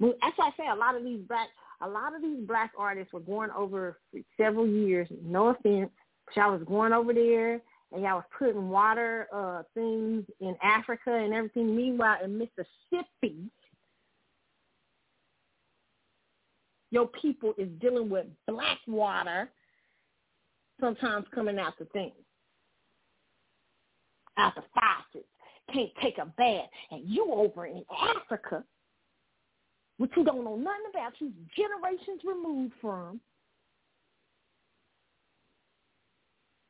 Speaker 2: That's why I say a lot of these black, a lot of these black artists were going over several years. No offense, but y'all was going over there and y'all was putting water uh, things in Africa and everything. Meanwhile, in Mississippi, your people is dealing with black water sometimes coming out the thing, out the faucets. Can't take a bath, and you over in Africa, which you don't know nothing about, you generations removed from,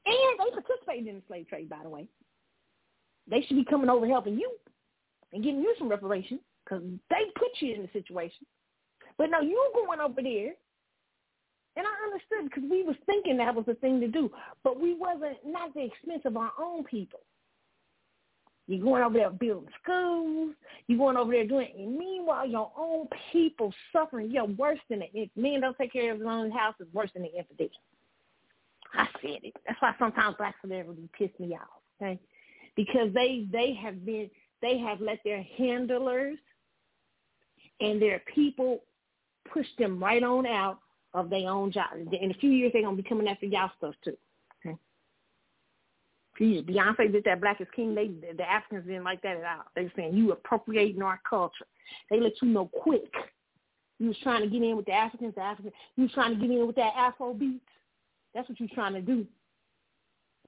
Speaker 2: and they participated in the slave trade, by the way. They should be coming over helping you and giving you some reparations because they put you in the situation. But no, you going over there and I understood because we was thinking that was the thing to do, but we wasn't not the expense of our own people. You're going over there building schools. You're going over there doing, and meanwhile, your own people suffering. You're worse than it. Men don't take care of their own house is worse than the infidel. I said it. That's why sometimes black celebrities piss me off. Okay, because they they have been they have let their handlers and their people push them right on out of their own job. In a few years, they're gonna be coming after y'all stuff too. Beyonce did that Black is King. They the Africans didn't like that at all. They were saying you appropriating our culture. They let you know quick. You was trying to get in with the Africans, the Africans. You was trying to get in with that Afro beat. That's what you was trying to do.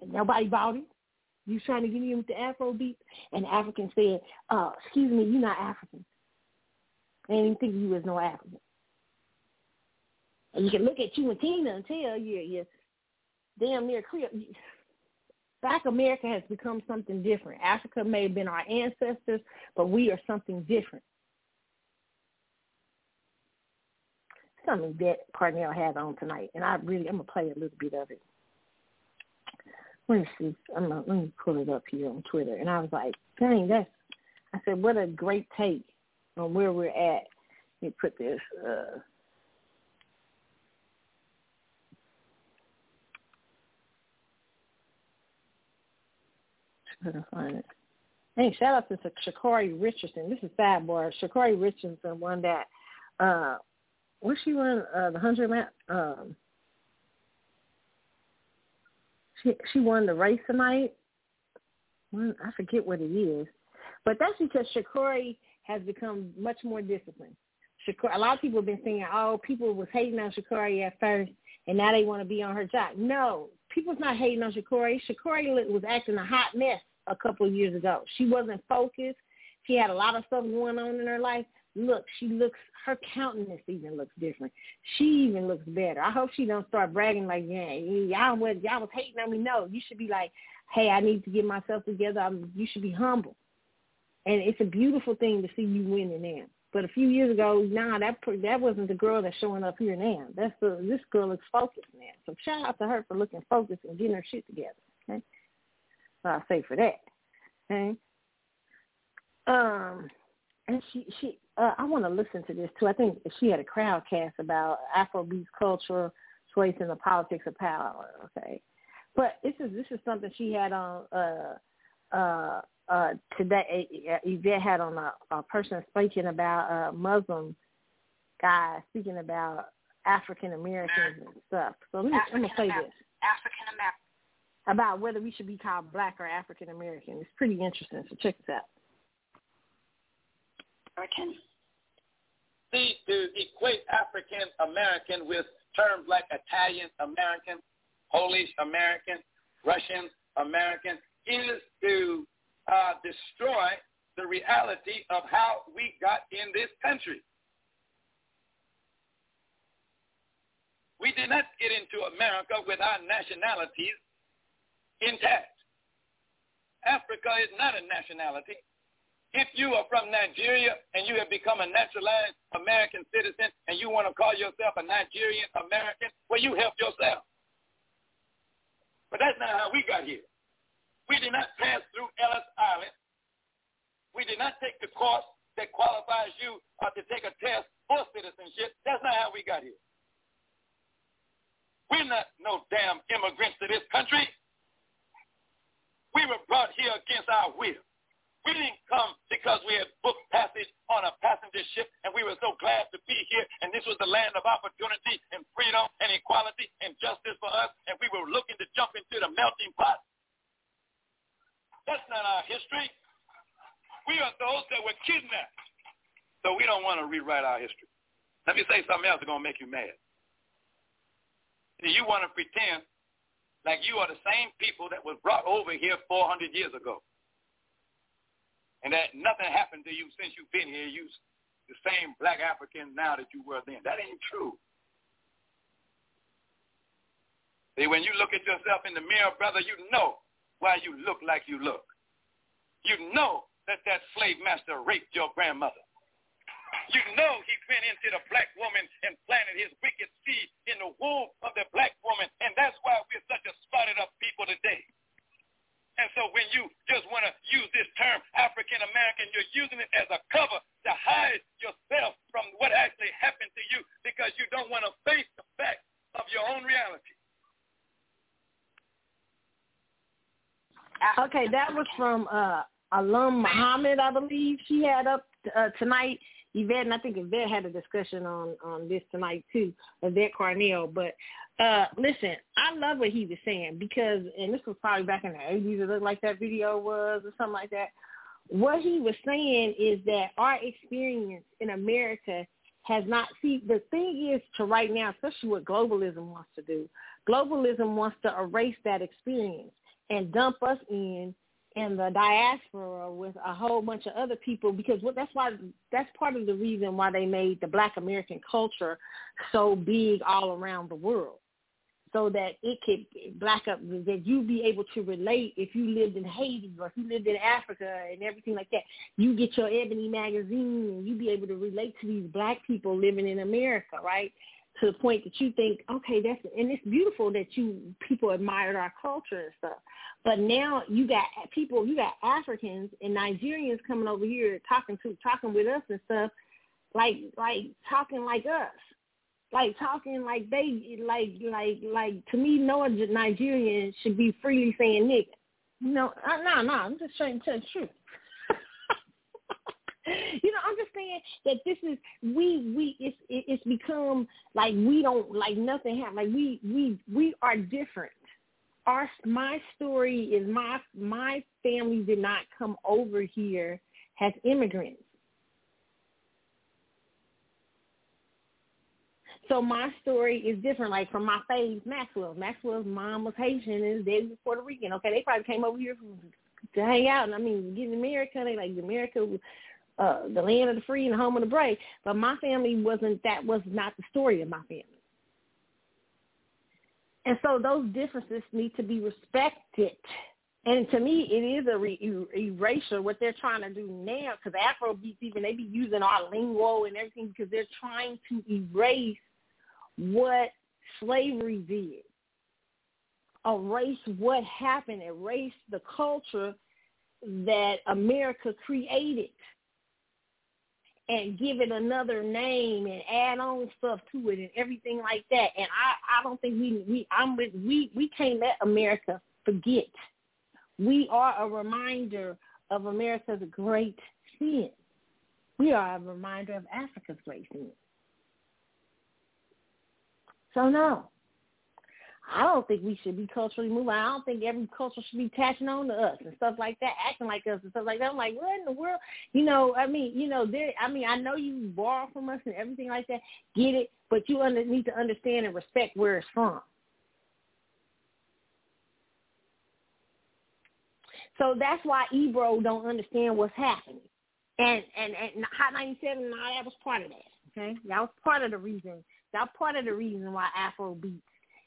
Speaker 2: And nobody bought it. You was trying to get in with the Afro beat, and the African said, uh, "Excuse me, you're not African. They didn't think you was no African." You can look at you and Tina and tell you you're damn near clear. Black America has become something different. Africa may have been our ancestors, but we are something different. Something that Carnell had on tonight, and I really I'm gonna play a little bit of it. Let me see. I'm gonna, let me pull it up here on Twitter, and I was like, "Dang, that's." I said, "What a great take on where we're at." Let me put this. Uh, couldn't find it. Hey, shout out to Sha'Carri Richardson. This is Sidebar. Sha'Carri Richardson won that. Uh, what she won? Uh, the hundred map. Um, she she won the race tonight. I forget what it is, but that's because Sha'Carri has become much more disciplined. Sha'Carri, a lot of people have been saying, "Oh, people was hating on Sha'Carri at first, and now they want to be on her job." No, people's not hating on Sha'Carri. Sha'Carri was acting a hot mess a couple of years ago. She wasn't focused. She had a lot of stuff going on in her life. Look, she looks, her countenance even looks different. She even looks better. I hope she don't start bragging like, yeah, y'all was, y'all was hating on me. No, you should be like, hey, I need to get myself together. I'm, you should be humble. And it's a beautiful thing to see you winning now. But a few years ago, nah, that that wasn't the girl that's showing up here now. That's the this girl looks focused now. So shout out to her for looking focused and getting her shit together. Okay, so I say for that. Okay. Um, and she she uh, I want to listen to this too. I think she had a crowd cast about Afrobeats culture, choice, and the politics of power. Okay, but this is this is something she had on uh uh uh today. Yvette had on a, a person speaking about a Muslim guy speaking about African Americans and stuff. So let me, I'm gonna play this.
Speaker 5: African American
Speaker 2: about whether we should be called black or African American. It's pretty interesting. So check this out.
Speaker 5: American.
Speaker 6: See, to equate African American with terms like Italian American, Polish American, Russian American is to uh, destroy the reality of how we got in this country. We did not get into America with our nationalities intact. Africa is not a nationality. If you are from Nigeria and you have become a naturalized American citizen and you want to call yourself a Nigerian American, well, you help yourself. But that's not how we got here. We did not pass through Ellis Island. We did not take the course that qualifies you uh, to take a test for citizenship. That's not how we got here. We're not no damn immigrants to this country. We were brought here against our will. We didn't come because we had booked passage on a passenger ship and we were so glad to be here and this was the land of opportunity and freedom and equality and justice for us and we were looking to jump into the melting pot. That's not our history. We are those that were kidnapped. So we don't want to rewrite our history. Let me say something else that's going to make you mad. You want to pretend like you are the same people that was brought over here 400 years ago. And that nothing happened to you since you've been here. You the same black African now that you were then. That ain't true. See, when you look at yourself in the mirror, brother, you know why you look like you look. You know that that slave master raped your grandmother. You know he went into the black woman and planted his wicked seed in the womb of the black woman. And that's why we're such a spotted up people today. And so when you just want to use this term African American, you're using it as a cover to hide yourself from what actually happened to you because you don't want to face the fact of your own reality.
Speaker 2: Okay, that was from uh, Alum Muhammad, I believe she had up uh, tonight Yvette, and I think Yvette had a discussion on on this tonight too, Yvette Carnell. But uh listen, I love what he was saying because, and this was probably back in the eighties. It looked like that video was or something like that. What he was saying is that our experience in America has not see the thing is to right now, especially what globalism wants to do. Globalism wants to erase that experience and dump us in in the diaspora with a whole bunch of other people because what that's why that's part of the reason why they made the black American culture so big all around the world so that it could black up that you be able to relate if you lived in Haiti or if you lived in Africa and everything like that. You get your Ebony magazine and you be able to relate to these black people living in America, right? To the point that you think, okay, that's and it's beautiful that you people admired our culture and stuff. But now you got people, you got Africans and Nigerians coming over here talking to talking with us and stuff, like like talking like us like talking like they like like like to me no Nigerian should be freely saying nigga. No, uh, no, no. I'm just trying to tell the truth. [LAUGHS] you know, saying that this is we we it's it's become like we don't like nothing happened. Like we we we are different. Our my story is my my family did not come over here as immigrants. So my story is different, like from my faves, Maxwell. Maxwell's mom was Haitian and his dad Puerto Rican. Okay, they probably came over here to hang out. And I mean, get in America. They like America, uh, the land of the free and the home of the brave. But my family wasn't. That was not the story of my family. And so those differences need to be respected. And to me, it is a re- erasure what they're trying to do now. Because Afrobeats, even they be using our lingo and everything because they're trying to erase what slavery did. Erase what happened, erase the culture that America created and give it another name and add on stuff to it and everything like that. And I, I don't think we we I'm with we we can't let America forget. We are a reminder of America's great sin. We are a reminder of Africa's great sin. So no, I don't think we should be culturally moving. I don't think every culture should be attaching on to us and stuff like that, acting like us and stuff like that. I'm like, what in the world? You know, I mean, you know, there. I mean, I know you borrow from us and everything like that. Get it, but you under, need to understand and respect where it's from. So that's why Ebro don't understand what's happening. And and and Hot 97, now that was part of that. Okay, that was part of the reason that's part of the reason why Afro beats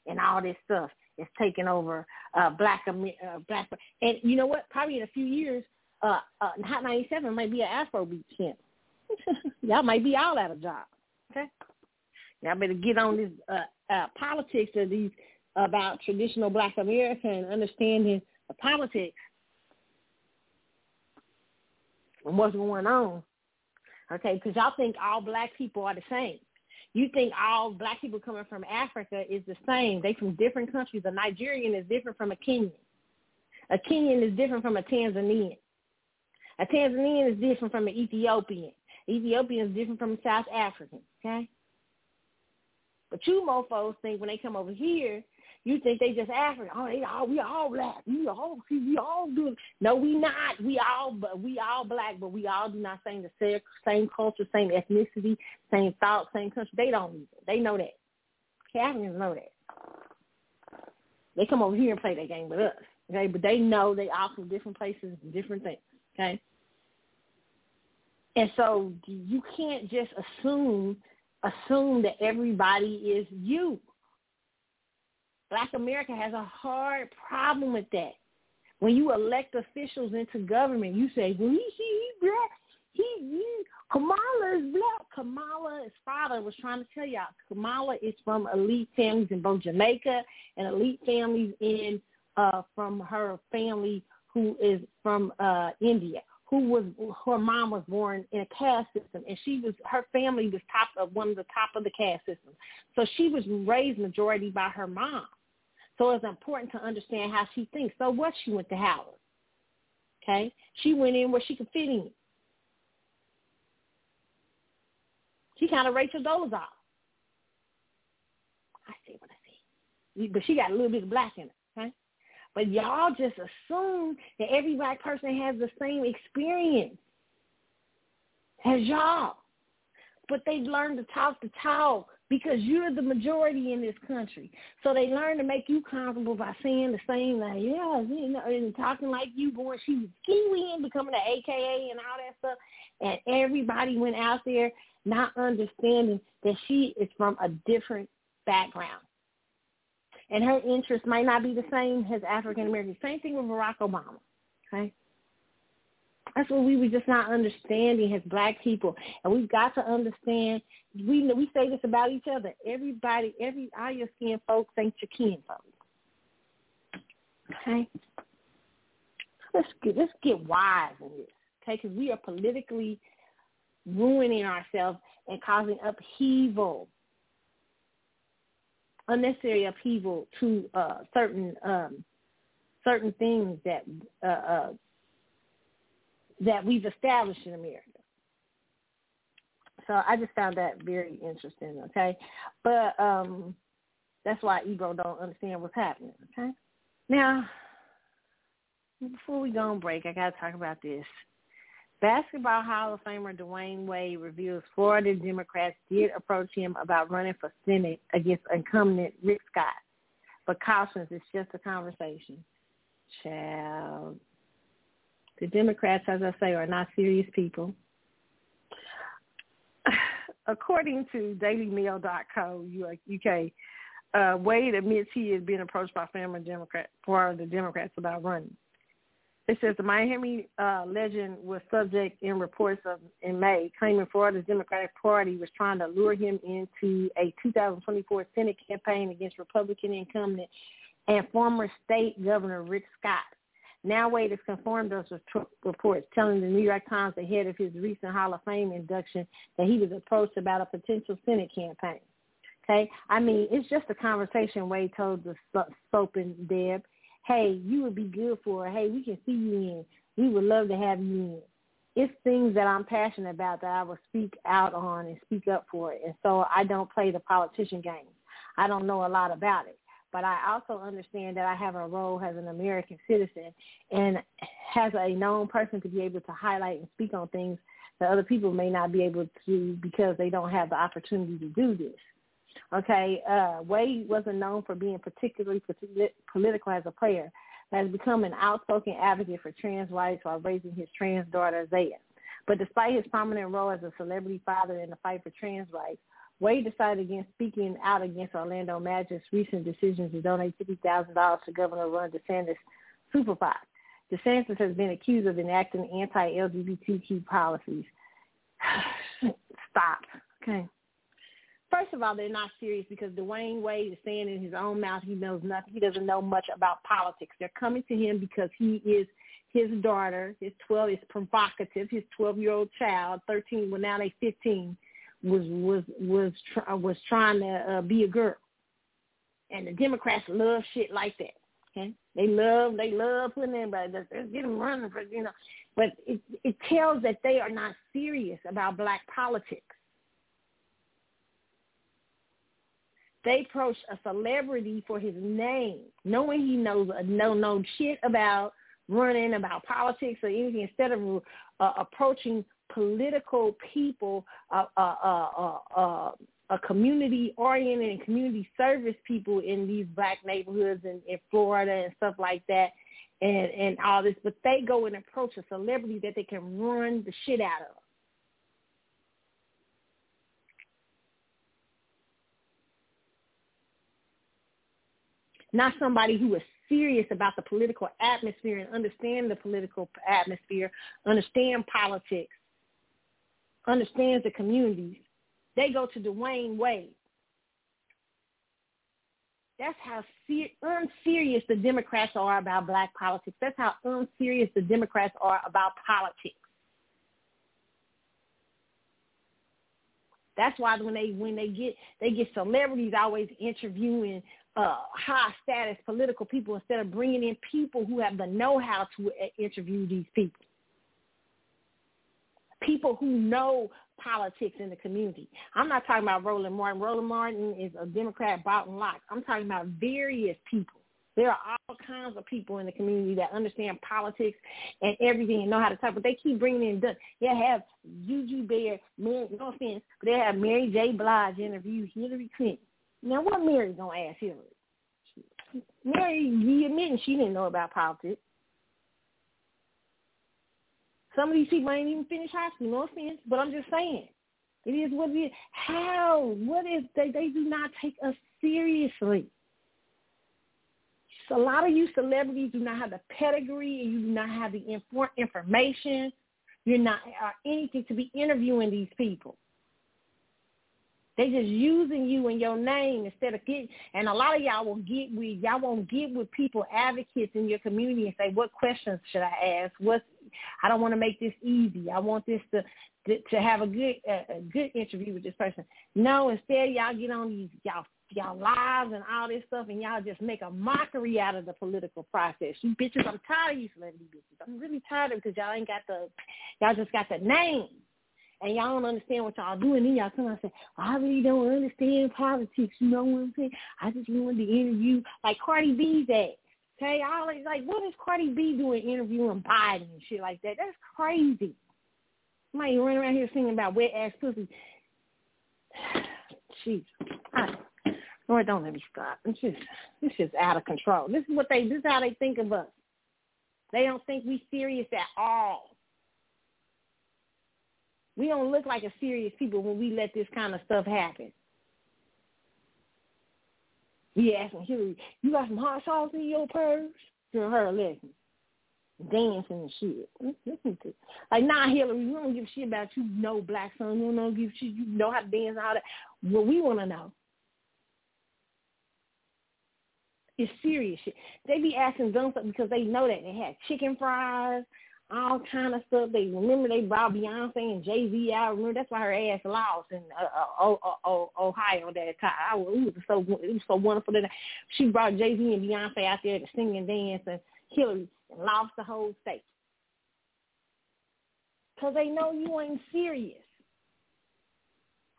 Speaker 2: and all this stuff is taking over uh, black uh, black. And you know what? Probably in a few years, uh, uh, Hot 97 might be an Afro beat champ. [LAUGHS] Y'all might be all out of job. Okay, y'all better get on this uh, uh, politics of these about traditional Black America and understanding the politics and what's going on. Okay, because y'all think all black people are the same you think all black people coming from Africa is the same. They from different countries. A Nigerian is different from a Kenyan. A Kenyan is different from a Tanzanian. A Tanzanian is different from an Ethiopian. Ethiopian is different from a South African. Okay. But you mofos think when they come over here, you think they just African. Oh, they all we all black. We all we all do. No, we not. We all but we all black, but we all do not same the same culture, same ethnicity, same thought, same country. They don't either. They know that. Africans know that. They come over here and play that game with us. Okay, but they know they all from different places, different things. Okay. And so you can't just assume assume that everybody is you. Black America has a hard problem with that. When you elect officials into government, you say, well, he, he, he black. He, he, Kamala is black. Kamala's father was trying to tell y'all, Kamala is from elite families in both Jamaica and elite families in uh, from her family who is from uh, India who was her mom was born in a caste system and she was her family was top of one of the top of the caste system so she was raised majority by her mom so it's important to understand how she thinks. So what? She went to Howard. Okay? She went in where she could fit in. She kind of Rachel Dolezal. I see what I see. But she got a little bit of black in it, okay? But y'all just assume that every black person has the same experience as y'all. But they learn to talk the talk because you're the majority in this country. So they learn to make you comfortable by saying the same like, yeah, you know, and talking like you, going, she was kiwi and becoming an AKA and all that stuff. And everybody went out there not understanding that she is from a different background. And her interests might not be the same as African Americans. Same thing with Barack Obama. Okay? That's what we were just not understanding as black people. And we've got to understand we we say this about each other. Everybody, every all your skin folks ain't your kin folks. Okay? Let's get let's get wise in this. Okay, because we are politically ruining ourselves and causing upheaval, unnecessary upheaval to uh, certain um, certain things that uh, uh, that we've established in America. So I just found that very interesting, okay? But um that's why Ebro don't understand what's happening, okay? Now, before we go on break, I got to talk about this. Basketball Hall of Famer Dwyane Wade reveals Florida Democrats did approach him about running for Senate against incumbent Rick Scott, but cautions it's just a conversation. Child, the Democrats, as I say, are not serious people. [SIGHS] According to DailyMail.co UK, uh, Wade admits he has been approached by former Democrat, for the Democrats about running. It says the Miami uh, legend was subject in reports of in May, claiming Florida's Democratic Party was trying to lure him into a 2024 Senate campaign against Republican incumbent and former state governor Rick Scott. Now Wade has confirmed those reports, telling the New York Times ahead of his recent Hall of Fame induction that he was approached about a potential Senate campaign. Okay, I mean it's just a conversation. Wade told the soap and Deb, "Hey, you would be good for. It. Hey, we can see you in. We would love to have you in." It's things that I'm passionate about that I will speak out on and speak up for it. And so I don't play the politician game. I don't know a lot about it but I also understand that I have a role as an American citizen and as a known person to be able to highlight and speak on things that other people may not be able to because they don't have the opportunity to do this. Okay, uh, Wade wasn't known for being particularly political as a player, but has become an outspoken advocate for trans rights while raising his trans daughter Zaya. But despite his prominent role as a celebrity father in the fight for trans rights, Wade decided against speaking out against Orlando Magic's recent decision to donate $50,000 to Governor Ron DeSantis' Super PAC. DeSantis has been accused of enacting anti-LGBTQ policies. [SIGHS] Stop. Okay. First of all, they're not serious because Dwyane Wade is saying in his own mouth he knows nothing. He doesn't know much about politics. They're coming to him because he is his daughter, his 12 is provocative, his 12-year-old child, 13, well now they 15, was was was try, was trying to uh, be a girl, and the Democrats love shit like that. Okay, they love they love putting everybody. Let's get them running for you know, but it it tells that they are not serious about black politics. They approach a celebrity for his name, knowing he knows a no no shit about running, about politics or anything. Instead of uh, approaching political people, uh, uh, uh, uh, a community oriented and community service people in these black neighborhoods in, in Florida and stuff like that and, and all this, but they go and approach a celebrity that they can run the shit out of. Not somebody who is serious about the political atmosphere and understand the political atmosphere, understand politics, understands the communities, they go to Dwyane Wade. That's how ser- unserious the Democrats are about black politics. That's how unserious the Democrats are about politics. That's why when they when they get they get celebrities always interviewing uh, high status political people instead of bringing in people who have the know how to uh, interview these people people who know politics in the community. I'm not talking about Roland Martin. Roland Martin is a Democrat bought and locked. I'm talking about various people. There are all kinds of people in the community that understand politics and everything and know how to talk, but they keep bringing in. They have Juju Bear, Mary, no offense, but they have Mary J. Blige interview Hillary Clinton. Now, what Mary gonna ask Hillary? Mary, you admitting she didn't know about politics. Some of these people ain't even finished high school, no offense, but I'm just saying. It is what it is. How? What if they, they do not take us seriously? So a lot of you celebrities do not have the pedigree and you do not have the infor- information. You're not uh, anything to be interviewing these people. They just using you and your name instead of getting. And a lot of y'all will get with y'all won't get with people advocates in your community and say, what questions should I ask? What I don't want to make this easy. I want this to to have a good a good interview with this person. No, instead y'all get on these y'all y'all lives and all this stuff, and y'all just make a mockery out of the political process. You bitches, I'm tired of you celebrity bitches. I'm really tired of because y'all ain't got the y'all just got the name and y'all don't understand what y'all doing. Then y'all come and say, well, I really don't understand politics. You know what I'm saying? I just wanted to interview like Cardi B's at. Okay, I always like, what is Cardi B doing interviewing Biden and shit like that? That's crazy. Somebody running around here singing about wet ass pussy. [SIGHS] Jeez. I, Lord, don't let me stop. It's just, it's just out of control. This is what they, this is how they think of us. They don't think we serious at all. We don't look like a serious people when we let this kind of stuff happen. We asking Hillary, you got some hot sauce in your purse? To her lesson. Dancing and shit. [LAUGHS] Like, nah, Hillary, we don't give a shit about you know black son. We don't give a shit. You know how to dance and all that. What we want to know is serious shit. They be asking dumb stuff because they know that. They had chicken fries, all kind of stuff. They remember they brought Beyonce and Jay Z out. Remember that's why her ass lost in uh, uh, uh, Ohio that time. I, it was so it was so wonderful that she brought Jay Z and Beyonce out there to sing and dance, and Hillary and lost the whole state because they know you ain't serious.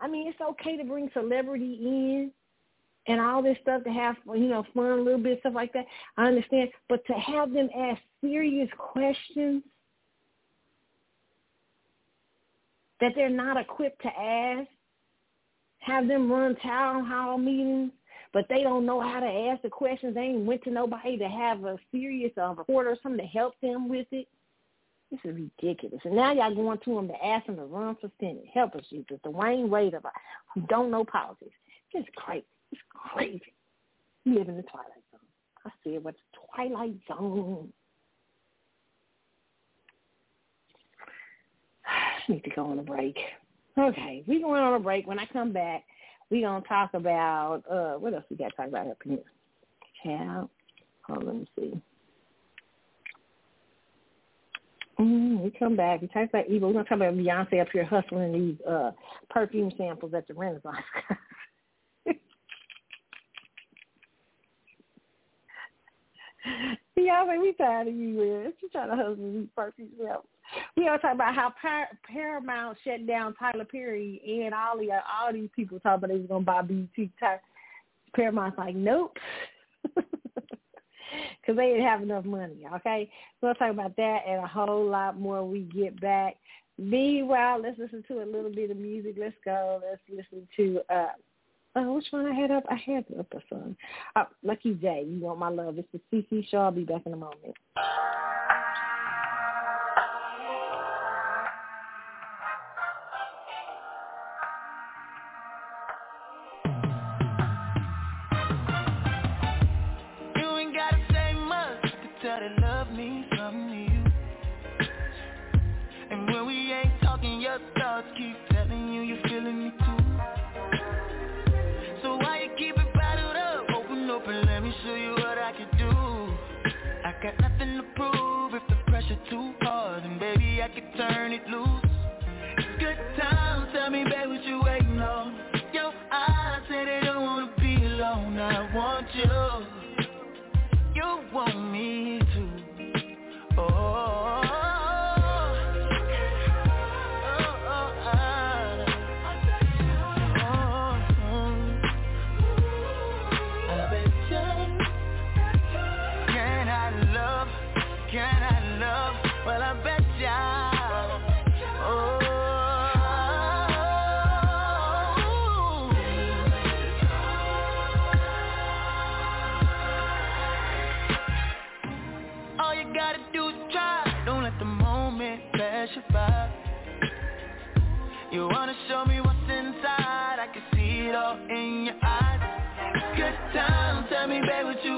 Speaker 2: I mean, it's okay to bring celebrity in and all this stuff to have you know fun a little bit stuff like that. I understand, but to have them ask serious questions that they're not equipped to ask. Have them run town hall meetings, but they don't know how to ask the questions. They ain't went to nobody to have a serious uh, reporter or something to help them with it. This is ridiculous. And now y'all going to them to ask them to run for Senate. Help us, Jesus. Dwyane Wade, about, who don't know politics. It's crazy. It's crazy. You live in the Twilight Zone. I said, what's Twilight Zone? Need to go on a break. Okay, we going on a break. When I come back, we gonna talk about uh what else we got to talk about up here? Oh, let me see. Mm, we come back. We talk about evil. We're gonna talk about Beyonce up here hustling these uh perfume samples at the Renaissance. [LAUGHS] Beyonce, we tired of you, man. Trying to hustle these samples. We are talking about how Par- Paramount shut down Tyler Perry and all the all these people talking about they was gonna buy BET. Paramount's like, nope, [LAUGHS] because they didn't have enough money. Okay, we'll talk about that and a whole lot more we get back. Meanwhile, let's listen to a little bit of music. Let's go. Let's listen to uh Oh, which one I had up? I had up a song. Oh, Lucky J, You Want My Love. It's the CC show. I'll be back in a moment.
Speaker 7: I could turn it loose. It's good times, tell me, baby, what you waiting on? Yo, I say they don't wanna be alone. I want you. You want me. up in your eyes. Good times, tell me, baby, what you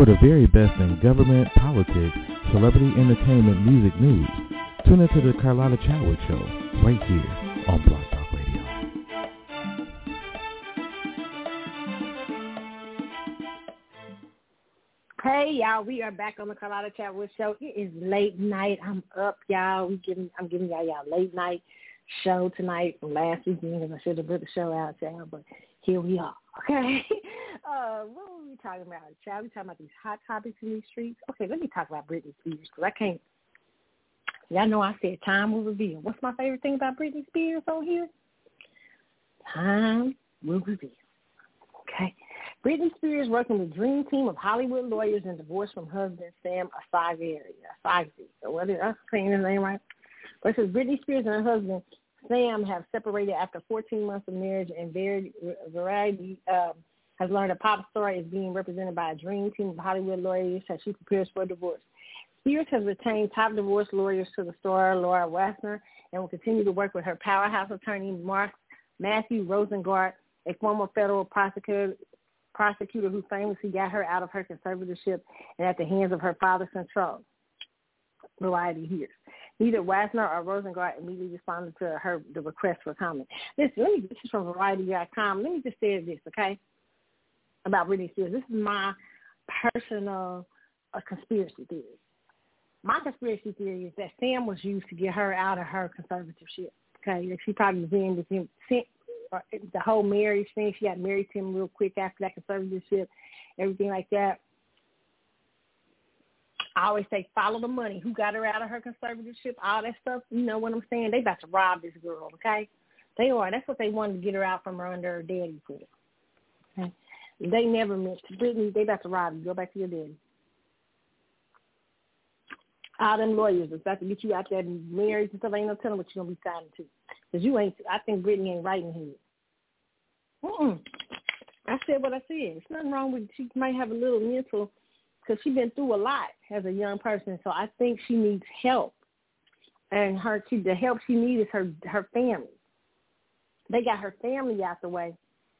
Speaker 5: For the very best in government, politics, celebrity entertainment, music news, tune into the Carlotta Chadwick Show right here on Blog Talk Radio.
Speaker 2: Hey y'all, we are back on the Carlotta Chadwick Show. It is late night. I'm up, y'all. We giving I'm giving y'all y'all late night show tonight last weekend I should have put the show out, y'all, but here we are. Okay. [LAUGHS] Uh, what were we talking about? Shall we talking about these hot topics in these streets? Okay, let me talk about Britney Spears because I can't. Y'all know I said time will reveal. What's my favorite thing about Britney Spears on here? Time will reveal. Okay. Britney Spears working with dream team of Hollywood lawyers and divorced from husband Sam Asghari. Asghari. What is I saying his name right? It Britney Spears and her husband Sam have separated after 14 months of marriage and Variety um, has learned a pop star is being represented by a dream team of Hollywood lawyers as she prepares for a divorce. Spears has retained top divorce lawyers to the star, Laura Wasser, and will continue to work with her powerhouse attorney, Mark Matthew Rosengart, a former federal prosecutor, prosecutor who famously got her out of her conservatorship and at the hands of her father's control. Variety here. Neither Wasser or Rosengart immediately responded to her the request for comment. Listen, let me this is from Variety.com. Let me just say this, okay? About Britney Spears. This is my personal uh, conspiracy theory. My conspiracy theory is that Sam was used to get her out of her conservatorship. Okay, she probably was in with him. Uh, the whole marriage thing. She got married to him real quick after that conservatorship, everything like that. I always say follow the money. Who got her out of her conservatorship? All that stuff. You know what I'm saying? They about to rob this girl. Okay, they are. That's what they wanted to get her out from her under her daddy for. Okay, they never meant to. Britney, they about to rob you. Go back to your daddy. All them lawyers is about to get you out there married and stuff. Ain't no telling what you're gonna be signing to. Cause you ain't. I think Britney ain't writing here. Mm-mm. I said what I said. There's nothing wrong with. She might have a little mental because she's been through a lot as a young person. So I think she needs help, and her she, the help she needs is her her family. They got her family out the way.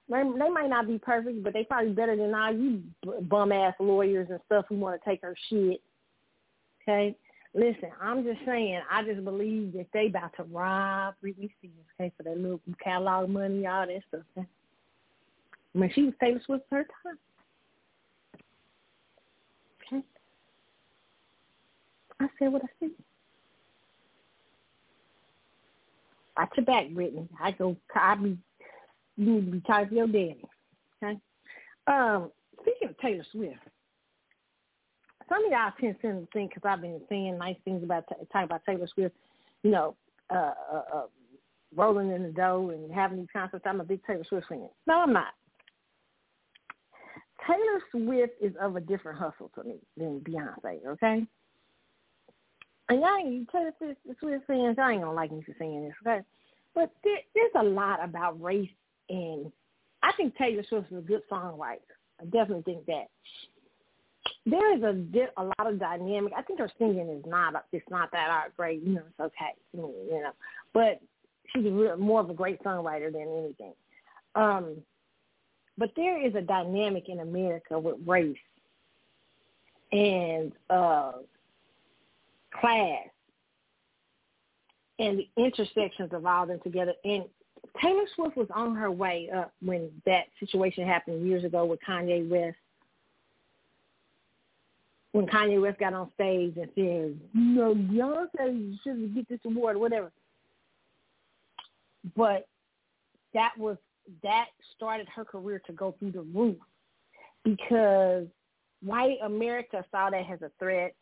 Speaker 2: They, they might not be perfect, but they probably better than all you bum ass lawyers and stuff who want to take her shit. Okay, listen, I'm just saying. I just believe that they about to rob Britney Spears, okay, for that little catalog money, all that stuff. I mean, she was Taylor Swift her time. I said what I said. Watch your back, Britney. I go. I be. You need to be tired of your daddy. Okay. Um. Speaking of Taylor Swift, some of y'all tend to think because I've been saying nice things about talking about Taylor Swift. You know, uh, uh, uh, rolling in the dough and having these concerts. I'm a big Taylor Swift fan. No, I'm not. Taylor Swift is of a different hustle to me than Beyonce. Okay. And y'all ain't, Taylor Swift fans, y'all ain't gonna like me for saying this, okay? But there, there's a lot about race, and I think Taylor Swift is a good songwriter. I definitely think that. there is a a lot of dynamic. I think her singing is not it's not that great. You know, it's okay. To me. You know, but she's real, more of a great songwriter than anything. Um, but there is a dynamic in America with race and uh, class and the intersections of all them together. And Taylor Swift was on her way up when that situation happened years ago with Kanye West when Kanye West got on stage and said, you know, Beyonce should get this award or whatever. But that was that started her career to go through the roof because white America saw that as a threat.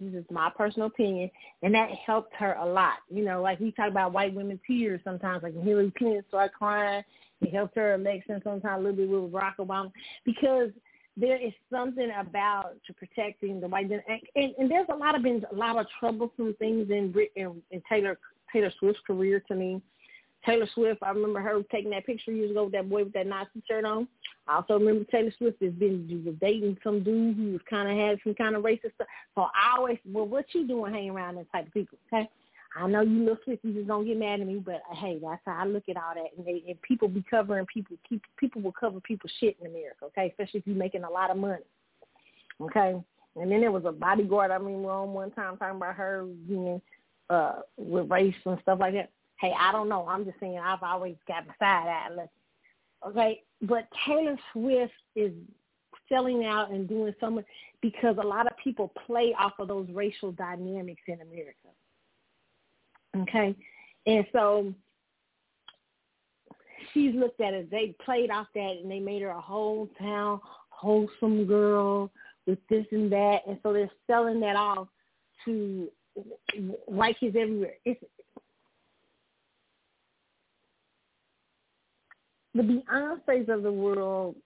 Speaker 2: This is my personal opinion, and that helped her a lot. You know, like we talk about white women tears sometimes, like Hillary Clinton started crying. It helped her election sometimes a little bit with Barack Obama because – there is something about protecting the white and, and, and there's a lot of been a lot of troublesome things in in, in Taylor Taylor Swift's career to me. Taylor Swift, I remember her taking that picture years ago with that boy with that Nazi shirt on. I also remember Taylor Swift has been was dating some dude who was kind of had some kind of racist stuff. So I always, well, what you doing hanging around that type of people? Okay, I know you look Swift, you just don't get mad at me, but uh, hey, that's how I look at all that. And, they, and people be covering people. Keep, people will cover people's shit in America, okay? Especially if you're making a lot of money, okay? And then there was a bodyguard. I mean, we're on one time talking about her being uh, with race and stuff like that. Hey, I don't know. I'm just saying I've always got beside that. Okay, but Taylor Swift is selling out and doing so much because a lot of people play off of those racial dynamics in America. Okay. And so she's looked at it. They played off that and they made her a whole town wholesome girl with this and that. And so they're selling that off to white kids everywhere. It's, the Beyonces of the world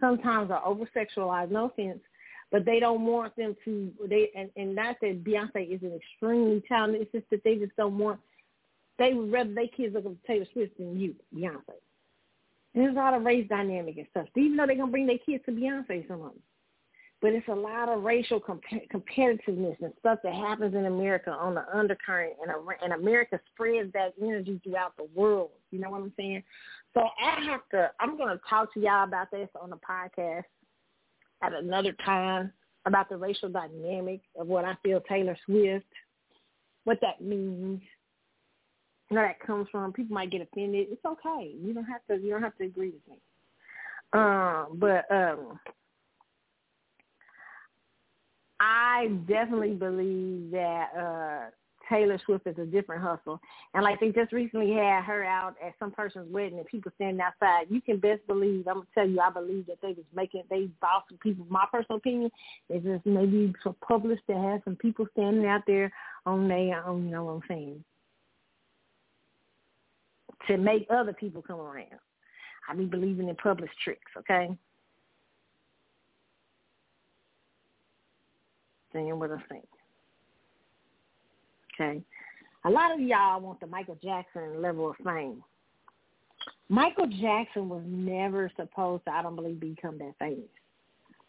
Speaker 2: sometimes are over sexualized, no offense, but they don't want them to. They and, and not that Beyonce is an extremely talented. It's just that they just don't want. They would rather their kids look to Taylor Swift than you, Beyonce. And there's a lot of race dynamic and stuff. Even though they're gonna bring their kids to Beyonce, some of them. But it's a lot of racial comp- competitiveness and stuff that happens in America on the undercurrent, and, and America spreads that energy throughout the world. You know what I'm saying? So I have to. I'm going to talk to y'all about this on the podcast at another time about the racial dynamic of what I feel Taylor Swift, what that means, where that comes from. People might get offended. It's okay. You don't have to. You don't have to agree with me. Um, but um, I definitely believe that uh, Taylor Swift is a different hustle. And like they just recently had her out at some person's wedding and people standing outside. You can best believe, I'm gonna tell you, I believe that they was making they bought some people my personal opinion, they just maybe for published to have some people standing out there on their own, you know what I'm saying. To make other people come around. I be believing in public tricks, okay? Saying what I'm. Okay. A lot of y'all want the Michael Jackson level of fame. Michael Jackson was never supposed to, I don't believe, become that famous.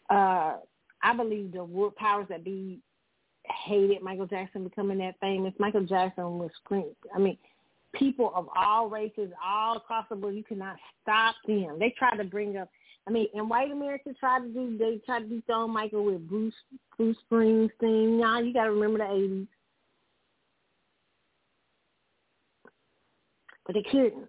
Speaker 2: Uh, I believe the powers that be hated Michael Jackson becoming that famous. Michael Jackson was scream. I mean, people of all races, all across the world, you cannot stop them. They tried to bring up. I mean, and white America tried to do. They tried to dethrone Michael with Bruce Bruce Springsteen. Now you got to remember the eighties. but they couldn't.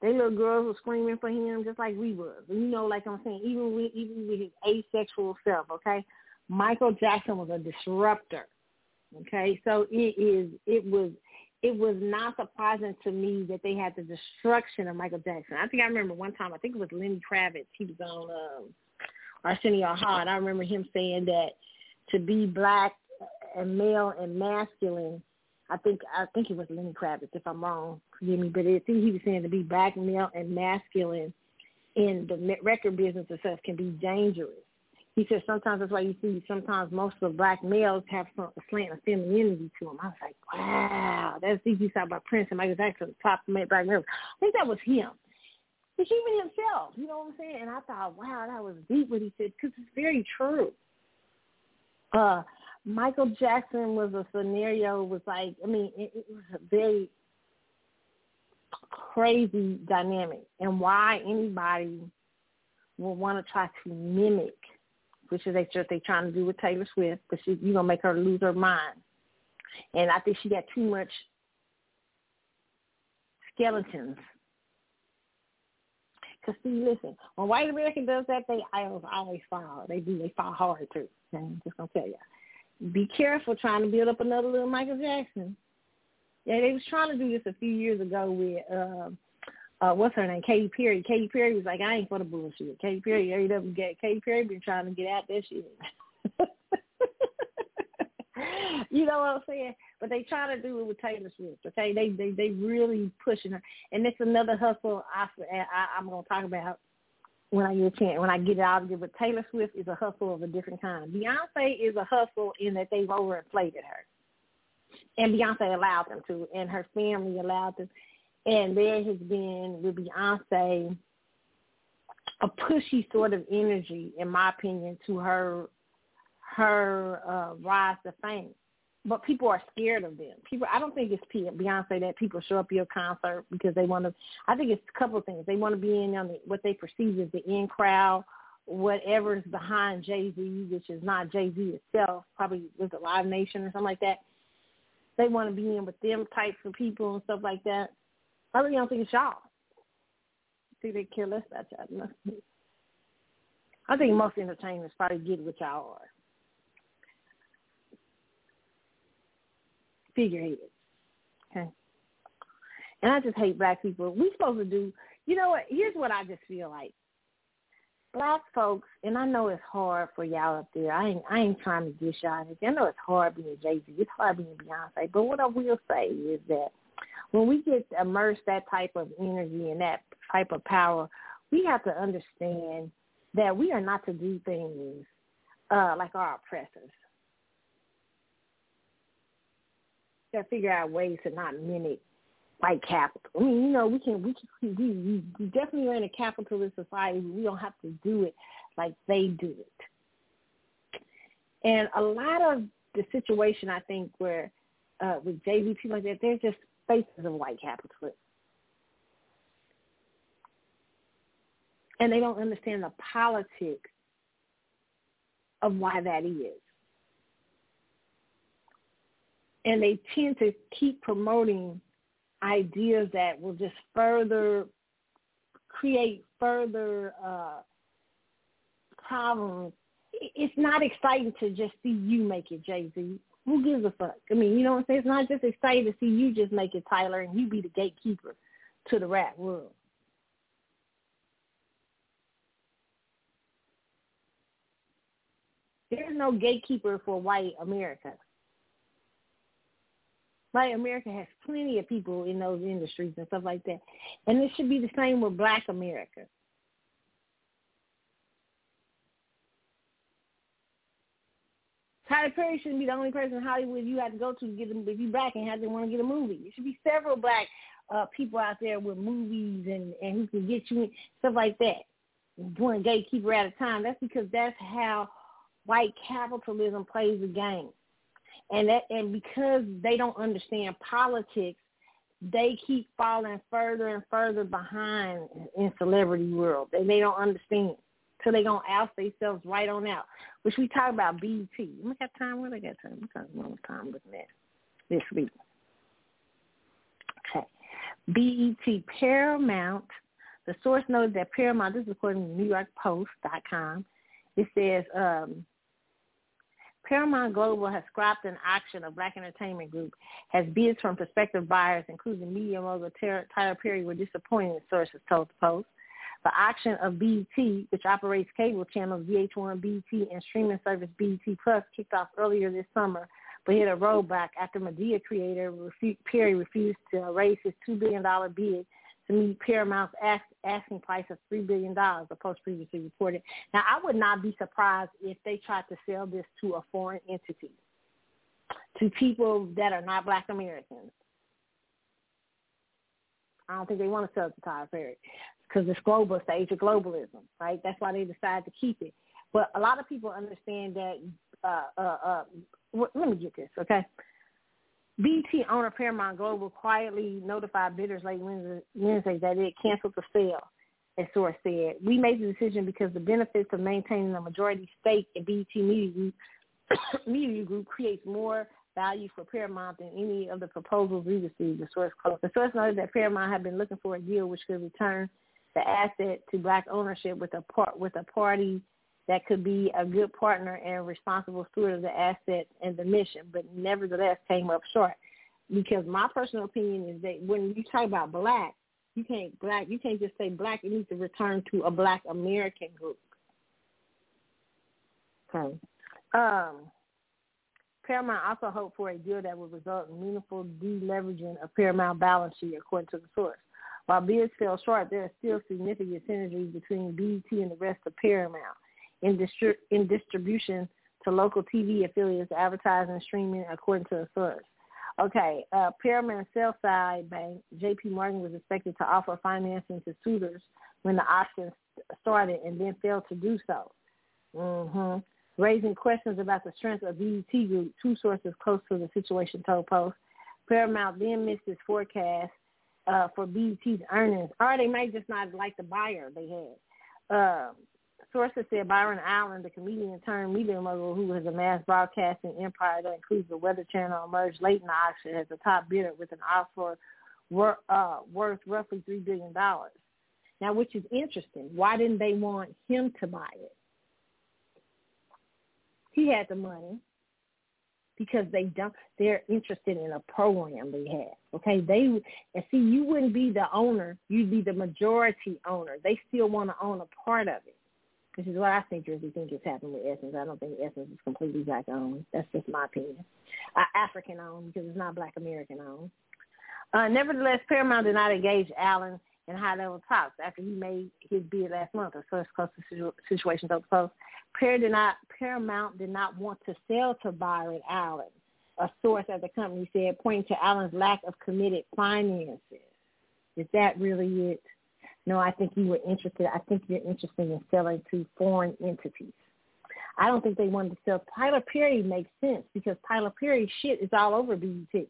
Speaker 2: They little girls were screaming for him just like we were. You know, like I'm saying, even with even with his asexual self, okay? Michael Jackson was a disruptor. Okay, so it is it was it was not surprising to me that they had the destruction of Michael Jackson. I think I remember one time, I think it was Lenny Kravitz. He was on um, Arsenio Hall. I remember him saying that to be black and male and masculine I think I think it was Lenny Kravitz, if I'm wrong, forgive me, but I think he was saying to be black, male, and masculine in the record business itself can be dangerous. He said sometimes that's why you see sometimes most of the black males have some a slant of femininity to them. I was like, wow, that's easy talk about Prince and Michael Jackson, top black males. I think that was him. It's even himself. You know what I'm saying? And I thought, wow, that was deep what he said because it's very true. Uh, Michael Jackson was a scenario was like, I mean, it, it was a very crazy dynamic, and why anybody will want to try to mimic, which is what they're trying to do with Taylor Swift, but she, you're gonna make her lose her mind. And I think she got too much skeletons. Cause see, listen, when white American does that, they always fall. They do. They fall hard too. I'm just gonna tell you. Be careful trying to build up another little Michael Jackson. Yeah, they was trying to do this a few years ago with uh, uh what's her name, Katy Perry. Katy Perry was like, I ain't for the bullshit. Katy Perry, up and get Katy Perry been trying to get out that shit. [LAUGHS] you know what I'm saying? But they try to do it with Taylor Swift. Okay, they they they really pushing her, and it's another hustle I, I I'm gonna talk about when I get a chance, when I get it out of it. But Taylor Swift is a hustle of a different kind. Beyonce is a hustle in that they've overinflated her, and Beyonce allowed them to, and her family allowed them. And there has been with Beyonce a pushy sort of energy, in my opinion, to her her uh, rise to fame. But people are scared of them. People, I don't think it's Beyonce that people show up your concert because they want to. I think it's a couple of things. They want to be in on the, what they perceive as the in crowd, whatever is behind Jay Z, which is not Jay Z itself. Probably with the Live Nation or something like that. They want to be in with them types of people and stuff like that. I really don't think it's y'all. Think they kill us that y'all. I think most entertainers probably get what y'all are. figureheads. Okay. And I just hate black people. We supposed to do you know what, here's what I just feel like. Black folks, and I know it's hard for y'all up there. I ain't I ain't trying to dish y'all I know it's hard being Jay Z. It's hard being Beyonce. But what I will say is that when we get immersed that type of energy and that type of power, we have to understand that we are not to do things uh, like our oppressors. We got to figure out ways to not mimic white capital. I mean, you know, we can we can we, we definitely are in a capitalist society. We don't have to do it like they do it. And a lot of the situation, I think, where uh, with JV people like that, they're just faces of white capitalism. And they don't understand the politics of why that is and they tend to keep promoting ideas that will just further create further uh, problems. It's not exciting to just see you make it, Jay Z. Who gives a fuck? I mean, you know what I'm saying? It's not just exciting to see you just make it, Tyler, and you be the gatekeeper to the rap world. There's no gatekeeper for white America. White America has plenty of people in those industries and stuff like that. And it should be the same with black America. Tyler Perry shouldn't be the only person in Hollywood you have to go to to get them if you black and have to want to get a movie. There should be several black uh people out there with movies and and who can get you stuff like that. One gatekeeper at a time. That's because that's how white capitalism plays the game and that and because they don't understand politics, they keep falling further and further behind in celebrity world. They they don't understand. So they gonna oust themselves right on out. Which we talk about BET. We got time. What I got time? We got more time with that this week. Okay. BET Paramount. The source noted that Paramount. This is according to New York Post.com. It says um, Paramount Global has scrapped an auction of Black Entertainment Group as bids from prospective buyers, including media mogul Tyler Perry, were disappointing, sources told the Post. The auction of BET, which operates cable channels VH1, BET, and streaming service BET Plus, kicked off earlier this summer, but hit a roadblock after Madea creator Perry refused to raise his $2 billion bid to meet Paramount's ask, asking price of $3 billion, the Post previously reported. Now, I would not be surprised if they tried to sell this to a foreign entity, to people that are not black Americans. I don't think they want to sell it to Tyler Perry because it's global, it's the age of globalism, right? That's why they decided to keep it. But a lot of people understand that. Uh, uh, uh, let me get this, okay? BET owner Paramount Global quietly notified bidders late Wednesday that it canceled the sale. As source said, we made the decision because the benefits of maintaining a majority stake in BET Media Group, [COUGHS] Media Group creates more value for Paramount than any of the proposals we received, the source quote. The source noted that Paramount had been looking for a deal which could return the asset to black ownership with a part with a party that could be a good partner and responsible steward of the asset and the mission, but nevertheless came up short. Because my personal opinion is that when you talk about black, you can't black you can't just say black, it needs to return to a black American group. Okay. Um Paramount also hoped for a deal that would result in meaningful deleveraging of Paramount balance sheet, according to the source. While bids fell short, there are still significant synergies between BET and the rest of Paramount in, distri- in distribution to local TV affiliates, advertising, streaming, according to the source. Okay, uh, Paramount sell side bank J.P. Morgan was expected to offer financing to suitors when the auction started and then failed to do so. Mm-hmm raising questions about the strength of BET Group. Two sources close to the situation told Post. Paramount then missed its forecast uh, for BET's earnings, or they might just not like the buyer they had. Uh, sources said Byron Allen, the comedian turned media mogul who has amassed broadcasting empire that includes the Weather Channel, emerged late in the auction as the top bidder with an offer wor- uh, worth roughly $3 billion. Now, which is interesting. Why didn't they want him to buy it? He had the money because they don't they're interested in a program they have. Okay. They and see you wouldn't be the owner, you'd be the majority owner. They still want to own a part of it. Which is what I think Jersey think is happening with Essence. I don't think Essence is completely black owned. That's just my opinion. Uh, African owned because it's not black American owned. Uh, nevertheless, Paramount did not engage Allen in high level talks after he made his bid last month. A source close to the situation told the Post. did not, Paramount did not want to sell to Byron Allen. A source at the company said, pointing to Allen's lack of committed finances. Is that really it? No, I think you were interested. I think you're interested in selling to foreign entities. I don't think they wanted to sell. Tyler Perry makes sense because Tyler Perry shit is all over BET.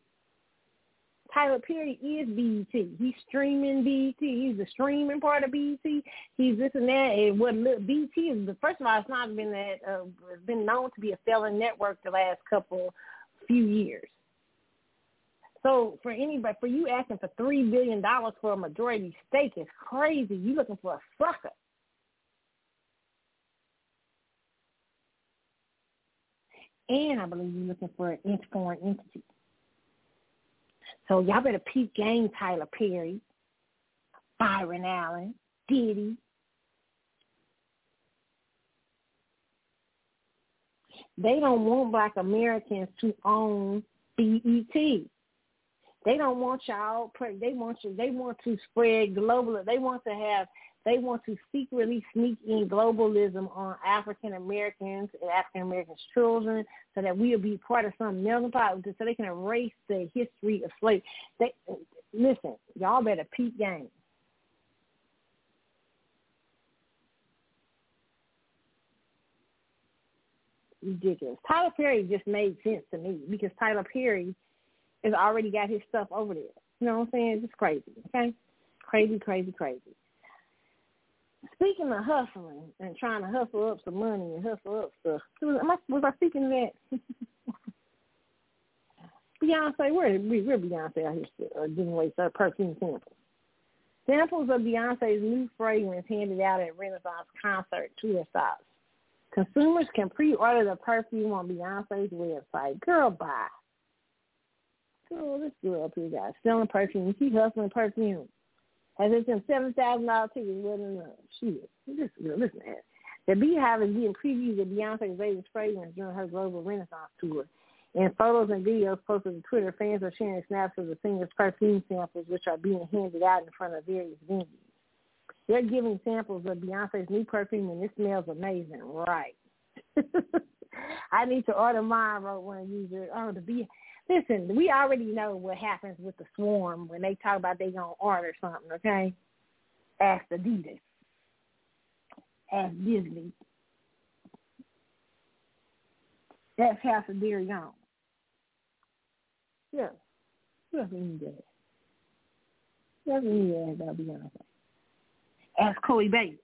Speaker 2: Tyler Perry is BET. He's streaming BET. He's the streaming part of BET. He's this and that. And what BET is, first of all, it's not been that uh, it's been known to be a selling network the last couple few years. So for anybody, for you asking for three billion dollars for a majority stake is crazy. You looking for a sucker. And I believe you're looking for an foreign entity. So y'all better peep game Tyler Perry, Byron Allen, Diddy. They don't want black Americans to own BET. They don't want y'all. They want you. They want to spread global. They want to have they want to secretly sneak in globalism on African Americans and African Americans' children so that we'll be part of some melting pot so they can erase the history of slavery. They, listen, y'all better peep game. Ridiculous. Tyler Perry just made sense to me because Tyler Perry has already got his stuff over there. You know what I'm saying? It's crazy, okay? Crazy, crazy, crazy. Speaking of hustling and trying to hustle up some money and hustle up stuff, was I, was I speaking of that? [LAUGHS] Beyonce, where where Beyonce out here uh, giving away perfume samples? Samples of Beyonce's new fragrance handed out at Renaissance concert tour stops. Consumers can pre-order the perfume on Beyonce's website. Girl, bye. Girl, this girl up here, guys, selling perfume. She hustling perfume. Has it been seven thousand dollars tickets wasn't enough. Shit. Listen, listen to that. The BeyHive is getting previews of Beyonce's latest fragrance during her global Renaissance tour. In photos and videos posted to Twitter, fans are sharing snaps of the singer's perfume samples, which are being handed out in front of various venues. They're giving samples of Beyonce's new perfume, and it smells amazing. Right. [LAUGHS] I need to order mine, wrote one user. Oh, the be listen, we already know what happens with the swarm when they talk about they gonna order something, okay? Ask Adidas, Ask Disney, asked House of Deréon. Yeah. Who else need that? Who else need to ask about Ask Chloe Bates.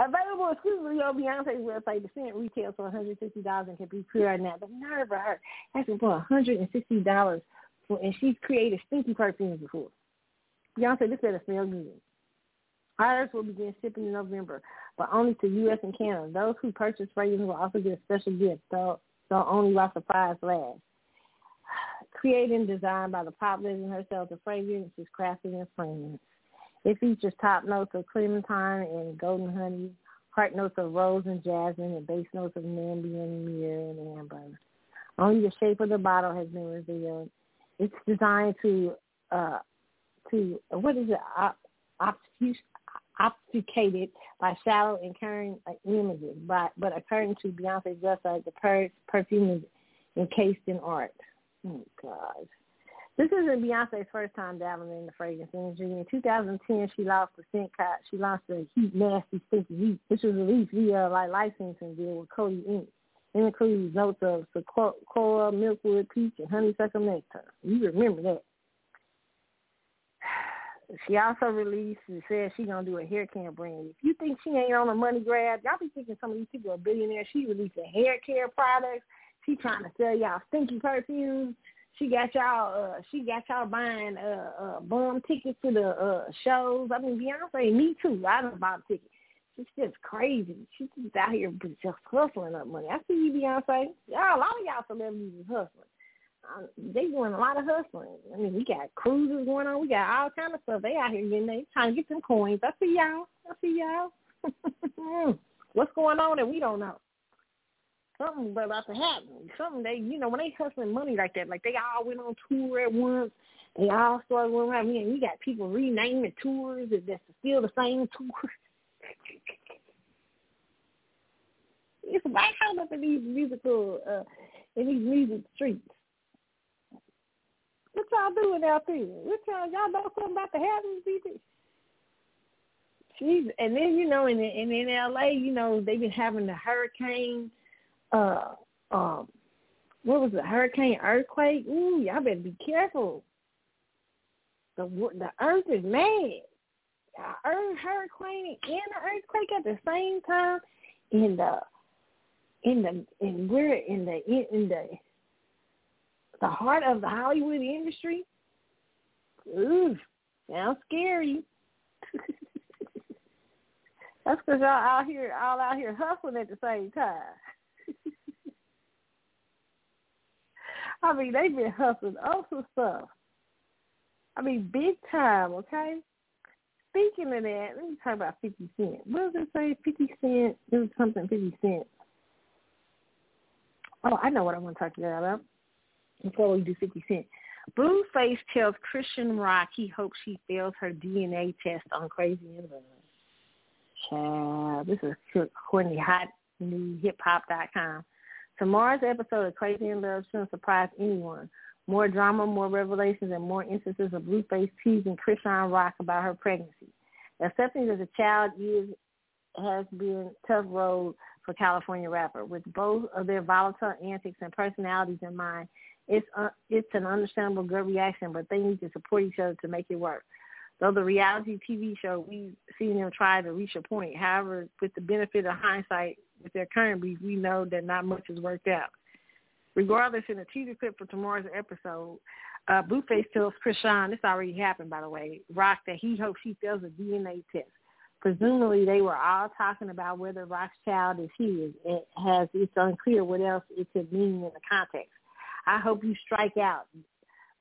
Speaker 2: Available exclusively on Beyonce's website, the scent retails for $160 and can be pre-ordered now. The nerve of her asking for $160 for, and she's created stinky perfumes before. Beyonce, this better smell good. Orders will begin shipping in November, but only to U.S. and Canada. Those who purchase fragrances will also get a special gift, so, so only while supplies last. Created and designed by the pop legend herself, the fragrance is crafted in France. It features top notes of clementine and golden honey, heart notes of rose and jasmine, and base notes of Namibian, myrrh, and amber. Only the shape of the bottle has been revealed. It's designed to, uh, to what is it, obfuscated by shallow and current images, but, but according to Beyonce's website, the per- perfume is encased in art. Oh, God. This isn't Beyonce's first time dabbling in the fragrance industry. In 2010, she launched the scent cut. She launched the Heat Nasty Stinky Heat, which was released via uh, like licensing deal with Coty Inc. It includes notes of sequoia, milkwood, peach, and honeysuckle nectar. You remember that. [SIGHS] She also released and said she's gonna do a hair care brand. If you think she ain't on a money grab, y'all be thinking some of these people are billionaires. She released a hair care products. She trying to sell y'all stinky perfumes. She got y'all. Uh, she got y'all buying uh, uh, bum tickets to the uh, shows. I mean, Beyonce, me too. I don't buy tickets. She's just crazy. She's just out here just hustling up money. I see you, Beyonce. Y'all, a lot of y'all celebrities is hustling. Uh, they doing a lot of hustling. I mean, we got cruises going on. We got all kind of stuff. They out here getting they trying to get them coins. I see y'all. I see y'all. [LAUGHS] What's going on that we don't know? Something about to happen. Something they, you know, when they hustling money like that, like they all went on tour at once. They all started going around. And you got people renaming tours that's still the same tour. [LAUGHS] it's out up in these musical, uh, in these music streets. What y'all doing out there? What y'all y'all know something about the happen, people? Jeez, and then you know, in in in L.A., you know, they've been having the hurricane uh um what was it, hurricane earthquake? Ooh, y'all better be careful. The the earth is mad. Earth hurricane and the earthquake at the same time in the in the in where in the in, in the the heart of the Hollywood industry. Ooh, sounds scary. [LAUGHS] That's because y'all out here all out here hustling at the same time. I mean, they've been hustling all some stuff. I mean, big time, okay? Speaking of that, let me talk about 50 Cent. What does it say? 50 Cent, it was something 50 Cent. Oh, I know what I want to talk to you about before we do 50 Cent. Blueface tells Chrisean Rock he hopes she fails her DNA test on Crazy in Love. Child, this is Courtney Hot New Hip Hop.com. Tomorrow's episode of Crazy in Love shouldn't surprise anyone. More drama, more revelations, and more instances of Blueface teasing Chrisean Rock about her pregnancy. Accepting as a child is has been tough road for California rapper. With both of their volatile antics and personalities in mind, it's uh, it's an understandable gut reaction, but they need to support each other to make it work. Though the reality TV show, we've seen them try to reach a point. However, with the benefit of hindsight, with their current beef, we know that not much has worked out. Regardless, in the teaser clip for tomorrow's episode, uh, Blueface tells Chrisean, this already happened by the way, Rock that he hopes she fails a DNA test. Presumably, they were all talking about whether Rock's child is his. It has it's unclear what else it could mean in the context. I hope you strike out.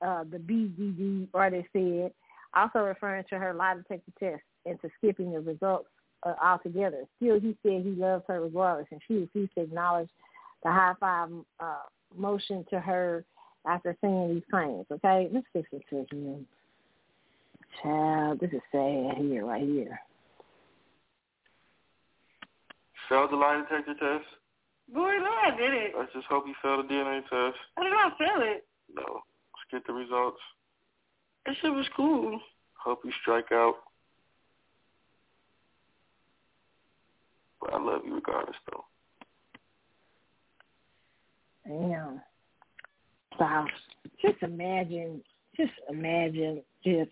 Speaker 2: Uh, the BDD artist said, also referring to her lie detector test and to skipping the results uh, altogether. Still, he said he loves her regardless, and she refused to acknowledge the high five uh, motion to her after saying these claims. Okay, let's fix it to him. Child, this is sad here, right here.
Speaker 8: Failed the lie detector test?
Speaker 2: Boy, no, I did it.
Speaker 8: Let's just hope he failed the DNA test.
Speaker 2: I did not fail it.
Speaker 8: No. Let's get the results. That shit was cool. Hope you strike out. But I love you regardless, though.
Speaker 2: Yeah. So just imagine, just imagine, just,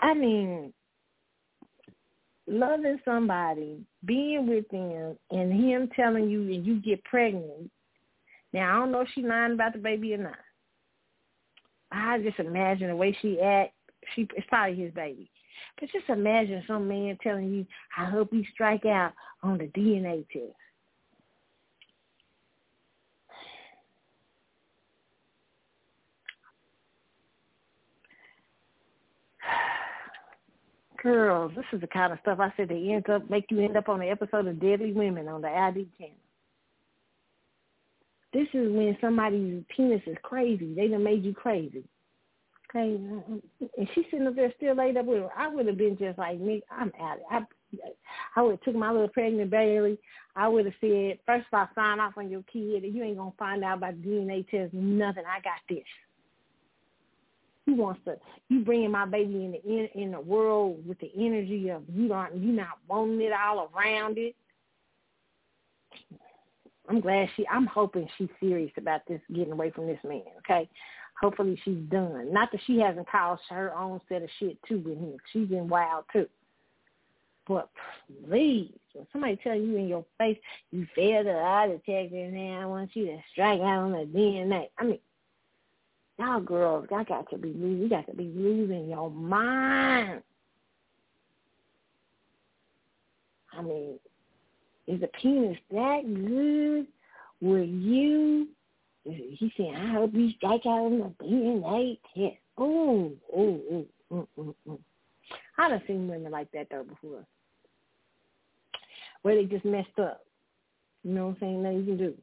Speaker 2: I mean, loving somebody, being with them, and him telling you and you get pregnant. Now, I don't know if she's lying about the baby or not. I just imagine the way she act. She it's probably his baby. But just imagine some man telling you, I hope you strike out on the DNA test. [SIGHS] Girls, this is the kind of stuff I said they end up make you end up on the episode of Deadly Women on the ID channel. This is when somebody's penis is crazy. They done made you crazy. Okay, uh, and she's sitting up there still laid up with her. I would have been just like me. I'm out. I I would have took my little pregnant baby. I would have said, first of all, sign off on your kid. You ain't gonna find out about DNA test. Nothing. I got this. He wants to. You bringing my baby in the in, in the world with the energy of you don't you not wanting it all around it. I'm glad she. I'm hoping she's serious about this getting away from this man. Okay, hopefully she's done. Not that she hasn't caused her own set of shit too with him. She's been wild too. But please, when somebody tell you in your face you failed the lie detector, now I want you to strike out on the DNA. I mean, y'all girls, I got to be you got to be losing your mind. I mean, is the penis that good? Will you? He said, I hope you strike out on the DNA test. Oh, oh, oh, mm, mm, mm. I done seen women like that though before, where they just messed up. You know what I'm saying? Nothing you can do.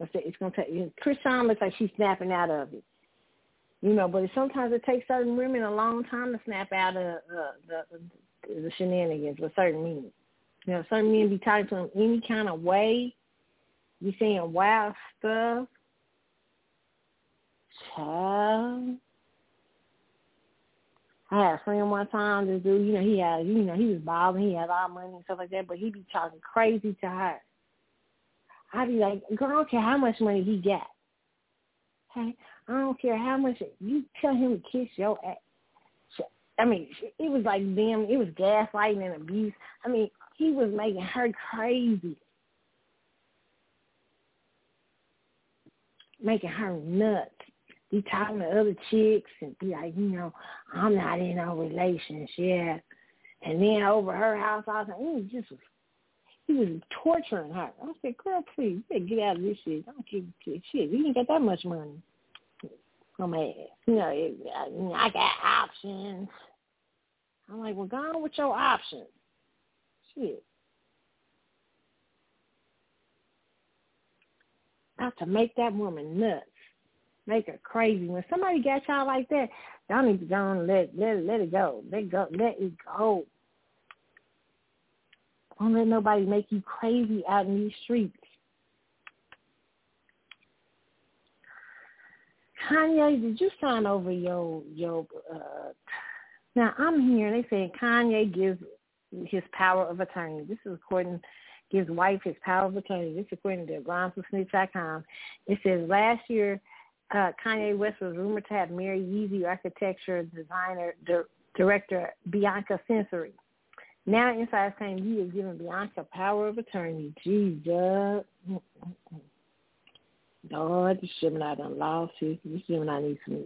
Speaker 2: It's gonna take. Chrisean looks like she's snapping out of it. You know, but sometimes it takes certain women a long time to snap out of uh, the the shenanigans with certain men. You know, some men be talking to them any kind of way. You saying wild stuff. Child. I had a friend one time, this dude, you know, he had, you know, he was balling, he had all money and stuff like that, but he be talking crazy to her. I'd be like, girl, I don't care how much money he got. Okay? I don't care how much, you tell him to kiss your ass. I mean, it was like them, it was gaslighting and abuse. I mean, he was making her crazy. Making her nuts. Be talking to other chicks and be like, you know, I'm not in a relationship. And then over her house, I was like, he just he was torturing her. I said, girl, please, you get out of this shit. Don't keep shit. You ain't got that much money. I'm like, you know, I got options. I'm like, well, go on with your options. Shit. Not to make that woman nuts. Make her crazy. When somebody got y'all like that, y'all need to go and let let let it go. Let go let it go. Don't let nobody make you crazy out in these streets. Kanye, did you sign over your your uh now I'm here they say Kanye gives his power of attorney. This is according his wife his power of attorney. This is according to GrindForSnitch.com. It says last year uh, Kanye West was rumored to have married Yeezy architecture designer di- director Bianca Censori. Now inside saying he is giving Bianca power of attorney. Jesus. Lord, this Gemini done lost his. This Gemini needs some.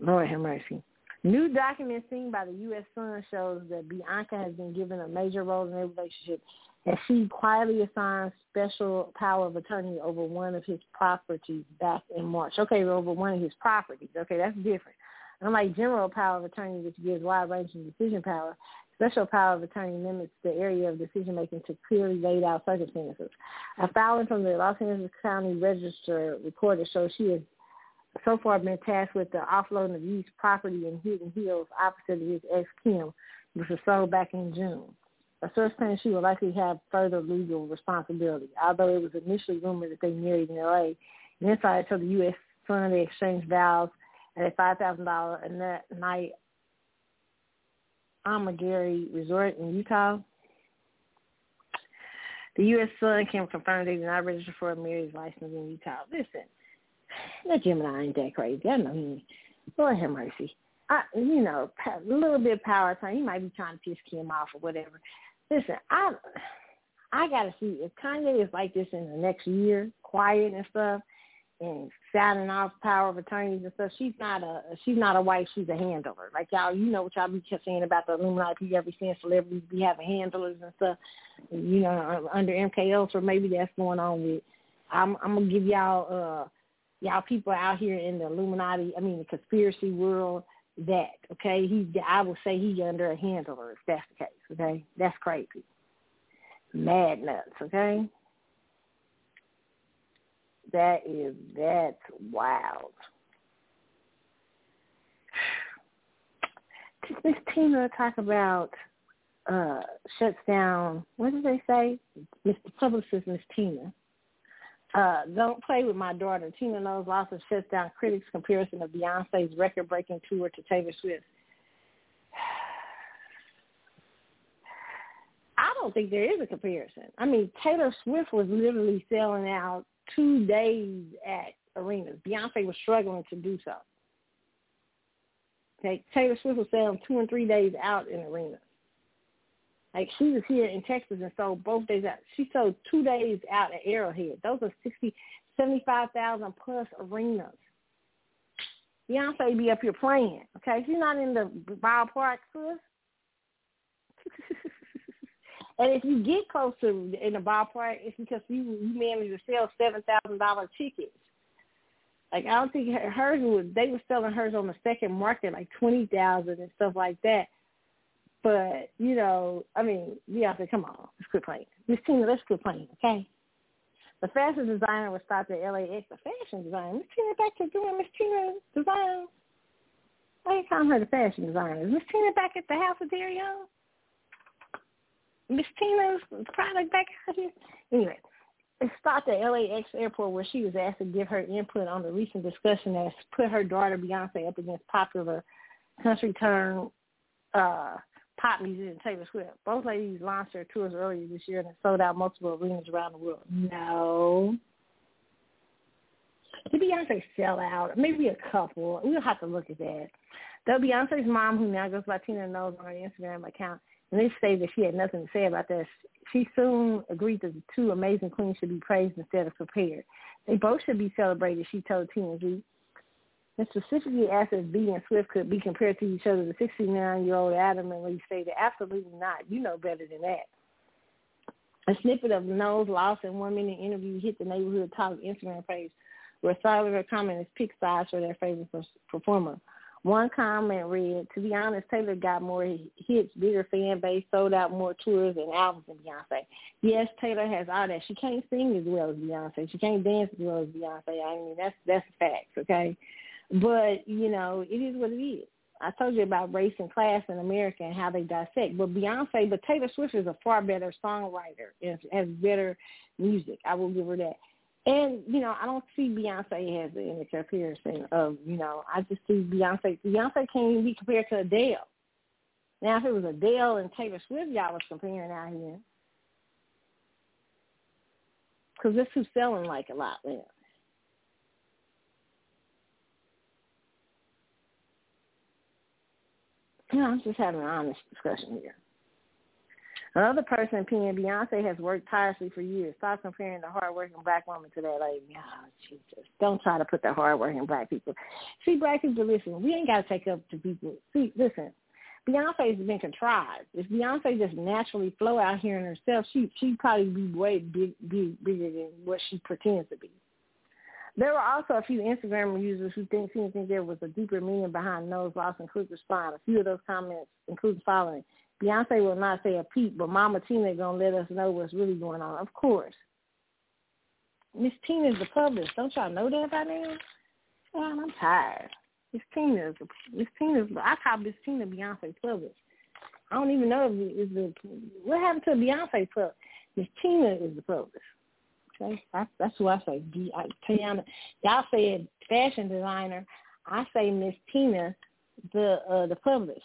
Speaker 2: Lord have mercy. New documents seen by the U.S. Sun shows that Bianca has been given a major role in their relationship as she quietly assigned special power of attorney over one of his properties back in March. Okay, over one of his properties. Okay, that's different. Unlike general power of attorney, which gives wide-ranging decision power, special power of attorney limits the area of decision-making to clearly laid out circumstances. A filing from the Los Angeles County Register recorder shows she has so far been tasked with the offloading of used property in Hidden Hills opposite of his ex Kim, which was sold back in June. A source claims she will likely have further legal responsibility. Although it was initially rumored that they married in L.A., an insider told the U.S. Sun they exchanged vows at a five thousand dollar a night Amangiri Resort in Utah. The U.S. Sun can confirm they did not register for a marriage license in Utah. Listen, that Gemini ain't that crazy. I know. Lord have mercy. I, you know, a little bit of power time. He might be trying to piss Kim off or whatever. Listen, I, I gotta see if Kanye is like this in the next year, quiet and stuff and signing off power of attorneys and stuff. She's not a she's not a wife. She's a handler. Like y'all, you know what y'all be saying about the Illuminati. You ever seen celebrities be having handlers and stuff? You know, under MKO, so maybe that's going on with. I'm I'm gonna give y'all uh y'all people out here in the Illuminati. I mean the conspiracy world. That okay, he I would say he's under a handler if that's the case. Okay, that's crazy. Mad nuts. Okay. That is that's wild. [SIGHS] Miss Tina talk about uh shuts down what did they say? Mr. Publicist Miss Tina. Uh, don't play with my daughter. Tina Knowles also shuts down critics' comparison of Beyonce's record-breaking tour to Taylor Swift. [SIGHS] I don't think there is a comparison. I mean, Taylor Swift was literally selling out two days at arenas. Beyonce was struggling to do so. Okay, Taylor Swift was selling two and three days out in arenas. Like she was here in Texas and sold both days out. She sold two days out at Arrowhead. Those are sixty, seventy-five thousand plus arenas. Beyonce be up here playing. Okay, she's not in the ballpark, sis. [LAUGHS] And if you get close to in the ballpark, it's because you you managed to sell seven thousand dollar tickets. Like I don't think hers was they were selling hers on the second market like twenty thousand and stuff like that. But you know, I mean, Beyonce, come on, let's quit playing. Miss Tina, let's quit playing, okay? The fashion designer was stopped at LAX. The fashion designer, Miss Tina back to doing Miss Tina design. I ain't calling her the fashion designer. Is Miss Tina back at the house of Deréon? Miss Tina's product back out here. Anyway, it stopped at LAX airport where she was asked to give her input on the recent discussion that's put her daughter Beyonce up against popular country turn uh, pop musician Taylor Swift. Both ladies launched their tours earlier this year and have sold out multiple arenas around the world. No. Did Beyonce sell out? Maybe a couple. We'll have to look at that. Though Beyonce's mom, who now goes by Tina Knowles on her Instagram account, and they say that she had nothing to say about this. She soon agreed that the two amazing queens should be praised instead of compared. They both should be celebrated, she told TMZ. And specifically asked if B and Swift could be compared to each other. The 69-year-old adamantly stated, absolutely not. You know better than that. A snippet of Knowles' lost in one-minute interview hit the neighborhood talk Instagram page, where her comments picked sides for their favorite performer. One comment read, to be honest, Taylor got more hits, bigger fan base, sold out more tours and albums than Beyonce. Yes, Taylor has all that. She can't sing as well as Beyonce. She can't dance as well as Beyonce. I mean, that's that's facts, okay? But, you know, it is what it is. I told you about race and class in America and how they dissect. But Beyonce, but Taylor Swift is a far better songwriter and has better music. I will give her that. And you know, I don't see Beyonce as the comparison of you know. I just see Beyonce. Beyonce can't even be compared to Adele. Now, if it was Adele and Taylor Swift, y'all was comparing out here, because this who's selling like a lot now. You know, I'm just having an honest discussion here. Another person opinion, Beyonce has worked tirelessly for years. Stop comparing the hardworking black woman to that lady. Oh, Jesus. Don't try to put the hardworking black people. See, black people, listen, we ain't got to take up to people. See, listen, Beyonce's been contrived. If Beyonce just naturally flow out here in herself, she she'd probably be way big, big, bigger than what she pretends to be. There were also a few Instagram users who think seemed to think there was a deeper meaning behind Knowles Lost and Quick Respond. A few of those comments include the following. Beyonce will not say a peep, but Mama Tina gonna let us know what's really going on. Of course. Miss Tina's the publisher. Don't y'all know that by now? Man, I'm tired. Miss Tina's Miss Tina's I call Miss Tina Beyonce published. I don't even know if it's the what happened to Beyonce pub. Miss Tina is the publisher say. That's who I say. D. I, Tiana. Y'all say fashion designer. I say Miss Tina, the uh, the publicist.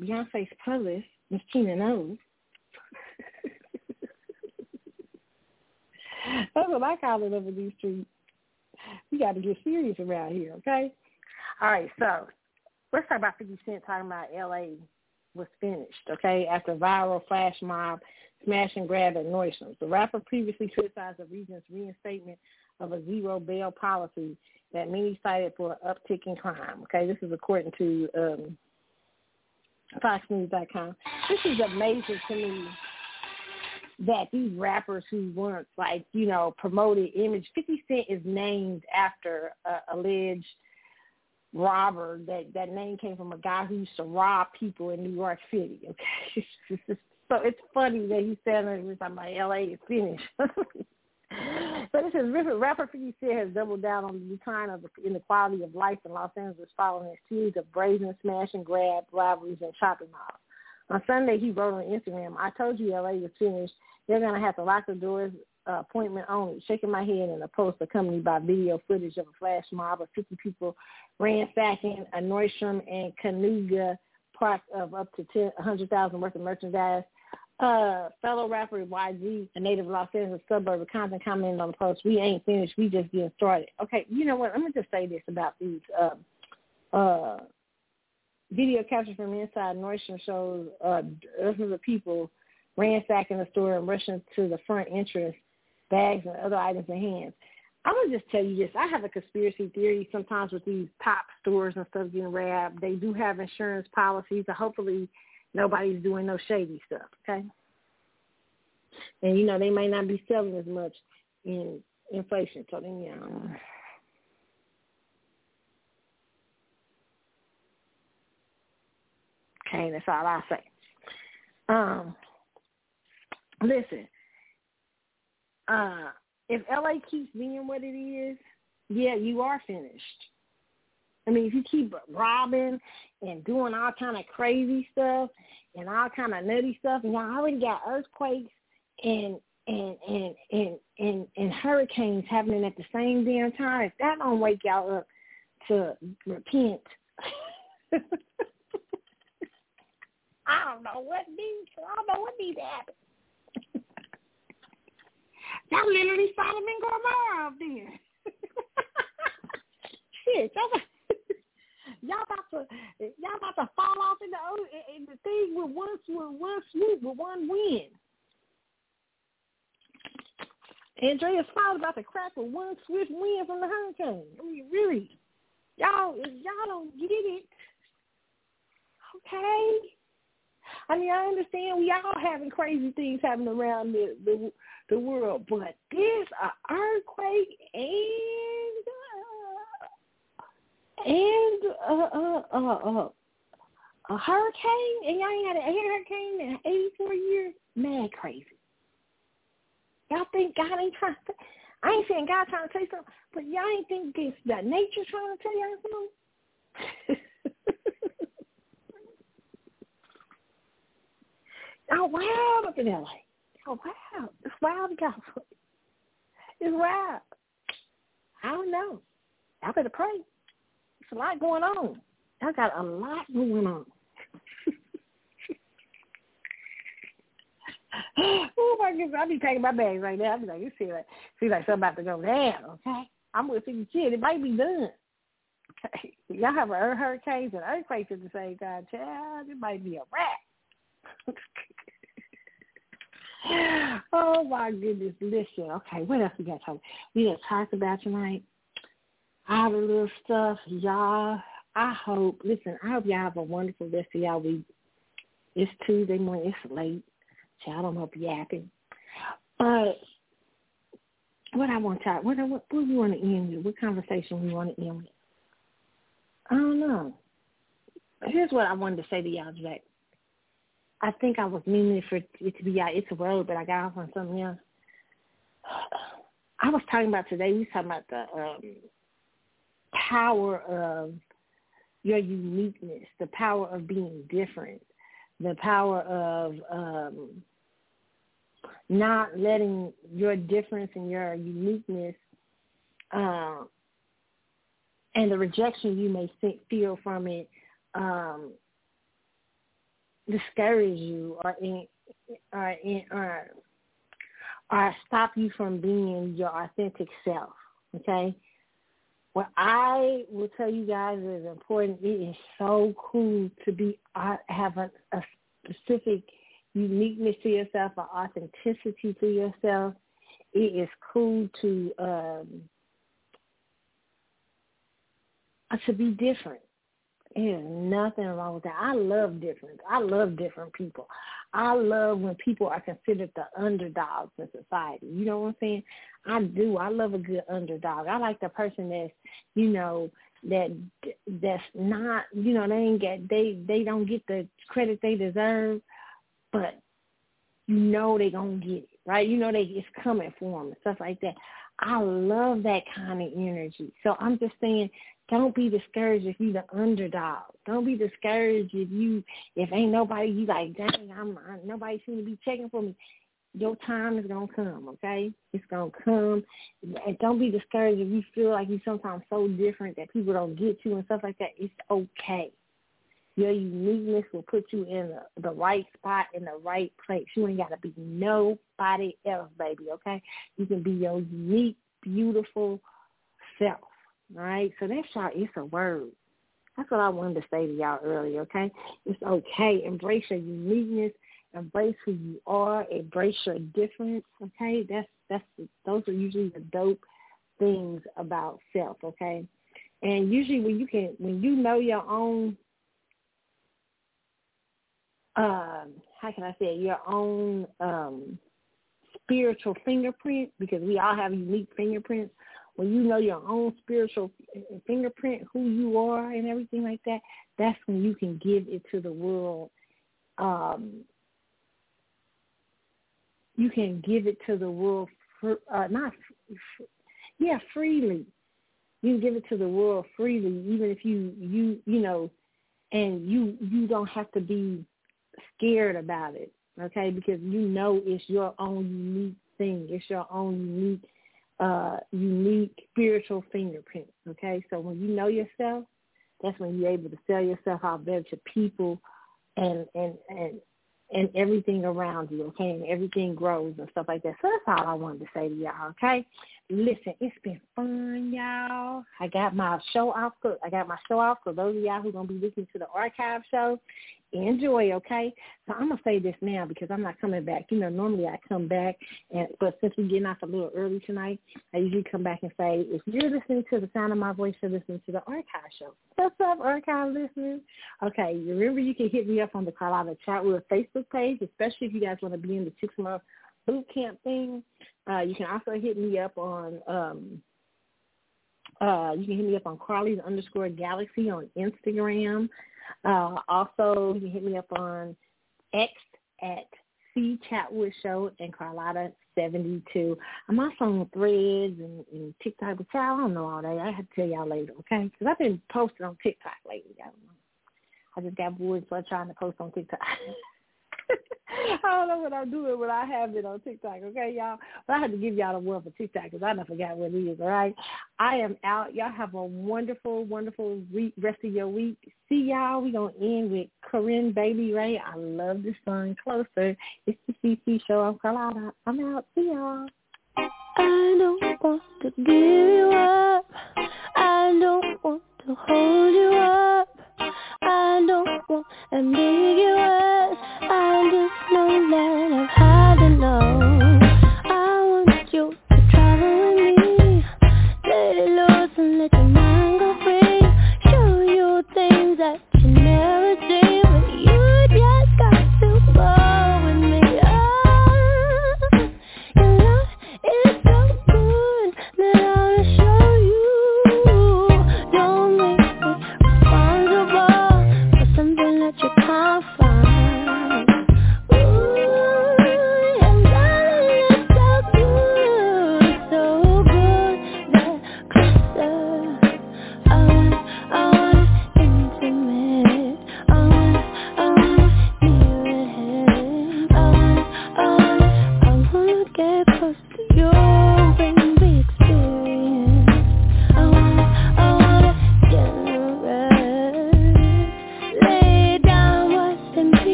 Speaker 2: Beyonce's public, Miss Tina knows. [LAUGHS] That's what I call it over these streets. We got to get serious around here, okay? All right, so let's talk about 50 Cent talking about L.A. was finished, okay, after viral flash mob smash and grab at Nordstrom's. The rapper previously criticized the region's reinstatement of a zero bail policy that many cited for an uptick in crime. Okay, this is according to um, FoxNews.com. This is amazing to me that these rappers who weren't like you know promoted image. Fifty Cent is named after a alleged robber. That that name came from a guy who used to rob people in New York City. Okay, [LAUGHS] this is so it's funny that he's saying that talking about LA is finished. so this is rapper 50 Cent has doubled down on the decline of the quality of life in Los Angeles following a series of brazen smash and grab robberies and shopping malls. On Sunday, he wrote on Instagram, I told you LA was finished. They're going to have to lock the doors uh, appointment only, shaking my head in a post accompanied by video footage of a flash mob of 50 people ransacking a Nordstrom and Canoga Park of up to 100,000 worth of merchandise uh, fellow rapper YG, a native Los Angeles suburb of Compton, commented on the post, we ain't finished, we just getting started. Okay, you know what, Let me just say this about these uh, uh, video captured from inside Nordstrom shows uh, dozens of people ransacking the store and rushing to the front entrance, bags and other items in hand. I'm gonna just tell you this. I have a conspiracy theory sometimes with these pop stores and stuff getting robbed. They do have insurance policies. So hopefully Nobody's doing no shady stuff, okay? And you know they may not be selling as much in inflation, so then yeah. You Okay, that's all I say. Um, listen, uh, if LA keeps being what it is, yeah, you are finished. I mean, if you keep robbing and doing all kind of crazy stuff and all kind of nutty stuff, you know, I already got earthquakes and and and and and and hurricanes happening at the same damn time. If that don't wake y'all up to repent, [LAUGHS] I don't know what needs. I don't know what needs to happen. Y'all literally Sodom and Gomorrah up there. [LAUGHS] Shit, y'all. Y'all about to y'all about to fall off in the in the thing with one with one swoop with one win. Andreas fault about to crack with one swift wind from the hurricane. I mean, really, y'all y'all don't get it. Okay. I mean, I understand we all having crazy things happening around the the, the world, but this a earthquake and and a, a, a, a hurricane, and y'all ain't had a hurricane in 84 years, mad crazy. Y'all think God ain't trying to, I ain't saying God trying to tell you something, but y'all ain't think this, that nature's trying to tell y'all something? [LAUGHS] y'all wild up in LA. Y'all wild. It's wild gospel. It's wild. I don't know. Y'all better pray a lot going on. I got a lot going on. [LAUGHS] oh my goodness, I be taking my bags right now. I be like, you see that? See, like something about to go down. Okay, I'm with the kid. It might be done. Okay, [LAUGHS] y'all have a hurricanes and earthquakes at the same time, child. It might be a wrap. [LAUGHS] oh my goodness, listen. Okay, what else we got to talk? We got talk about tonight all the little stuff, y'all. I hope, listen, I hope y'all have a wonderful rest of y'all week. It's Tuesday morning. It's late. So I don't hope yapping. But what I want to, what, what, what we want to end with, what conversation we want to end with. I don't know. Here's what I wanted to say to y'all today. I think I was meaning it for it to be out. It's a road, but I got off on something else. [SIGHS] I was talking about today. We was talking about the um, power of your uniqueness, the power of being different, the power of um, not letting your difference and your uniqueness uh, and the rejection you may feel from it um, discourage you or in, or, in, or or stop you from being your authentic self. Okay, what I will tell you guys is important. It is so cool to be uh, have a, a specific uniqueness to yourself, an authenticity to yourself. It is cool to um, to be different. There's nothing wrong with that. I love difference. I love different people. I love when people are considered the underdogs in society. You know what I'm saying? I do. I love a good underdog. I like the person that's, you know, that that's not, you know, they ain't get they they don't get the credit they deserve, but you know they gonna get it, right? You know they it's coming for them and stuff like that. I love that kind of energy. So I'm just saying don't be discouraged if you the underdog. Don't be discouraged if you if ain't nobody you like, dang, I'm I, nobody seem to be checking for me. Your time is gonna come, okay? It's gonna come. And don't be discouraged if you feel like you sometimes so different that people don't get you and stuff like that. It's okay. Your uniqueness will put you in the, the right spot in the right place. You ain't gotta be nobody else, baby, okay? You can be your unique, beautiful self. Right, so that's y'all. It's a word. That's what I wanted to say to y'all earlier. Okay, it's okay. Embrace your uniqueness. Embrace who you are. Embrace your difference. Okay, that's that's those are usually the dope things about self. Okay, and usually when you can when you know your own um how can I say it, your own um spiritual fingerprint because we all have unique fingerprints when you know your own spiritual fingerprint, who you are and everything like that, that's when you can give it to the world. Um, you can give it to the world, for, uh, not, yeah, freely. You can give it to the world freely, even if you, you, you know, and you, you don't have to be scared about it, okay? Because you know it's your own unique thing. It's your own unique uh, unique spiritual fingerprint. Okay, so when you know yourself, that's when you're able to sell yourself out better to people, and and and and everything around you. Okay, and everything grows and stuff like that. So that's all I wanted to say to y'all. Okay, listen, it's been fun, y'all. I got my show off. I got my show off for those of y'all who gonna be listening to the archive show enjoy, okay? So I'm gonna say this now because I'm not coming back. You know, normally I come back, and but since we're getting off a little early tonight, I usually come back and say, if you're listening to the sound of my voice, you're listening to the archive show. What's up, archive listeners? Okay, remember you can hit me up on the Carlotta Chatwood Facebook page, especially if you guys want to be in the six month boot camp thing. Uh, you can also hit me up on. um uh, you can hit me up on Carly's underscore Galaxy on Instagram. Uh, also, you can hit me up on X at C Chatwood Show and Carlotta seventy two. I'm also on Threads and, and TikTok, but I don't know all that. I have to tell y'all later, okay? Because I've been posting on TikTok lately. I. I just got bored, so I'm trying to post on TikTok. [LAUGHS] [LAUGHS] I don't know what I'm doing when I have it on TikTok, okay, y'all? But I have to give y'all the one for TikTok because I don't forgot what it is, all right? I am out. Y'all have a wonderful, wonderful re- rest of your week. See y'all. We're going to end with Corinne Bailey Rae. I love this song, Closer. It's the CC Show. I'm Carlotta. I'm out. See y'all.
Speaker 9: I don't want to give you up. I don't want to hold you I don't want ambiguous I just know that I've had enough